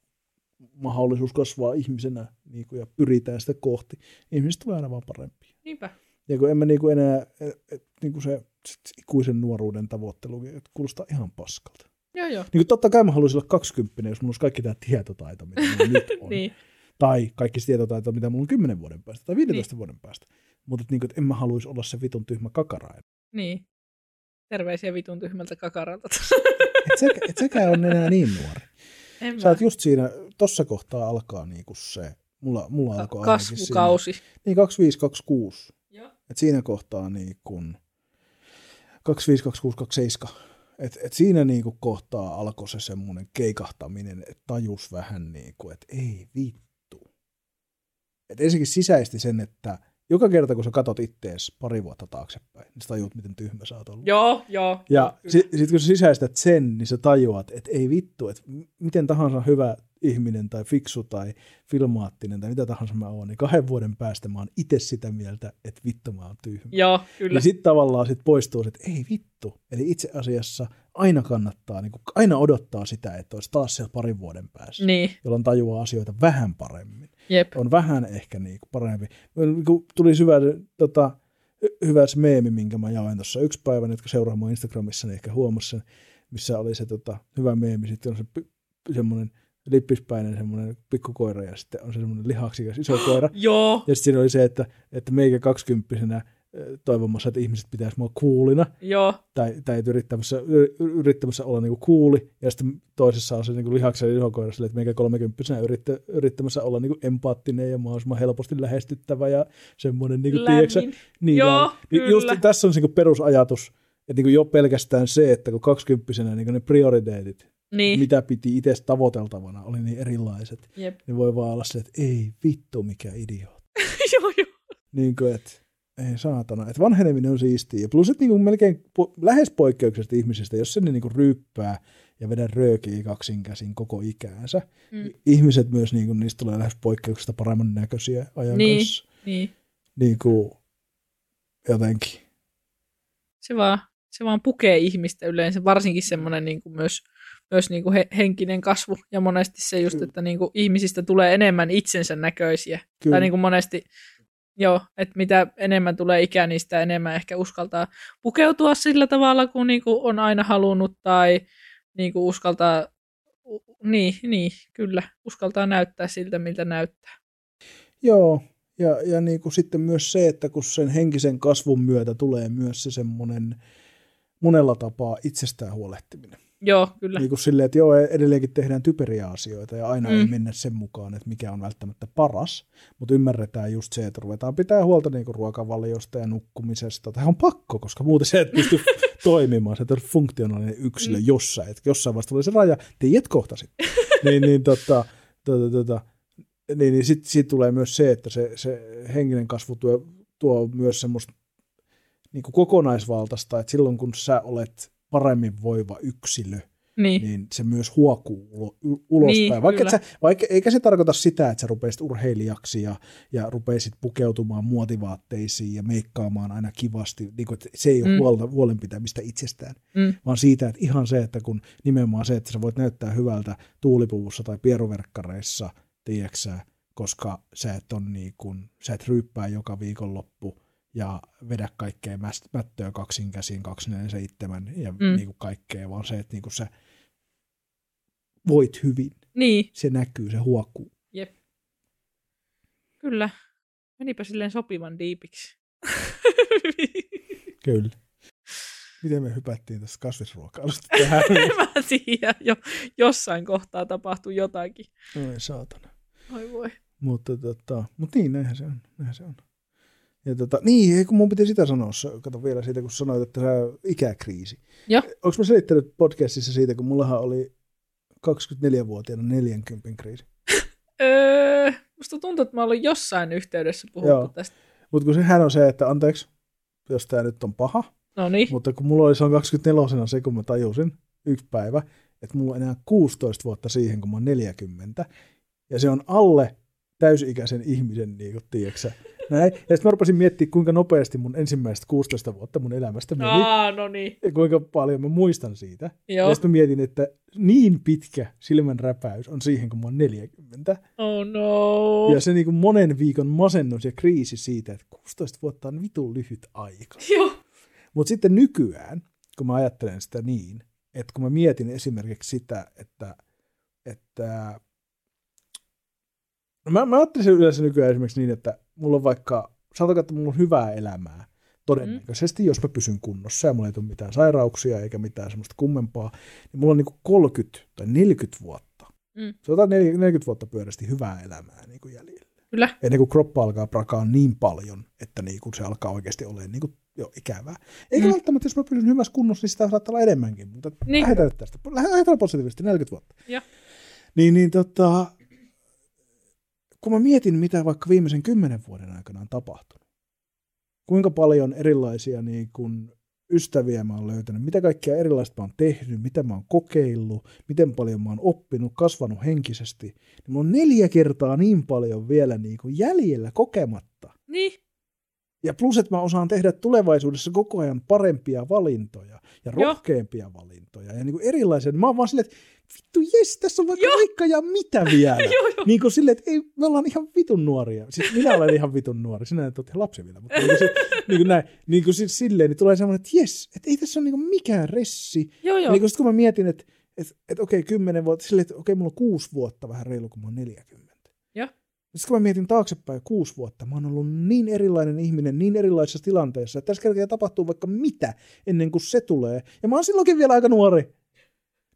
mahdollisuus kasvaa ihmisenä niin kuin, ja pyritään sitä kohti, niin ihmiset tulee aina vaan parempia. Niinpä. Ja kun emme niin kuin enää, et, niin kuin se se ikuisen nuoruuden tavoittelu että kuulostaa ihan paskalta. Joo, joo. Niin kuin totta kai mä haluaisin olla 20, jos mulla olisi kaikki tämä tietotaito, mitä mulla nyt on. Niin. Tai kaikki se tietotaito, mitä mulla on 10 vuoden päästä tai 15 niin. vuoden päästä. Mutta niin kuin, en mä haluaisi olla se vitun tyhmä kakara. Niin. Terveisiä vitun tyhmältä kakaralta. Et, sekä, et sekään on enää niin nuori. En Sä oot just siinä, tossa kohtaa alkaa niinku se, mulla, mulla Ka- alkoi ainakin siinä. kasvukausi. Niin 2526. Joo. Et siinä kohtaa niin kun 252627. Et, et siinä niinku kohtaa alkoi se semmoinen keikahtaminen, että tajus vähän niin kuin, että ei vittu. Et ensinnäkin sisäisti sen, että joka kerta kun sä katot ittees pari vuotta taaksepäin, niin sä tajuut, miten tyhmä sä oot ollut. Joo, joo. Ja sitten sit kun sä sisäistät sen, niin sä tajuat, että ei vittu, että miten tahansa hyvä ihminen tai fiksu tai filmaattinen tai mitä tahansa mä oon, niin kahden vuoden päästä mä oon itse sitä mieltä, että vittu mä oon tyhmä. Joo, kyllä. Niin sitten tavallaan sit poistuu, että ei vittu. Eli itse asiassa aina kannattaa, niin kuin, aina odottaa sitä, että olisi taas siellä parin vuoden päässä, Niin, jolloin tajuaa asioita vähän paremmin. Jep. On vähän ehkä niin kuin parempi. Niin kuin Tuli syvä, tota, hyvä se meemi, minkä mä jaoin tuossa yksi päivä, jotka seuraa mun Instagramissa, niin ehkä huomasi sen, missä oli se tota, hyvä meemi. Sitten on se semmoinen lippispäinen semmoinen pikkukoira ja sitten on se semmoinen lihaksikas iso koira. Joo, Ja sitten siinä oli se, että, että meikä kaksikymppisenä toivomassa, että ihmiset pitäisi mua kuulina. Joo, tai, tai yrittämässä, yrittämässä olla niinku kuuli, ja sitten toisessa on se niinku lihaksen iso koira sille, että meikä kolmekymppisenä yrittä, yrittämässä olla niinku empaattinen ja mahdollisimman helposti lähestyttävä ja semmoinen, niinku, tiedätkö, niin, Joo, niin just tässä on se niinku perusajatus, että niinku jo pelkästään se, että kun kaksikymppisenä niinku ne prioriteetit, Niin, mitä piti itse tavoiteltavana, oli niin erilaiset, jep. niin voi vaan olla se, että ei vittu mikä idiootti. joo, joo. Niin kuin, että ei saatana. Että vanheneminen on siistiä. Ja plus, että niin kuin melkein po- lähes poikkeuksesta ihmisistä, jos sen niin kuin ryyppää ja vedä röökiä kaksin käsin koko ikäänsä, Mm. ihmiset myös niin kuin, niistä tulee lähes poikkeuksesta paremman näköisiä ajan Niin. kanssa. Niin, Niin kuin, jotenkin. se vaan, se vaan pukee ihmistä yleensä, varsinkin semmoinen niin kuin myös, myös niin kuin he, henkinen kasvu ja monesti se just, että niin kuin ihmisistä tulee enemmän itsensä näköisiä. Kyllä. Tai niin kuin monesti, joo, että mitä enemmän tulee ikää, niin sitä enemmän ehkä uskaltaa pukeutua sillä tavalla, kun niin kuin on aina halunnut tai niin kuin uskaltaa, niin, niin, kyllä, uskaltaa näyttää siltä, miltä näyttää. Joo, ja, ja niin kuin sitten myös se, että kun sen henkisen kasvun myötä tulee myös se semmoinen monella tapaa itsestään huolehtiminen. Joo, kyllä. Niin kuin silleen, että joo, edelleenkin tehdään typeriä asioita ja aina mm. ei mennä sen mukaan, että mikä on välttämättä paras, mutta ymmärretään just se, että ruvetaan pitää huolta niin kuin ruokavaliosta ja nukkumisesta. Tämä on pakko, koska muuten se et pysty toimimaan, se et ole funktionaalinen yksilö Mm. jossain, että jossain vaiheessa tulee se raja, tiedät kohta sitten. niin, niin, tota, tota, tota, niin, niin sitten sit tulee myös se, että se, se henkinen kasvu tuo, tuo myös semmoista niin kuin kokonaisvaltaista, että silloin kun sä olet paremmin voiva yksilö, Niin, niin se myös huokuu ulo, ulospäin. Niin, vaikka, sä, vaikka eikä se tarkoita sitä, että sä rupeisit urheilijaksi ja, ja rupeisit pukeutumaan muotivaatteisiin ja meikkaamaan aina kivasti. Niin kuin, että se ei ole Mm. huolta, huolenpitämistä itsestään, mm, vaan siitä, että ihan se, että kun nimenomaan se, että sä voit näyttää hyvältä tuulipuvussa tai pieruverkkareissa, tiedäksä, koska sä et, on niin kuin, sä et ryyppää joka viikonloppu ja vedä kaikkea mättöä kaksin käsin 247 ja Mm. mm. niin kuin kaikkea, vaan se, että niin kuin sä voit hyvin. niin, Se näkyy, se huokuu. jep. Kyllä. Menipä silleen sopivan diipiksi. Kyllä. Miten me hypättiin tästä kasvisruokailusta tähän? en mä tiedä, jo, jossain kohtaa tapahtui jotakin. Oi saatana. Oi voi. Mutta, tota, mutta niin, näinhän se on. Näinhän se on. Ja tota, niin, kun mun piti sitä sanoa, kato vielä siitä, kun sanoit, että sä ikäkriisi. Joo. Onko mä selittänyt podcastissa siitä, kun mullahan oli 24-vuotiaana 40 kriisi. Öö, musta tuntuu, että mä olin jossain yhteydessä puhuttu Joo. tästä. Mutta kun sehän on se, että anteeksi, jos tämä nyt on paha, No niin. mutta kun mulla oli se on 24 se, kun mä tajusin yksi päivä, että mulla on enää 16 vuotta siihen, kun mä oon 40, ja se on alle täysi-ikäisen ihmisen, niin kuin, tiedätkö Näin. Ja sitten mä rupesin miettimään, kuinka nopeasti mun ensimmäiset 16 vuotta mun elämästä meni, Aa, no niin. ja kuinka paljon mä muistan siitä. Joo. Ja sitten mä mietin, että niin pitkä silmän räpäys on siihen, kun mä oon 40. Oh no. Ja se niin kuin monen viikon masennus ja kriisi siitä, että 16 vuotta on vitun lyhyt aika. Joo. Mutta sitten nykyään, kun mä ajattelen sitä niin, että kun mä mietin esimerkiksi sitä, että, että No mä, mä ajattelisin yleensä nykyään esimerkiksi niin, että mulla on vaikka, sanotaan, että mulla on hyvää elämää todennäköisesti, mm. jos mä pysyn kunnossa ja mulla ei tule mitään sairauksia eikä mitään semmoista kummempaa, niin mulla on niin 30 tai 40 vuotta. Mm. Se on 40 vuotta pyörästi hyvää elämää niin kuin jäljellä. Kyllä. Ennen kuin kroppa alkaa prakaa niin paljon, että niin kuin se alkaa oikeasti olemaan niin kuin jo ikävää. Eikä mm. välttämättä, jos mä pysyn hyvässä kunnossa, niin sitä saattaa olla enemmänkin, mutta niin. lähdetään tästä. Lähdetään positiivisesti, 40 vuotta. Ja. Niin, niin tota, kun mä mietin, mitä vaikka viimeisen kymmenen vuoden aikana on tapahtunut, kuinka paljon erilaisia niin kun ystäviä mä oon löytänyt, mitä kaikkia erilaista mä oon tehnyt, mitä mä oon kokeillut, miten paljon mä oon oppinut, kasvanut henkisesti, niin mulla on neljä kertaa niin paljon vielä niin kuin jäljellä kokematta. Niin. Ja plus, että mä osaan tehdä tulevaisuudessa koko ajan parempia valintoja ja rohkeampia Joo. valintoja ja niin kuin erilaisia. Mä oon vaan silleen, että vittu jes, tässä on vaikka vaikka ja mitä vielä. niin kuin silleen, että ei, me ollaan ihan vitun nuoria. Siis minä olen ihan vitun nuori, sinä et ole lapsi vielä. Mutta niin kuin, niin kuin näin, niin kuin siis silleen, niin tulee semmoinen, että jes, että ei tässä ole niin kuin mikään ressi. Joo, joo. Niin kuin sit kun mä mietin, että että, että okei, kymmenen vuotta, silleen, että okei, mulla on kuusi vuotta vähän reilu, kun mä oon 40. Joo. Sitten kun mä mietin taaksepäin kuusi vuotta, mä oon ollut niin erilainen ihminen, niin erilaisessa tilanteessa, että tässä kerkeä tapahtuu vaikka mitä ennen kuin se tulee. Ja mä oon silloinkin vielä aika nuori.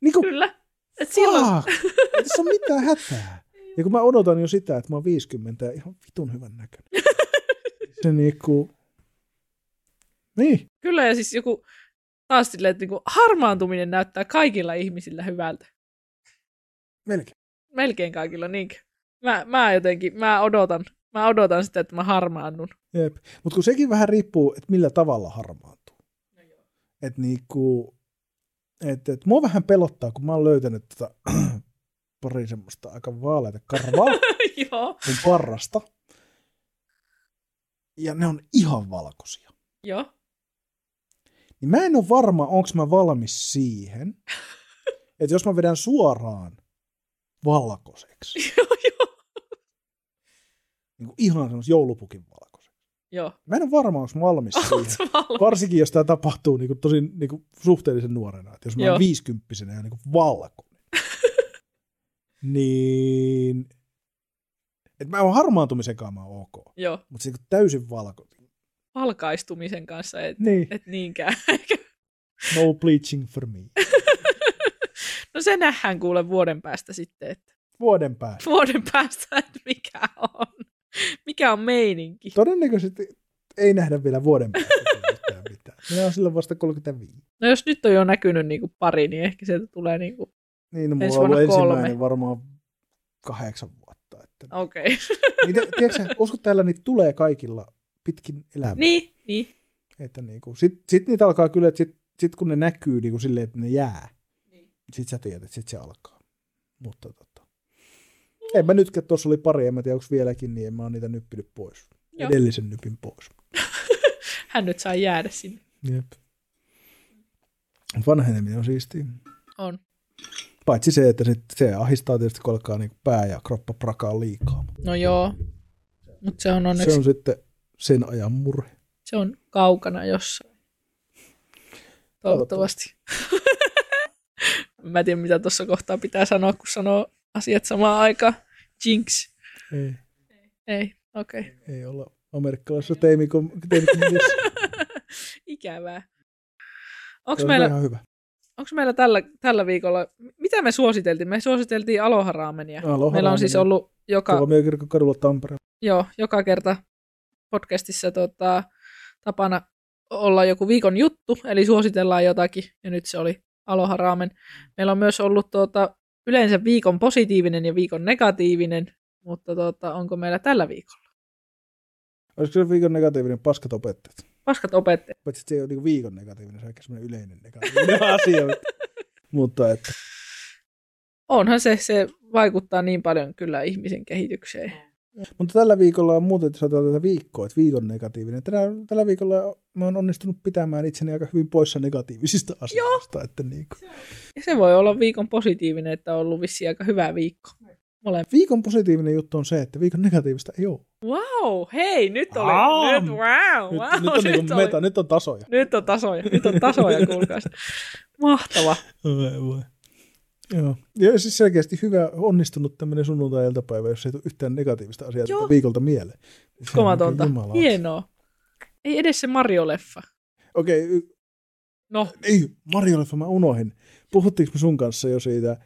Niin kuin, Kyllä. Et silloin... Ei tässä ole mitään hätää. Ja kun mä odotan jo sitä, että mä oon 50 ja ihan vitun hyvän näköinen. Se niinku... Niin. Kyllä ja siis joku taas silleen, että niinku harmaantuminen näyttää kaikilla ihmisillä hyvältä. Melkein. Melkein kaikilla, niinkö? Mä, mä jotenkin, mä odotan, mä odotan sitä, että mä harmaannun. Jep. Mutta kun sekin vähän riippuu, että millä tavalla harmaantuu. No että niinku, et, et, mua vähän pelottaa, kun mä oon löytänyt tota, pari semmoista aika vaaleita karvaa mun parrasta. Ja ne on ihan valkoisia. Joo. Niin mä en ole varma, onko mä valmis siihen, että jos mä vedän suoraan valkoiseksi. Joo, joo. Ihan semmoista joulupukin valkoiseksi. Joo. Mä en ole varma, onko mä valmis siihen. Valmis? Varsinkin, jos tämä tapahtuu niin kuin, tosi niin kuin, suhteellisen nuorena. Että jos mä oon viisikymppisenä ja niin kuin valkoinen. niin... Että mä oon harmaantumisen kanssa ok. Joo. Mutta se täysin valko. Valkaistumisen kanssa et, niin. et niinkään. no bleaching for me. No se nähdään kuule vuoden päästä sitten. Että... Vuoden päästä? Vuoden päästä, että mikä on. Mikä on meininki? Todennäköisesti ei nähdä vielä vuoden päästä mitään. Minä on silloin vasta 35. No jos nyt on jo näkynyt niin kuin pari, niin ehkä sieltä tulee niin kuin Niin, no, mulla on ollut ensimmäinen varmaan kahdeksan vuotta. Että... Okei. Okay. niin, tiedätkö, uskot täällä niitä tulee kaikilla pitkin elämää. Niin, niin. Että niin kuin, sit, sit niitä alkaa kyllä, että sit, sit kun ne näkyy niin kuin silleen, että ne jää, sitten sä tiedät, että sitten se alkaa. Mutta tota. En mä nytkään, tuossa oli pari, en mä tiedä, onko vieläkin, niin en mä oon niitä nyppinyt pois. Joo. Edellisen nypin pois. Hän nyt saa jäädä sinne. Jep. Vanheneminen on siistiä. On. Paitsi se, että sit se ahistaa tietysti, kun alkaa niin pää ja kroppa prakaa liikaa. No joo, mutta se on onneksi... Se on sitten sen ajan murhe. Se on kaukana jossain. Toivottavasti. Mä en tiedä, mitä tuossa kohtaa pitää sanoa, kun sanoo asiat samaan aikaan. Jinx. Ei. Ei, okei. Okay. Ei olla amerikkalaisessa teemikom... Ikävää. Onko meillä, ihan hyvä. Onko meillä tällä, tällä viikolla, mitä me suositeltiin? Me suositeltiin Aloha Raamenia. Aloha meillä on siis ollut joka... Tuomiokirkon kadulla Tampereella. Joo, joka kerta podcastissa tota, tapana olla joku viikon juttu, eli suositellaan jotakin, ja nyt se oli Aloha Raamen. Meillä on myös ollut tuota, yleensä viikon positiivinen ja viikon negatiivinen, mutta tuota, onko meillä tällä viikolla? Olisiko se viikon negatiivinen paskat opettajat? Paskat opettajat. Paitsi se ei ole niin viikon negatiivinen, se on semmoinen yleinen negatiivinen asia. mutta että... Onhan se, se vaikuttaa niin paljon kyllä ihmisen kehitykseen. Mutta tällä viikolla on muuten, jos otetaan tätä viikkoa, että viikon negatiivinen. Tänä, tällä viikolla mä oon onnistunut pitämään itseni aika hyvin poissa negatiivisista asioista. Että niin kuin. Ja se voi olla viikon positiivinen, että on ollut vissiin aika hyvä viikko. Molemmat. Viikon positiivinen juttu on se, että viikon negatiivista ei ole. Wow, hei, nyt oli, nyt, wow, nyt, wow. Nyt, on, nyt, niin meta, nyt on tasoja. Nyt on tasoja, nyt on tasoja, kuulkaas. Mahtava. Voi, voi. Joo. Ja siis selkeästi hyvä, onnistunut tämmöinen sunnuntai-iltapäivä, jos ei tule yhtään negatiivista asiaa Joo. viikolta mieleen. Jumalauta. Hienoa. Ei edes se Mario-leffa. Okei, y- No, ei, Mario-leffa, mä unohin. Puhuttiinko me sun kanssa jo siitä?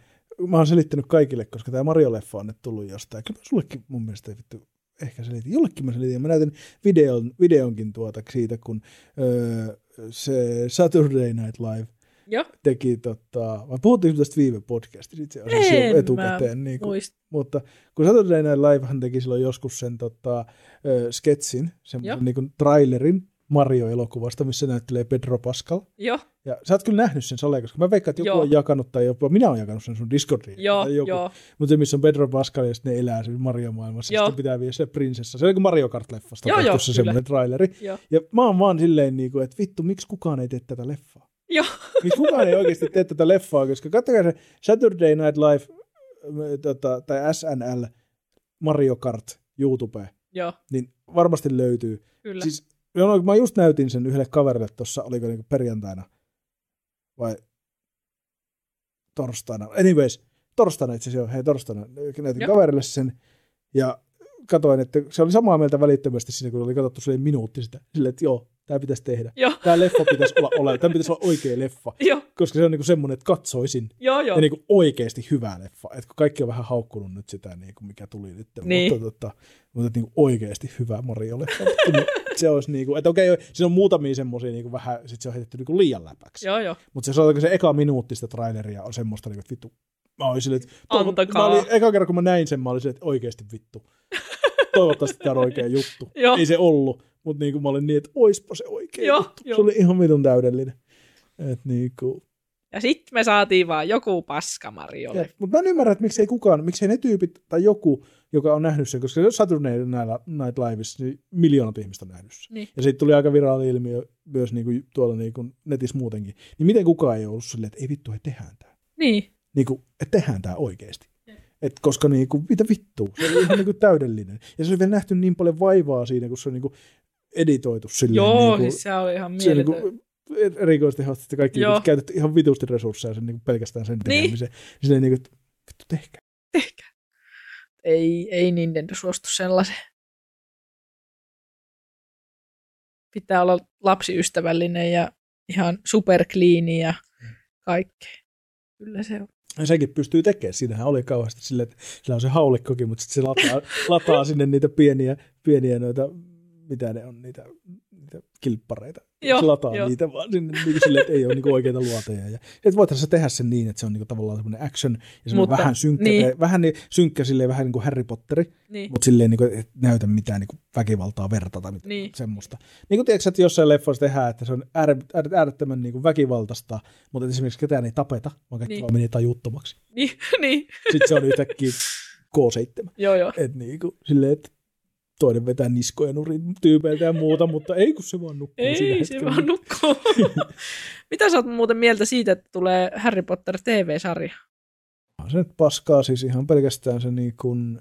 Mä oon selittänyt kaikille, koska tämä Mario-leffa on nyt tullut jostain. Kyllä mä sullekin mun mielestä vittu ehkä selitin. Jollekin mä selitin. Mä näytin videon, videonkin tuota siitä, kun öö, se Saturday Night Live joo, teki, tota, vai puhuttiinko tästä viime podcastissa itse asiassa En jo mä etukäteen. Niin kuin, mutta kun Saturday Night Livehan teki silloin joskus sen tota, ö, sketsin, Joo. semmoisen niin trailerin Mario-elokuvasta, missä näyttelee Pedro Pascal. Joo, Ja sä oot kyllä nähnyt sen sale, koska mä veikkaan, että joku Joo. on jakanut, tai jopa minä olen jakanut sen sun Discordiin. joo, tai joku. joo. Mutta se, missä on Pedro Pascal ja sitten ne elää sen Mario-maailmassa, ja Joo. sitten pitää viedä se prinsessa. Se on kuin Mario Kart-leffasta Joo, joo, semmoinen traileri. Joo. Ja mä oon vaan silleen, niin kuin, että vittu, miksi kukaan ei tee tätä leffaa? Joo. Miksi kukaan ei oikeasti tee tätä leffaa, koska katsokaa se Saturday Night Live tota, tai SNL Mario Kart YouTube, Joo, niin varmasti löytyy. kyllä. Siis no, mä just näytin sen yhdelle kaverille tuossa, oliko niinku perjantaina vai torstaina. Anyways, torstaina itse asiassa, hei torstaina, näytin Joo. kaverille sen ja katoin, että se oli samaa mieltä välittömästi siinä, kun oli katsottu silleen minuutti sitä, silleen, että joo, tämä pitäisi tehdä. Joo, Tämä leffa pitäisi olla, ole, tämä pitäisi olla oikea leffa, joo, koska se on niinku semmoinen, että katsoisin joo, joo. ja niinku oikeasti hyvä leffa. Et kun kaikki on vähän haukkunut nyt sitä, niinku, mikä tuli nyt, Niin. mutta, tota, mutta niinku oikeasti hyvä Mario-leffa. Se olisi niinku, että okei, siinä on muutamia semmoisia niinku vähän, sit se on heitetty niinku liian läpäksi. Joo, joo. Mutta se sanotaanko se eka minuutti sitä traileria on semmoista, niinku, että vittu, mä olin silleen, että Antakaa. Mä olin, eka kerran kun mä näin sen, mä olin silleen, että oikeasti vittu. Toivottavasti tämä on oikea juttu. Joo. Ei se ollut, mutta niinku mä olin niin, että oispa se oikea Joo, juttu. joo. Se oli ihan vitun täydellinen. Et niinku, Ja sitten me saatiin vaan joku paska Mariolle. Mutta mä en ymmärrä, että miksei kukaan, miksei ne tyypit tai joku, joka on nähnyt sen, koska Saturday Night Liveissa, niin miljoonat ihmistä on nähnyt sen. Niin. Ja siitä tuli aika viraali ilmiö myös niin kuin tuolla niin kuin netissä muutenkin. Niin miten kukaan ei ollut silleen, että ei vittu, että tehdään tämä. Niin. Niin kuin, että tehdään tämä oikeasti. Et koska niin kuin, mitä vittua, se oli ihan niin kuin täydellinen. Ja se oli vielä nähty niin paljon vaivaa siinä, kun se on niin kuin editoitu silleen. Joo, niin kuin, siis se oli ihan se niin mieletön. kuin, erikoistehostit ja kaikki Joo. niin käytetty ihan vitusti resursseja sen, niin kuin pelkästään sen Niin. tekemiseen. Niin. Silleen niin kuin, että vittu tehkää. Ei, ei Nintendo suostu sellaiseen. Pitää olla lapsiystävällinen ja ihan superkliini ja kaikkea. Kyllä se on. Sekin pystyy tekemään. Siinähän oli kauheasti silleen, että sillä on se haulikkokin, mutta sitten se lataa, lataa sinne niitä pieniä, pieniä noita, mitä ne on, niitä, niitä kilppareita. Joo, lataa joo. niitä vaan sinne niin kuin silleen, että ei ole niin oikeita luoteja. Ja, et voitaisiin se tehdä sen niin, että se on niin kuin tavallaan semmoinen action ja se on Mutta- vähän synkkä, niin. vähän niin, synkkä silleen, vähän niin kuin Harry Potteri, Niin. mutta silleen, niin kuin, et näytä mitään niin kuin väkivaltaa, verta tai mitään Niin. semmoista. Niin kuin tiedätkö, että jossain leffoissa tehdään, että se on äär, äär, äärettömän niin kuin väkivaltaista, mutta esimerkiksi ketään ei tapeta, vaan kaikki Niin. vaan menee tajuttomaksi. Niin, niin. Sitten se on yhtäkkiä K7. Joo, joo. Et niinku, silleen, että toinen vetää niskoja nurin tyypeiltä ja muuta, mutta ei kun se vaan nukkuu siinä Ei, se hetkellä. vaan nukkuu. Mitä sä oot muuten mieltä siitä, että tulee Harry Potter TV-sarja? Se nyt paskaa siis ihan pelkästään se niin kuin...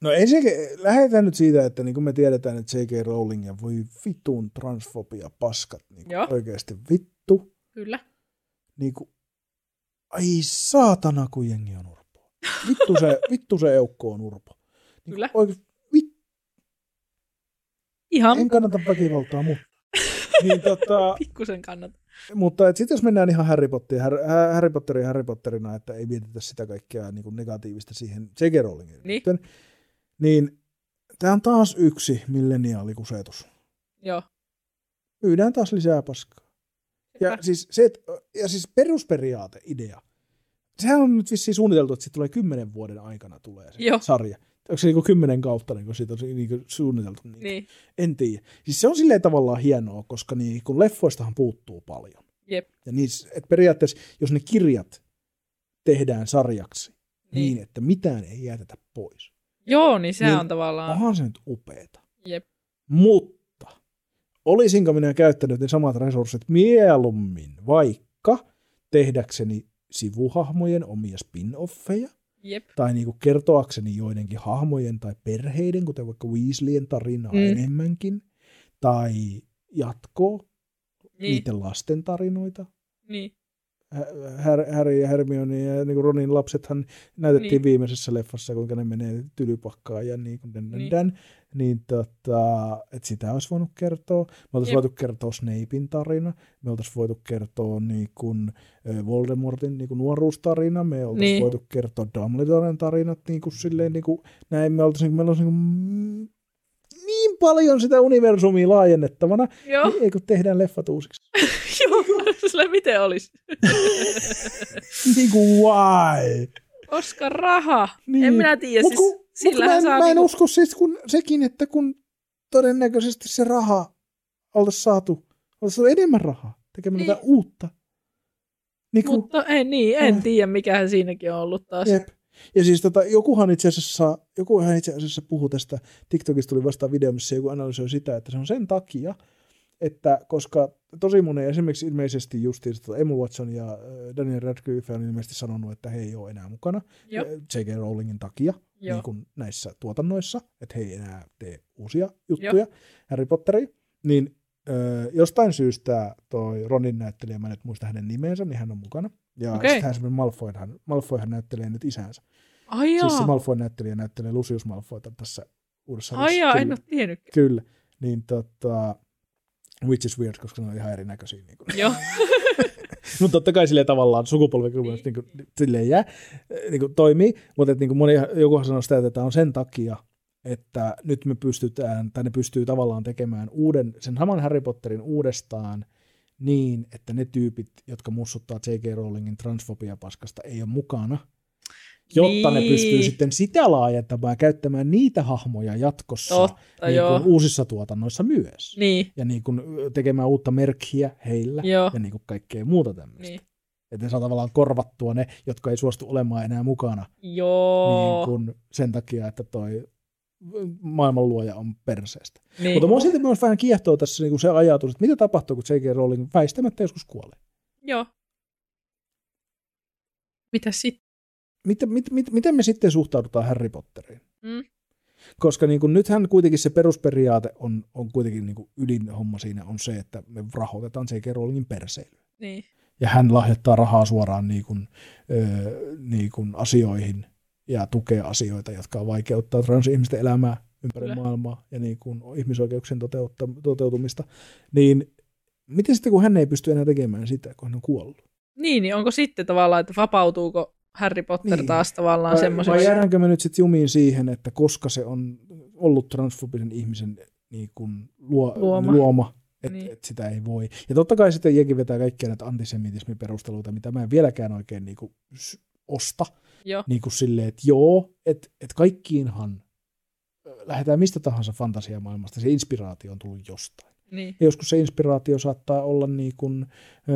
No ei se, lähdetään nyt siitä, että niin kuin me tiedetään, että J.K. Rowling ja voi vitun transfobia paskat niin oikeasti vittu. Kyllä. Niin kuin, ai saatana, kun jengi on urpoa. Vittu se, vittu se eukko on urpo. Niin Kyllä. Oikein, vit, Ihan en kannata väkivaltaa, mutta. niin, tota, pikkusen kannata. mutta sitten jos mennään ihan Harry Potteriin, Harry, Harry Potterin Harry Potterina, että ei mietitä sitä kaikkea niin kuin negatiivista siihen J.K. Rowlingin Niin. niin tämä on taas yksi milleniaalikusetus. Joo. Myydään taas lisää paskaa. Ja siis, se, että, ja siis perusperiaate, idea, sehän on nyt vissiin suunniteltu, että se tulee kymmenen vuoden aikana tulee se Joo. sarja. Onko se niin kymmenen kautta niin siitä on se niin suunniteltu? Niin. Niin. En tiedä. Siis se on silleen tavallaan hienoa, koska niin, kun leffoistahan puuttuu paljon. Jep. Ja niissä, että periaatteessa, jos ne kirjat tehdään sarjaksi niin, Niin. että mitään ei jätetä pois, Joo, niin se Niin, on tavallaan... onhan se nyt upeeta. Jep. Mutta olisinko minä käyttänyt ne samat resurssit mieluummin vaikka tehdäkseni sivuhahmojen omia spin-offeja, Jep. tai niinku kertoakseni joidenkin hahmojen tai perheiden, kuten vaikka Weasleyen tarinaa mm. enemmänkin, tai jatkoa, Niin. niiden lasten tarinoita, Niin. Harry ja Hermione ja niin Ronin lapsethan näytettiin Niin. viimeisessä leffassa, kuinka ne menee tylypakkaan ja niin kuin Niin. dän. Niin tota, että sitä olisi voinut kertoa. Me oltaisiin voitu kertoa Snapein tarina. Me oltaisiin voitu kertoa niin kuin Voldemortin niin kuin nuoruustarina. Me oltaisiin Niin. voitu kertoa Dumbledoren tarinat niin kuin silleen niin kuin näin. Me oltaisiin, meillä olisi niin, kuin, niin paljon sitä universumia laajennettavana. Joo, Niin, ei kun tehdään leffat uusiksi. joo. Sillä miten olisi? niin kuin why? Koska raha. Niin. En minä tiedä, Mut siis kun- Mutta mä sillähän en, saa mä en niinku- usko siis kun, sekin, että kun todennäköisesti se raha oltaisiin saatu, oltaisiin saatu enemmän rahaa tekemällä Niin. uutta. Niin kuin, Mutta ei, niin, en Ah. tiedä, mikähän siinäkin on ollut taas. jep. Ja siis tota, jokuhan itse asiassa, jokuhan itse asiassa puhui tästä, TikTokista tuli vastaan video, missä joku analysoi sitä, että se on sen takia, että koska tosi moni, esimerkiksi ilmeisesti justiin Emma Watson ja äh, Daniel Radcliffe on ilmeisesti sanonut, että he ei ole enää mukana Joo. äh, J.K. Rowlingin takia Joo. niin kuin näissä tuotannoissa, että he ei enää tee uusia juttuja Harry Potteriin, niin ö, jostain syystä toi Ronin näyttelijä, mä en nyt muista hänen nimensä, niin hän on mukana. Ja okay. sitten hän Malfoyhan, Malfoyhan näyttelee nyt isänsä. Ai jaa, Siis se Malfoy näyttelijä näyttelee Lucius Malfoyta tässä uudessa ai jaa, en ole tiennyt. kyllä. Niin tota, which is weird, koska ne on ihan erinäköisiä. Niin kuin. Joo, Mutta totta kai silleen tavallaan sukupolvikymmenys niin. niin silleen jää, niin kuin toimii, mutta että niin kuin moni, jokuhan sanoo sitä, että tämä on sen takia, että nyt me pystytään, tai ne pystyy tavallaan tekemään uuden, sen saman Harry Potterin uudestaan niin, että ne tyypit, jotka mussuttaa J.K. Rowlingin transfobia-paskasta, ei ole mukana, jotta ne Niin. pystyy sitten sitä laajentamaan ja käyttämään niitä hahmoja jatkossa totta, niin kuin uusissa tuotannoissa myös. Niin, Ja niin kuin tekemään uutta merkkiä heillä joo, ja niin kuin kaikkea muuta tämmöistä. niin. Että ne saa tavallaan korvattua ne, jotka ei suostu olemaan enää mukana Joo, niin kun sen takia, että toi maailmanluoja on perseestä. niin. Mutta mua silti myös vähän kiehtoo tässä niin kuin se ajatus, että mitä tapahtuu, kun J.K. Rowling väistämättä joskus kuolee. Joo. Mitä sitten? Miten, mit, mit, miten me sitten suhtaudutaan Harry Potteriin? Mm. Koska niin kuin nythän kuitenkin se perusperiaate on, on kuitenkin niin kuin ydinhomma siinä on se, että me rahoitetaan J.K. Rowlingin perseilyä. Niin. ja hän lahjoittaa rahaa suoraan niin kuin, ö, niin kuin asioihin ja tukee asioita, jotka vaikeuttaa transihmisten elämää ympäri Kyllä. maailmaa ja niin kuin ihmisoikeuksien toteutta, toteutumista, niin miten sitten kun hän ei pysty enää tekemään sitä, kun hän on kuollut? Niin, niin onko sitten tavallaan, että vapautuuko Harry Potter Niin. taas tavallaan Vai, semmoiseksi? vai jäädäänkö me nyt sitten jumiin siihen, että koska se on ollut transfobisen ihmisen niin kuin luo, Luoma. luoma että Niin. et sitä ei voi. Ja totta kai sitten jengi vetää kaikkia näitä antisemitismin perusteluita, mitä mä en vieläkään oikein niin kuin osta. Joo, Niin kuin silleen, että joo, että et kaikkiinhan lähdetään mistä tahansa fantasiamaailmasta, se inspiraatio on tullut jostain. niin. Ja joskus se inspiraatio saattaa olla niin kuin, ö,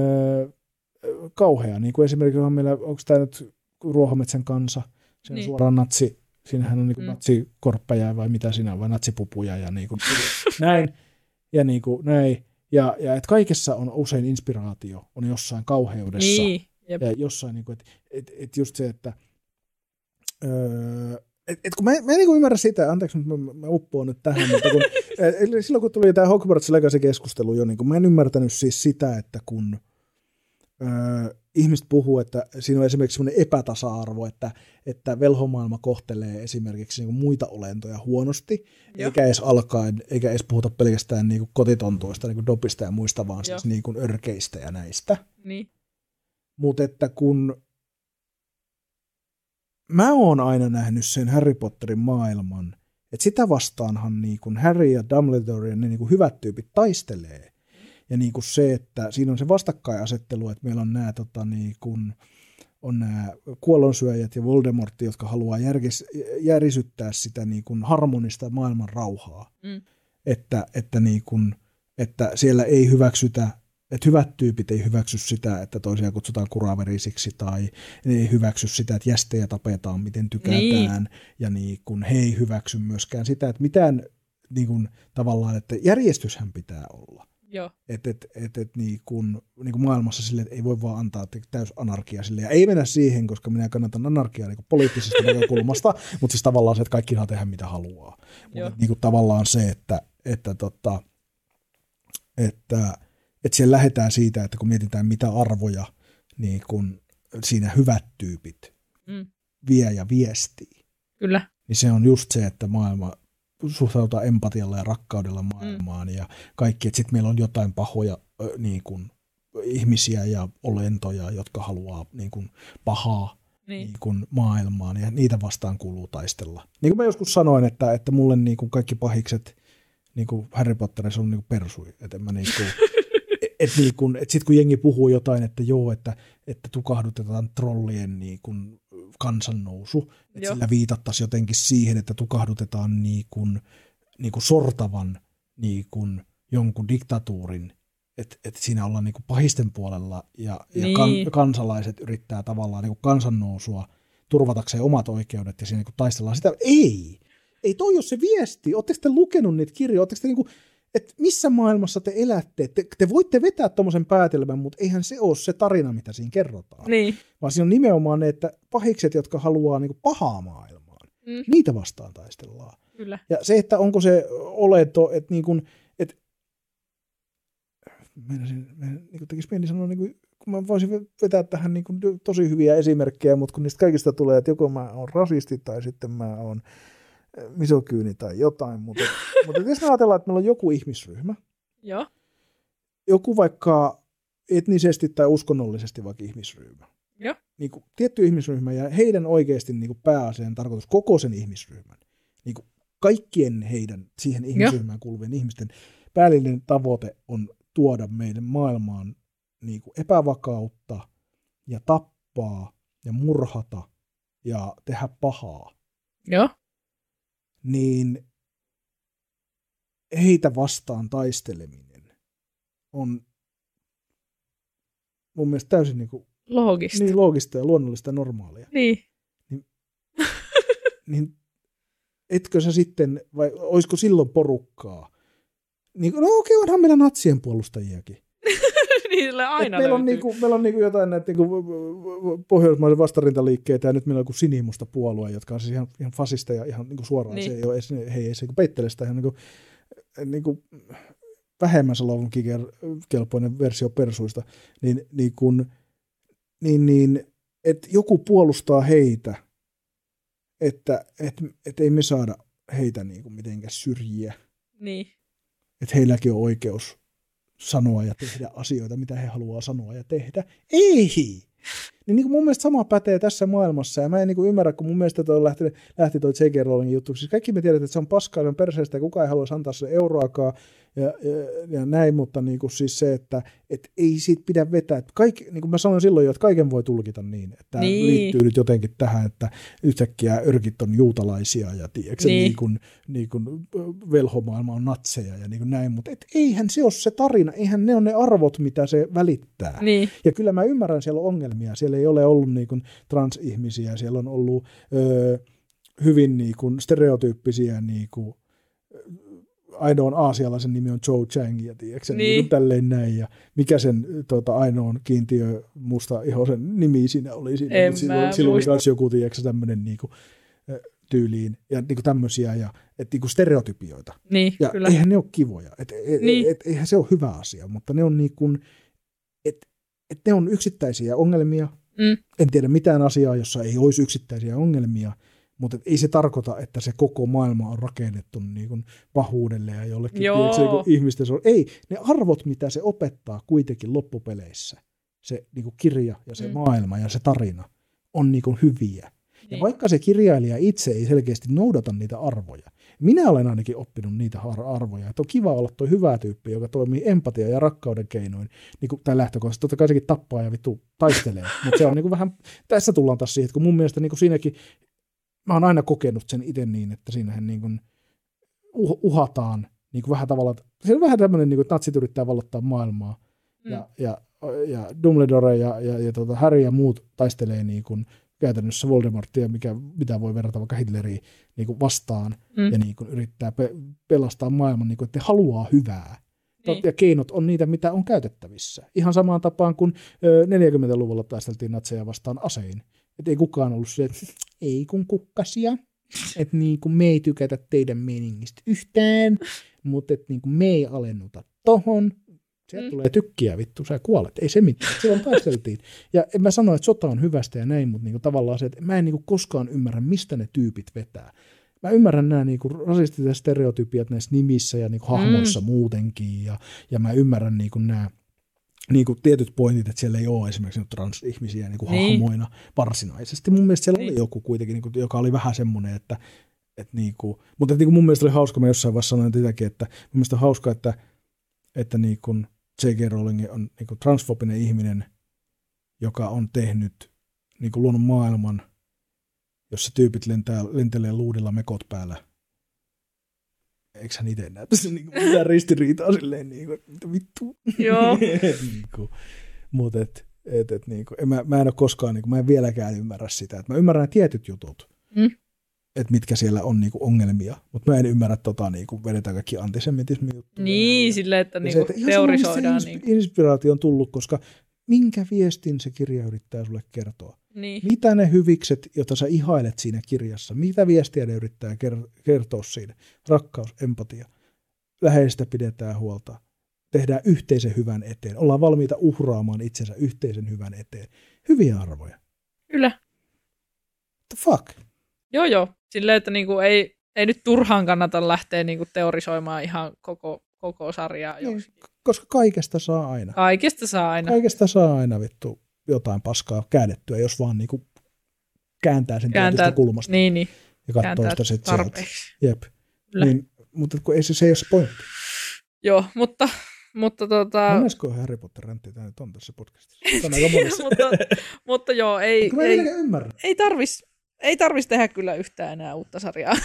ö, kauhea, niin kuin esimerkiksi on meillä, onko tämä nyt Ruohometsän kansa, se on Niin. suoraan natsi, siinähän on niin kuin Mm. natsikorppeja vai mitä siinä on, vai natsipupuja ja niin kuin, näin, ja niin kuin, näin. Ja, ja että kaikessa on usein inspiraatio, on jossain kauheudessa, Niin, jep. ja jossain, niin kuin, että et, et just se, että öö, et, et kun mä, mä en niin kuin ymmärrä sitä, anteeksi, mä, mä uppoon nyt tähän, mutta kun, et, silloin kun tuli tämä Hogwarts Legacy-keskustelu jo, niin kun mä en ymmärtänyt siis sitä, että kun öö, ihmiset puhuu, että siinä on esimerkiksi sellainen epätasa-arvo, että, että velhomaailma kohtelee esimerkiksi niin kuin muita olentoja huonosti, Joo. eikä edes alkaen, eikä edes puhuta pelkästään niin kuin kotitontuista, niin kuin dopista ja muista, vaan Joo. siis niin kuin örkeistä ja näistä. Niin. Mutta että kun mä oon aina nähnyt sen Harry Potterin maailman, että sitä vastaanhan niin kun Harry ja Dumbledore ja ne niin kun hyvät tyypit taistelee. Ja niin kuin se, että siinä on se vastakkainasettelu, että meillä on nämä tota, niin kun, on nämä kuollonsyöjät ja Voldemort, jotka haluaa järkis, järisyttää sitä niin kuin harmonista maailman rauhaa. Mm. Että, että, niin kuin, että siellä ei hyväksytä, että hyvät tyypit ei hyväksy sitä, että toisia kutsutaan kuraverisiksi tai ne ei hyväksy sitä, että jästejä tapetaan miten tykätään. Niin. Ja niin kuin he ei hyväksy myöskään sitä, että mitään niin kuin, tavallaan, että järjestyshän pitää olla. Joo. Että et, et, et niin kun, niin kun maailmassa sille, että ei voi vaan antaa täys anarkia sille. Ja ei mennä siihen, koska minä kannatan anarkiaa niin poliittisesta näkökulmasta, mutta siis tavallaan se, että kaikki saa tehdä mitä haluaa. Mutta niin tavallaan se, että, että, tota, että Että siellä lähdetään siitä, että kun mietitään mitä arvoja niin kun siinä hyvät tyypit Mm. vie ja viestii, Kyllä. niin se on just se, että maailma suhtautuu empatialla ja rakkaudella maailmaan mm. ja kaikki, että sitten meillä on jotain pahoja ö, niin kun, ihmisiä ja olentoja, jotka haluaa niin kun, pahaa Niin. niin kuin maailmaan ja niitä vastaan kuuluu taistella. Niin kuin mä joskus sanoin, että, että mulle niin kuin kaikki pahikset niin kuin Harry Potterissa on niin kuin persui. Että mä niin kuin, et niin kuin, et sit kun jengi puhuu jotain, että joo, että, että tukahdutetaan trollien niin kuin kansannousu, että sillä viitattaisiin jotenkin siihen, että tukahdutetaan niin kuin, niin kuin sortavan niin kuin jonkun diktatuurin, että et siinä ollaan niin kuin pahisten puolella ja, ja Niin. kan, kansalaiset yrittää tavallaan niin kuin kansannousua turvatakseen omat oikeudet ja siinä niin kuin taistellaan sitä. Ei! Ei toi ole se viesti. Oletteko te lukenut niitä kirjoja? Oletteko te niin kuin, että missä maailmassa te elätte? Te, te voitte vetää tuommoisen päätelmän, mutta eihän se ole se tarina, mitä siinä kerrotaan. Niin. Vaan siinä on nimenomaan ne, että pahikset, jotka haluaa niin pahaa maailmaan, Mm. niitä vastaan taistellaan. Kyllä. Ja se, että onko se olento, että niin kuin, että meinasin, meinasin, niin kuin tekisi mieli sanoa, niin kuin, kun mä voisin vetää tähän niin kuin tosi hyviä esimerkkejä, mutta kun niistä kaikista tulee, että joko mä oon rasisti tai sitten mä oon misokyyni tai jotain, mutta, mutta jos me ajatellaan, että meillä on joku ihmisryhmä, Joo. joku vaikka etnisesti tai uskonnollisesti vaikka ihmisryhmä, Joo. niin kuin tietty ihmisryhmä ja heidän oikeasti niin kuin pääasian tarkoitus koko sen ihmisryhmän, niin kuin kaikkien heidän siihen ihmisryhmään kuuluvien ihmisten päällinen tavoite on tuoda meidän maailmaan niin kuin epävakautta ja tappaa ja murhata ja tehdä pahaa, Joo. Niin heitä vastaan taisteleminen on mun mielestä täysin niin, kuin, Loogista. niin loogista ja luonnollista ja normaalia. Niin. Niin etkö sä sitten, vai olisiko silloin porukkaa? Niin, no okei, onhan meillä natsien puolustajiakin. Niin sille Et aina meillä, on niinku, meillä on niinku jotain näitä niinku pohjoismaisen vastarintaliikkeitä ja nyt meillä on joku sinimusta puolue, jotka on siis ihan, ihan fasisteja ihan niinku suoraan. Niin. Se ei ole edes, he ei edes niinku peittele sitä ihan niinku, niinku vähemmän kelpoinen versio persuista. Niin, niin, kun, niin, niin että joku puolustaa heitä, että et, et ei me saada heitä niinku mitenkään syrjiä. Niin. Että heilläkin on oikeus sanoa ja tehdä asioita, mitä he haluaa sanoa ja tehdä. Ei! Niin, niin kuin mun mielestä sama pätee tässä maailmassa, ja mä en niin kuin ymmärrä, kun mun mielestä toi lähti, lähti toi J.K. Rowlingin juttu. Siis kaikki me tiedetään, että se on paskaa, se on perseestä, kukaan ei halua antaa se euroakaan, ja, ja, ja näin, mutta niin kuin siis se, että et ei siitä pidä vetää. Että kaikki, niin kuin mä sanoin silloin jo, että kaiken voi tulkita niin, että tämä Niin. liittyy nyt jotenkin tähän, että yhtäkkiä örkit on juutalaisia, ja tiedätkö, Niin. niin. kuin, niin kuin velhomaailma on natseja, ja niin kuin näin, mutta et eihän se ole se tarina, eihän ne ole ne arvot, mitä se välittää. Niin. Ja kyllä mä ymmärrän, siellä on ongelmia. Siellä ei ole ollut niin kuin transihmisiä, siellä on ollut ö, hyvin niin kuin stereotyyppisiä niin kuin, ainoan aasialaisen nimi on Joe Chang, ja tiedätkö, niin. Niin. tälleen näin, ja mikä sen tota, ainoan kiintiö musta ihosen nimi siinä oli siinä, En mutta silloin, mä silloin myös joku, tiedätkö, tämmöinen niin kuin, tyyliin, ja niin kuin tämmöisiä, ja et, niin kuin stereotypioita. Niin, Ja kyllä. eihän ne ole kivoja, et, et, Niin. et, eihän se ole hyvä asia, mutta ne on niin kuin, et, et ne on yksittäisiä ongelmia. Mm. En tiedä mitään asiaa, jossa ei olisi yksittäisiä ongelmia, mutta ei se tarkoita, että se koko maailma on rakennettu niin kuin pahuudelle ja jollekin tiedätkö, niin ihmisten. so- Ei, ne arvot, mitä se opettaa kuitenkin loppupeleissä, se niin kuin kirja ja se Mm. maailma ja se tarina, on niin kuin hyviä. Ja Niin. vaikka se kirjailija itse ei selkeästi noudata niitä arvoja, minä olen ainakin oppinut niitä ar- arvoja. Että on kiva olla tuo hyvä tyyppi, joka toimii empatia ja rakkauden keinoin. Niin kuin, tai lähtökohtaisesti totta kai sekin tappaa ja vittu taistelee. Mutta se on niin kuin vähän, tässä tullaan taas siihen, että kun mun mielestä niin kuin siinäkin, mä oon aina kokenut sen itse niin, että siinähän niin kuin uh- uhataan niin kuin vähän tavalla, se on vähän tämmöinen, niin kuin, että natsit yrittää vallottaa maailmaa. Mm. Ja, ja, ja Dumbledore ja, ja, ja tuota Harry ja muut taistelee niin kuin käytännössä Voldemortia, mikä, mitä voi verrata vaikka Hitleriin niin kuin vastaan Mm. ja niin kuin yrittää pe- pelastaa maailman, niin kuin, että haluaa hyvää. Niin. Ja keinot on niitä, mitä on käytettävissä. Ihan samaan tapaan kuin ö, 40-luvulla taisteltiin natseja vastaan asein. Että ei kukaan ollut se, että ei kun kukkasia. Että niin kuin me ei tykätä teidän meningistä yhtään, mutta että niin kuin me ei alennuta tohon. Sieltä Mm. tulee tykkiä vittu, sä kuolet. Ei se mitään. Silloin taisteltiin. Ja en mä sano, että sota on hyvästä ja näin, mutta niinku tavallaan se, että mä en niinku koskaan ymmärrä, mistä ne tyypit vetää. Mä ymmärrän nämä niinku rasistiset stereotypiat näissä nimissä ja niinku hahmoissa mm. muutenkin. Ja, ja mä ymmärrän niinku nämä niinku tietyt pointit, että siellä ei ole esimerkiksi nyt transihmisiä niinku Niin. hahmoina varsinaisesti. Mun mielestä siellä Niin. oli joku kuitenkin, niinku, joka oli vähän semmoinen, että et niinku, mutta et niinku mun mielestä oli hauska, mä jossain vaiheessa sanoin sitäkin, että mun mielestä on hauska, että, että niinku J.K. Rowling on niinku transfobinen ihminen, joka on tehnyt niinku luonut maailman, jossa tyypit lentää, lentelee luudilla mekot päällä. Eikö hän itse näe tässä niinku mitään ristiriitaa silleen, niinku, että mitä vittu? Joo. niinku, mutta et, et, et, niinku, en, mä, mä en ole koskaan, niinku, mä en vieläkään ymmärrä sitä. Et mä ymmärrän ne tietyt jutut, Mm. että mitkä siellä on niinku, ongelmia, mutta mä en ymmärrä tota, niinku, vedetään kaikki antisemitismi juttuja. Niin, silleen, että Ja niinku se, että sama, mistä teorisoidaan. se Niinku. ins- inspiraatio on tullut, koska minkä viestin se kirja yrittää sulle kertoa? Niin. Mitä ne hyvikset, joita sä ihailet siinä kirjassa, mitä viestiä ne yrittää ker- kertoa siinä? Rakkaus, empatia, läheistä pidetään huolta, tehdään yhteisen hyvän eteen, ollaan valmiita uhraamaan itsensä yhteisen hyvän eteen. Hyviä arvoja. Kyllä. The fuck? Joo, joo. Silleen, että niinku ei, ei nyt turhaan kannata lähteä niinku teorisoimaan ihan koko, koko sarjaa. Niin, koska kaikesta saa aina. Kaikesta saa aina. Kaikesta saa aina vittu jotain paskaa käännettyä, jos vaan niinku kääntää sen Kääntää- tietystä kulmasta Niin, niin. ja katsoo sitä sit sieltä. tarpeeksi. Jep. Kyllä. Niin, mutta kun ei se, se ei ole se pointti. Joo, mutta, mutta tota... Monesko Harry Potter räntti tämä nyt on tässä podcastissa? Monessa. mutta, mutta joo, ei, mä ei, ymmärrä. ei tarvis, ei tarvis tehdä kyllä yhtään enää uutta sarjaa.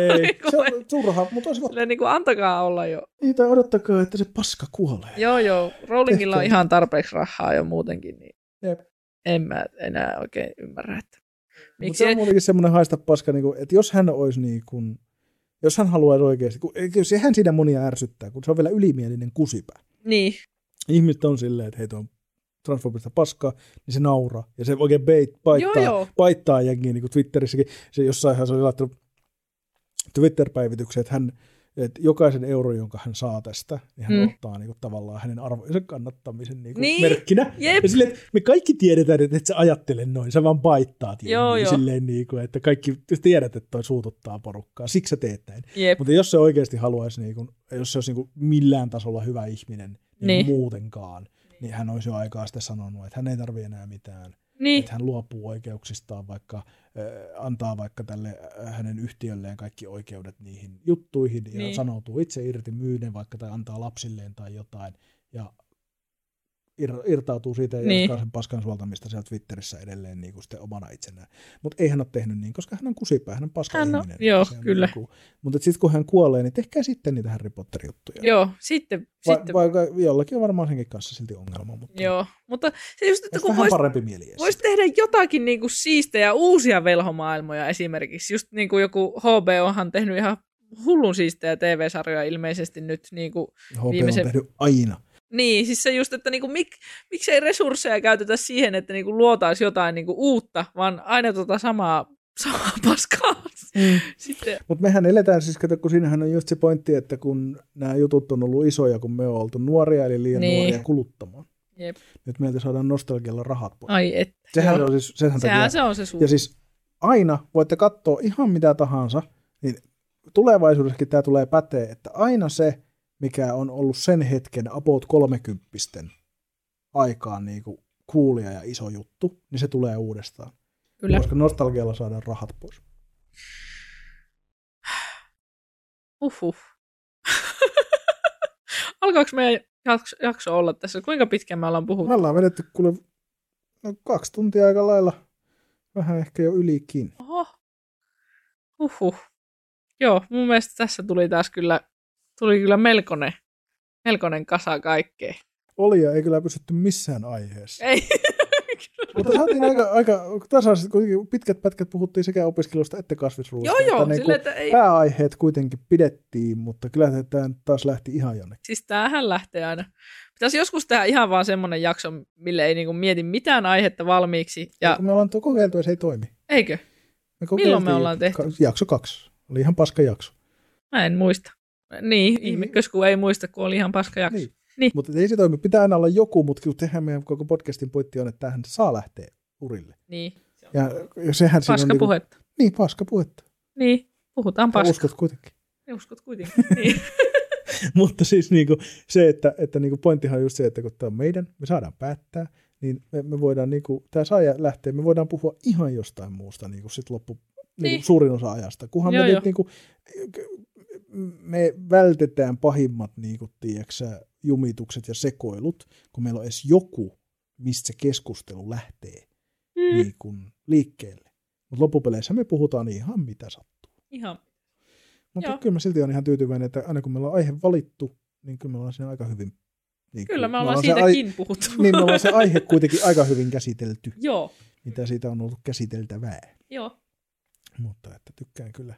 Ei, se on turha, mutta olisi Silleen niin kuin antakaa olla jo. niitä odottakaa, että se paska kuolee. Joo, joo. Rowlingilla on ihan tarpeeksi rahaa jo muutenkin, niin Jep. en mä enää oikein ymmärrä, että Mutta miksi se on muutenkin semmoinen haista paska, niin kuin, että jos hän olisi niin kuin, jos hän haluaisi oikeasti, kun, kyllä sehän siinä monia ärsyttää, kun se on vielä ylimielinen kusipää. Niin, Ihmiset on silleen, että heitä on transfobista paskaa, niin se nauraa. Ja se oikein bait, paittaa, Joo, joo. paittaa jengiä, niin kuin Twitterissäkin. Se jossainhan se oli laittanut Twitter-päivityksen, että hän että jokaisen euro, jonka hän saa tästä, niin hän Mm. ottaa niin kuin, tavallaan hänen arvojensa kannattamisen niin kuin Niin, merkkinä. jep. Ja silleen, että me kaikki tiedetään, että et sä ajattele noin, sä vaan paittaat Joo, joo. silleen, niin kuin, että kaikki tiedät, että toi suututtaa porukkaa, siksi sä teet näin. jep. Mutta jos se oikeasti haluaisi, niin kuin, jos se olisi niin kuin millään tasolla hyvä ihminen niin Niin. niin. muutenkaan, niin hän olisi jo aikaa sitten sanonut, että hän ei tarvitse enää mitään. Niin, Että hän luopuu oikeuksistaan, vaikka äh, antaa vaikka tälle äh, hänen yhtiölleen kaikki oikeudet niihin juttuihin ja Niin. sanoutuu itse irti myyden vaikka tai antaa lapsilleen tai jotain ja ir- irtautuu siitä ja Niin. niin. jatkaa sen paskan suoltamista siellä Twitterissä edelleen niin kuin sitten omana itsenään. Mutta ei hän ole tehnyt niin, koska hän on kusipää, hän on paska Hän on- ihminen. joo, Se on kyllä. Niin mutta sitten kun hän kuolee, niin tehkää sitten niitä Harry Potter-juttuja. joo, sitten, Va- sitten Vaikka jollakin on varmaan senkin kanssa silti ongelma, mutta joo. Mutta se just, että kun vähän vois, parempi mieli edes. vois tehdä jotakin niinku siistejä uusia velhomaailmoja esimerkiksi. Just niin kuin joku HBOhan tehnyt ihan hullun siistejä TV-sarjoja ilmeisesti nyt. Niin, kuin, HBO viimeisen- on tehnyt aina. Niin siis se just, että niinku, mik, miksei resursseja käytetä siihen, että niinku luotaisiin jotain niinku uutta, vaan aina tota samaa, samaa paskaa. Mm. Sitten, Mutta mehän eletään siis, kato, kun siinähän on just se pointti, että kun nämä jutut on ollut isoja, kun me on oltu nuoria, eli liian Niin. niin. nuoria kuluttamaan. Jep. Nyt meiltä saadaan nostalgialla rahat pois. ai et. Sehän joo. on siis, takia, Sehän se on se suuri. ja siis aina voitte katsoa ihan mitä tahansa, niin tulevaisuudessakin tämä tulee pätee, että aina se, mikä on ollut sen hetken about 30 aikaan niin kuin kuulia ja iso juttu, niin se tulee uudestaan. Kyllä. Koska nostalgialla saadaan rahat pois. Uhuh. Alkaako meidän jakso, jakso olla tässä? Kuinka pitkään me ollaan puhuttu? Me ollaan vedetty kuule no, kaksi tuntia aika lailla, vähän ehkä jo ylikin. Oho. Uhuh. Joo, mun mielestä tässä tuli taas kyllä, tuli kyllä melkoinen, melkoinen kasa kaikkea. Oli ja ei kyllä pysytty missään aiheessa. Ei. Mutta saatiin aika, aika tasaisesti, kuitenkin pitkät pätkät puhuttiin sekä opiskelusta että kasvisruuasta. joo, joo. Että Sille, että ei. pääaiheet kuitenkin pidettiin, mutta kyllä tämä taas lähti ihan jonnekin. Siis tämähän lähtee aina. Pitäisi joskus tehdä ihan vaan semmoinen jakso, mille ei niinku mieti mitään aihetta valmiiksi. Ja Ja kun me ollaan tuo kokeiltu ja se ei toimi. eikö? Me Milloin me ollaan tehty? Jakso kaksi. Oli ihan paska jakso. Mä en muista. Niin, Niin. ihmekös kun ei muista, kun oli ihan paska jakso. Niin. Niin. Mutta ei se toimi. Pitää aina olla joku, mutta kun tehdään meidän koko podcastin pointti on, että tämähän saa lähteä urille. Niin. Ja, ja sehän siinä on Paska niinku, puhetta. Niin, paska puhetta. Niin, puhutaan Sä paskaa. uskot kuitenkin. Uskot kuitenkin. Niin. Mutta siis niinku se, että, että niinku pointtihan on just se, että kun tämä on meidän, me saadaan päättää, niin me, me voidaan, niinku, tämä saa lähteä, me voidaan puhua ihan jostain muusta niinku sit loppu, niinku Niin. suurin osa ajasta. Kunhan Joo, me, nyt, niinku, me vältetään pahimmat niinku, tiiäksä, jumitukset ja sekoilut, kun meillä on edes joku, mistä se keskustelu lähtee Mm. niin kuin, liikkeelle. Mutta loppupeleissä me puhutaan ihan mitä sattuu. Ihan. Mutta Joo. kyllä mä silti on ihan tyytyväinen, että aina kun meillä on aihe valittu, niin kyllä me ollaan siinä aika hyvin. Niin Kyllä kuin- me ollaan siitäkin puhuttu. niin me ollaan se aihe kuitenkin aika hyvin käsitelty, Joo, mitä siitä on ollut käsiteltävää. joo. Mutta että tykkään kyllä,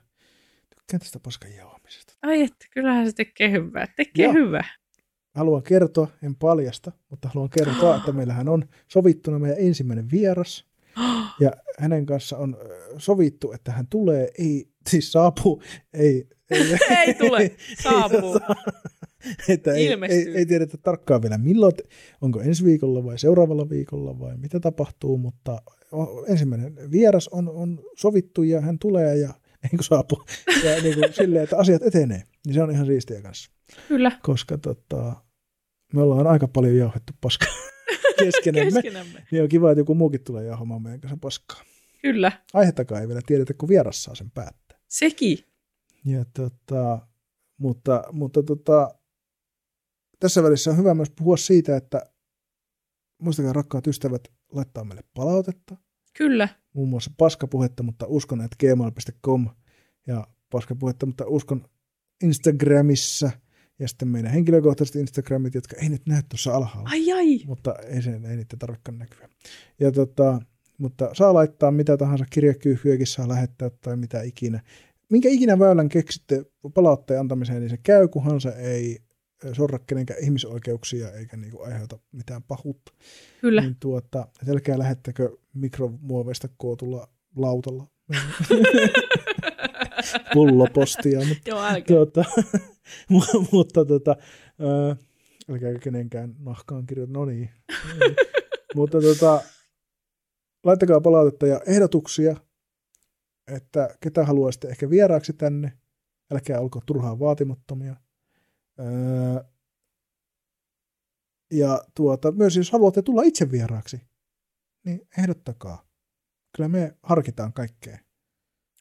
tykkään tästä paskan jaoamisesta. Ai että, kyllähän se tekee hyvää. Tekee hyvää. Haluan kertoa, en paljasta, mutta haluan kertoa, että meillähän on sovittuna meidän ensimmäinen vieras. Ja hänen kanssa on sovittu, että hän tulee, ei, siis saapuu, ei, ei, Ei tule, saapuu. että ei, ei, ei tiedetä tarkkaan vielä milloin, onko ensi viikolla vai seuraavalla viikolla vai mitä tapahtuu, mutta ensimmäinen vieras on, on sovittu ja hän tulee ja niin kuin saapuu ja niin kuin silleen, että asiat etenee, niin se on ihan siistiä kanssa, Kyllä. koska tota, me ollaan aika paljon jauhettu paskaa keskenämme, Keskenämme. niin on kiva, että joku muukin tulee jauhamaan meidän kanssa paskaa. Kyllä. Aihetakaan ei vielä tiedetä, kun vieras saa sen päättää. Sekin. Ja tota, mutta, mutta tota, tässä välissä on hyvä myös puhua siitä, että muistakaa rakkaat ystävät laittaa meille palautetta, Kyllä. muun muassa paskapuhetta, mutta uskon, että gmail.com ja paskapuhetta, mutta uskon Instagramissa ja sitten meidän henkilökohtaiset Instagramit, jotka ei nyt näy tuossa alhaalla, Ai ai. mutta ei, se, ei niitä tarvitsekaan näkyä. Ja tota, mutta saa laittaa mitä tahansa, kirjakyyhkyäkin saa lähettää tai mitä ikinä. Minkä ikinä väylän keksitte palautteen antamiseen, niin se käy, kunhan se ei sorra kenenkään ihmisoikeuksia eikä niinku aiheuta mitään pahuutta. Kyllä. Niin tuota, älkää lähettäkö mikromuoveista kootulla lautalla pullopostia, mutta Joo, älkää. tuota, mu- mutta ää, älkää kenenkään nahkaan kirjoita, no niin. mutta tota, laittakaa palautetta ja ehdotuksia, että ketä haluaisitte ehkä vieraaksi tänne, älkää olko turhaan vaatimattomia. Ää, ja tuota, myös jos haluatte tulla itse vieraaksi, niin ehdottakaa. Kyllä me harkitaan kaikkea.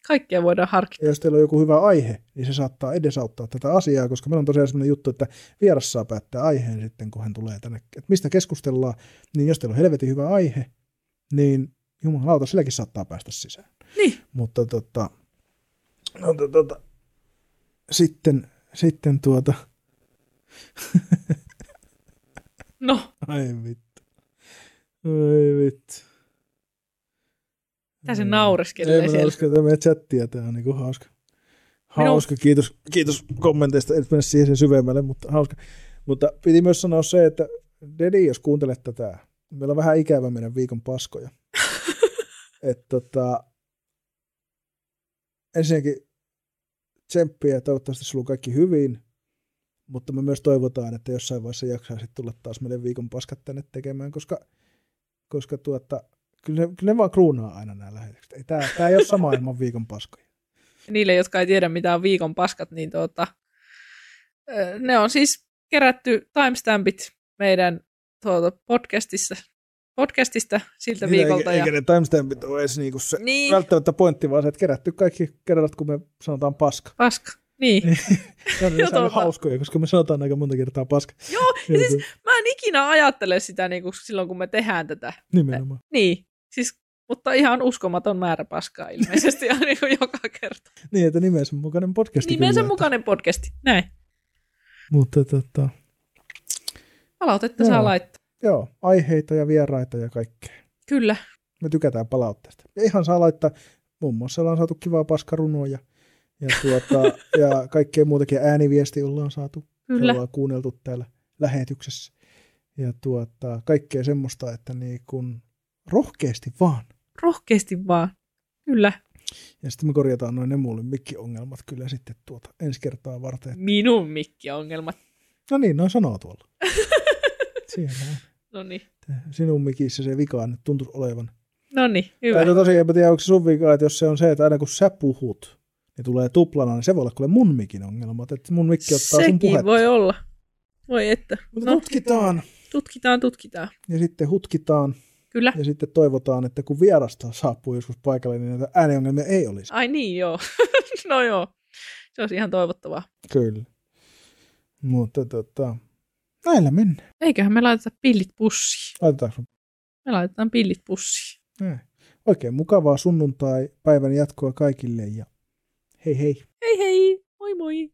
Kaikkea voidaan harkita. Ja jos teillä on joku hyvä aihe, niin se saattaa edesauttaa tätä asiaa, koska meillä on tosiaan sellainen juttu, että vieras saa päättää aiheen sitten, kun hän tulee tänne. Että mistä keskustellaan, niin jos teillä on helvetin hyvä aihe, niin jumalauta, silläkin saattaa päästä sisään. Niin. Mutta tota, no, to- tota, sitten, sitten tuota, No, ai vittu, ai vittu. Tää se naureskelee Ei mä siellä. naureskelee, tämä meidän chattia, tämä on niinku hauska. Hauska, kiitos, kiitos kommenteista, et mene siihen sen syvemmälle, mutta hauska. Mutta piti myös sanoa se, että Dedi, jos kuuntelet tätä, meillä on vähän ikävä meidän viikon paskoja. että tota, ensinnäkin tsemppiä toivottavasti sulla on kaikki hyvin, mutta me myös toivotaan, että jossain vaiheessa jaksaisit tulla taas meidän viikon paskat tänne tekemään, koska, koska tuota, kyllä, ne, kyllä ne vaan kruunaa aina nämä lähetykset. Ei, tää, tää ei ole sama ilman viikon paskoja. Niille, jotka ei tiedä mitä on viikon paskat, niin tuota, ne on siis kerätty timestampit meidän tuota, podcastissa, podcastista siltä viikolta. Eikä, Ja... eikä ne timestampit ole edes niinku se Niin, välttämättä pointti, vaan se, että kerätty kaikki kerrat, kun me sanotaan paska. paska. Niin. Se on totta. hauskoja, koska me sanotaan aika monta kertaa paska. Joo, ja Ja siis mä en ikinä ajattele sitä niin kuin silloin, kun me tehdään tätä. Nimenomaan. Niin, siis, mutta ihan uskomaton määrä paskaa ilmeisesti aina niin kuin joka kerta. Niin, että nimensä mukainen podcasti. Nimensä kyllä, mukainen podcasti, näin. Että, mutta tota, Palautetta Joo. saa laittaa. joo, aiheita ja vieraita ja kaikkea. Kyllä, Me tykätään palautteesta. Ja ihan saa laittaa, muun muassa ollaan saatu kivaa paskarunoa ja, tuota, ja kaikkea muutakin ääniviesti ollaan saatu. kyllä. ollaan kuunneltu täällä lähetyksessä. Ja tuota, kaikkea semmoista, että niin kun rohkeasti vaan. Rohkeasti vaan. Kyllä. Ja sitten me korjataan noin ne mulle mikki-ongelmat kyllä sitten tuota ensi kertaa varten. Minun mikki-ongelmat. No niin, noin sanoo tuolla. Siellä. No niin. Sinun mikissä se vika nyt tuntuu olevan. No niin, hyvä. Tai tosi en tiedä, onko se sun vika, että jos se on se, että aina kun sä puhut, niin tulee tuplana, niin se voi olla kuule mun mikin ongelma, että mun mikki ottaa sun Sekin puhetta. voi olla. Voi että. Mutta No, tutkitaan tutkitaan, tutkitaan. ja sitten hutkitaan Kyllä. ja sitten toivotaan, että kun vierasta saapuu joskus paikalle, niin näitä ääniongelmia ei olisi. Ai niin, joo. no joo. Se olisi ihan toivottavaa. Kyllä. Mutta tota, näillä mennään. Eiköhän me laiteta pillit pussiin. Laitetaanko Me laitetaan pillit pussiin. näin? Oikein mukavaa sunnuntai-päivän jatkoa kaikille ja hei hei. Hei hei! Moi moi!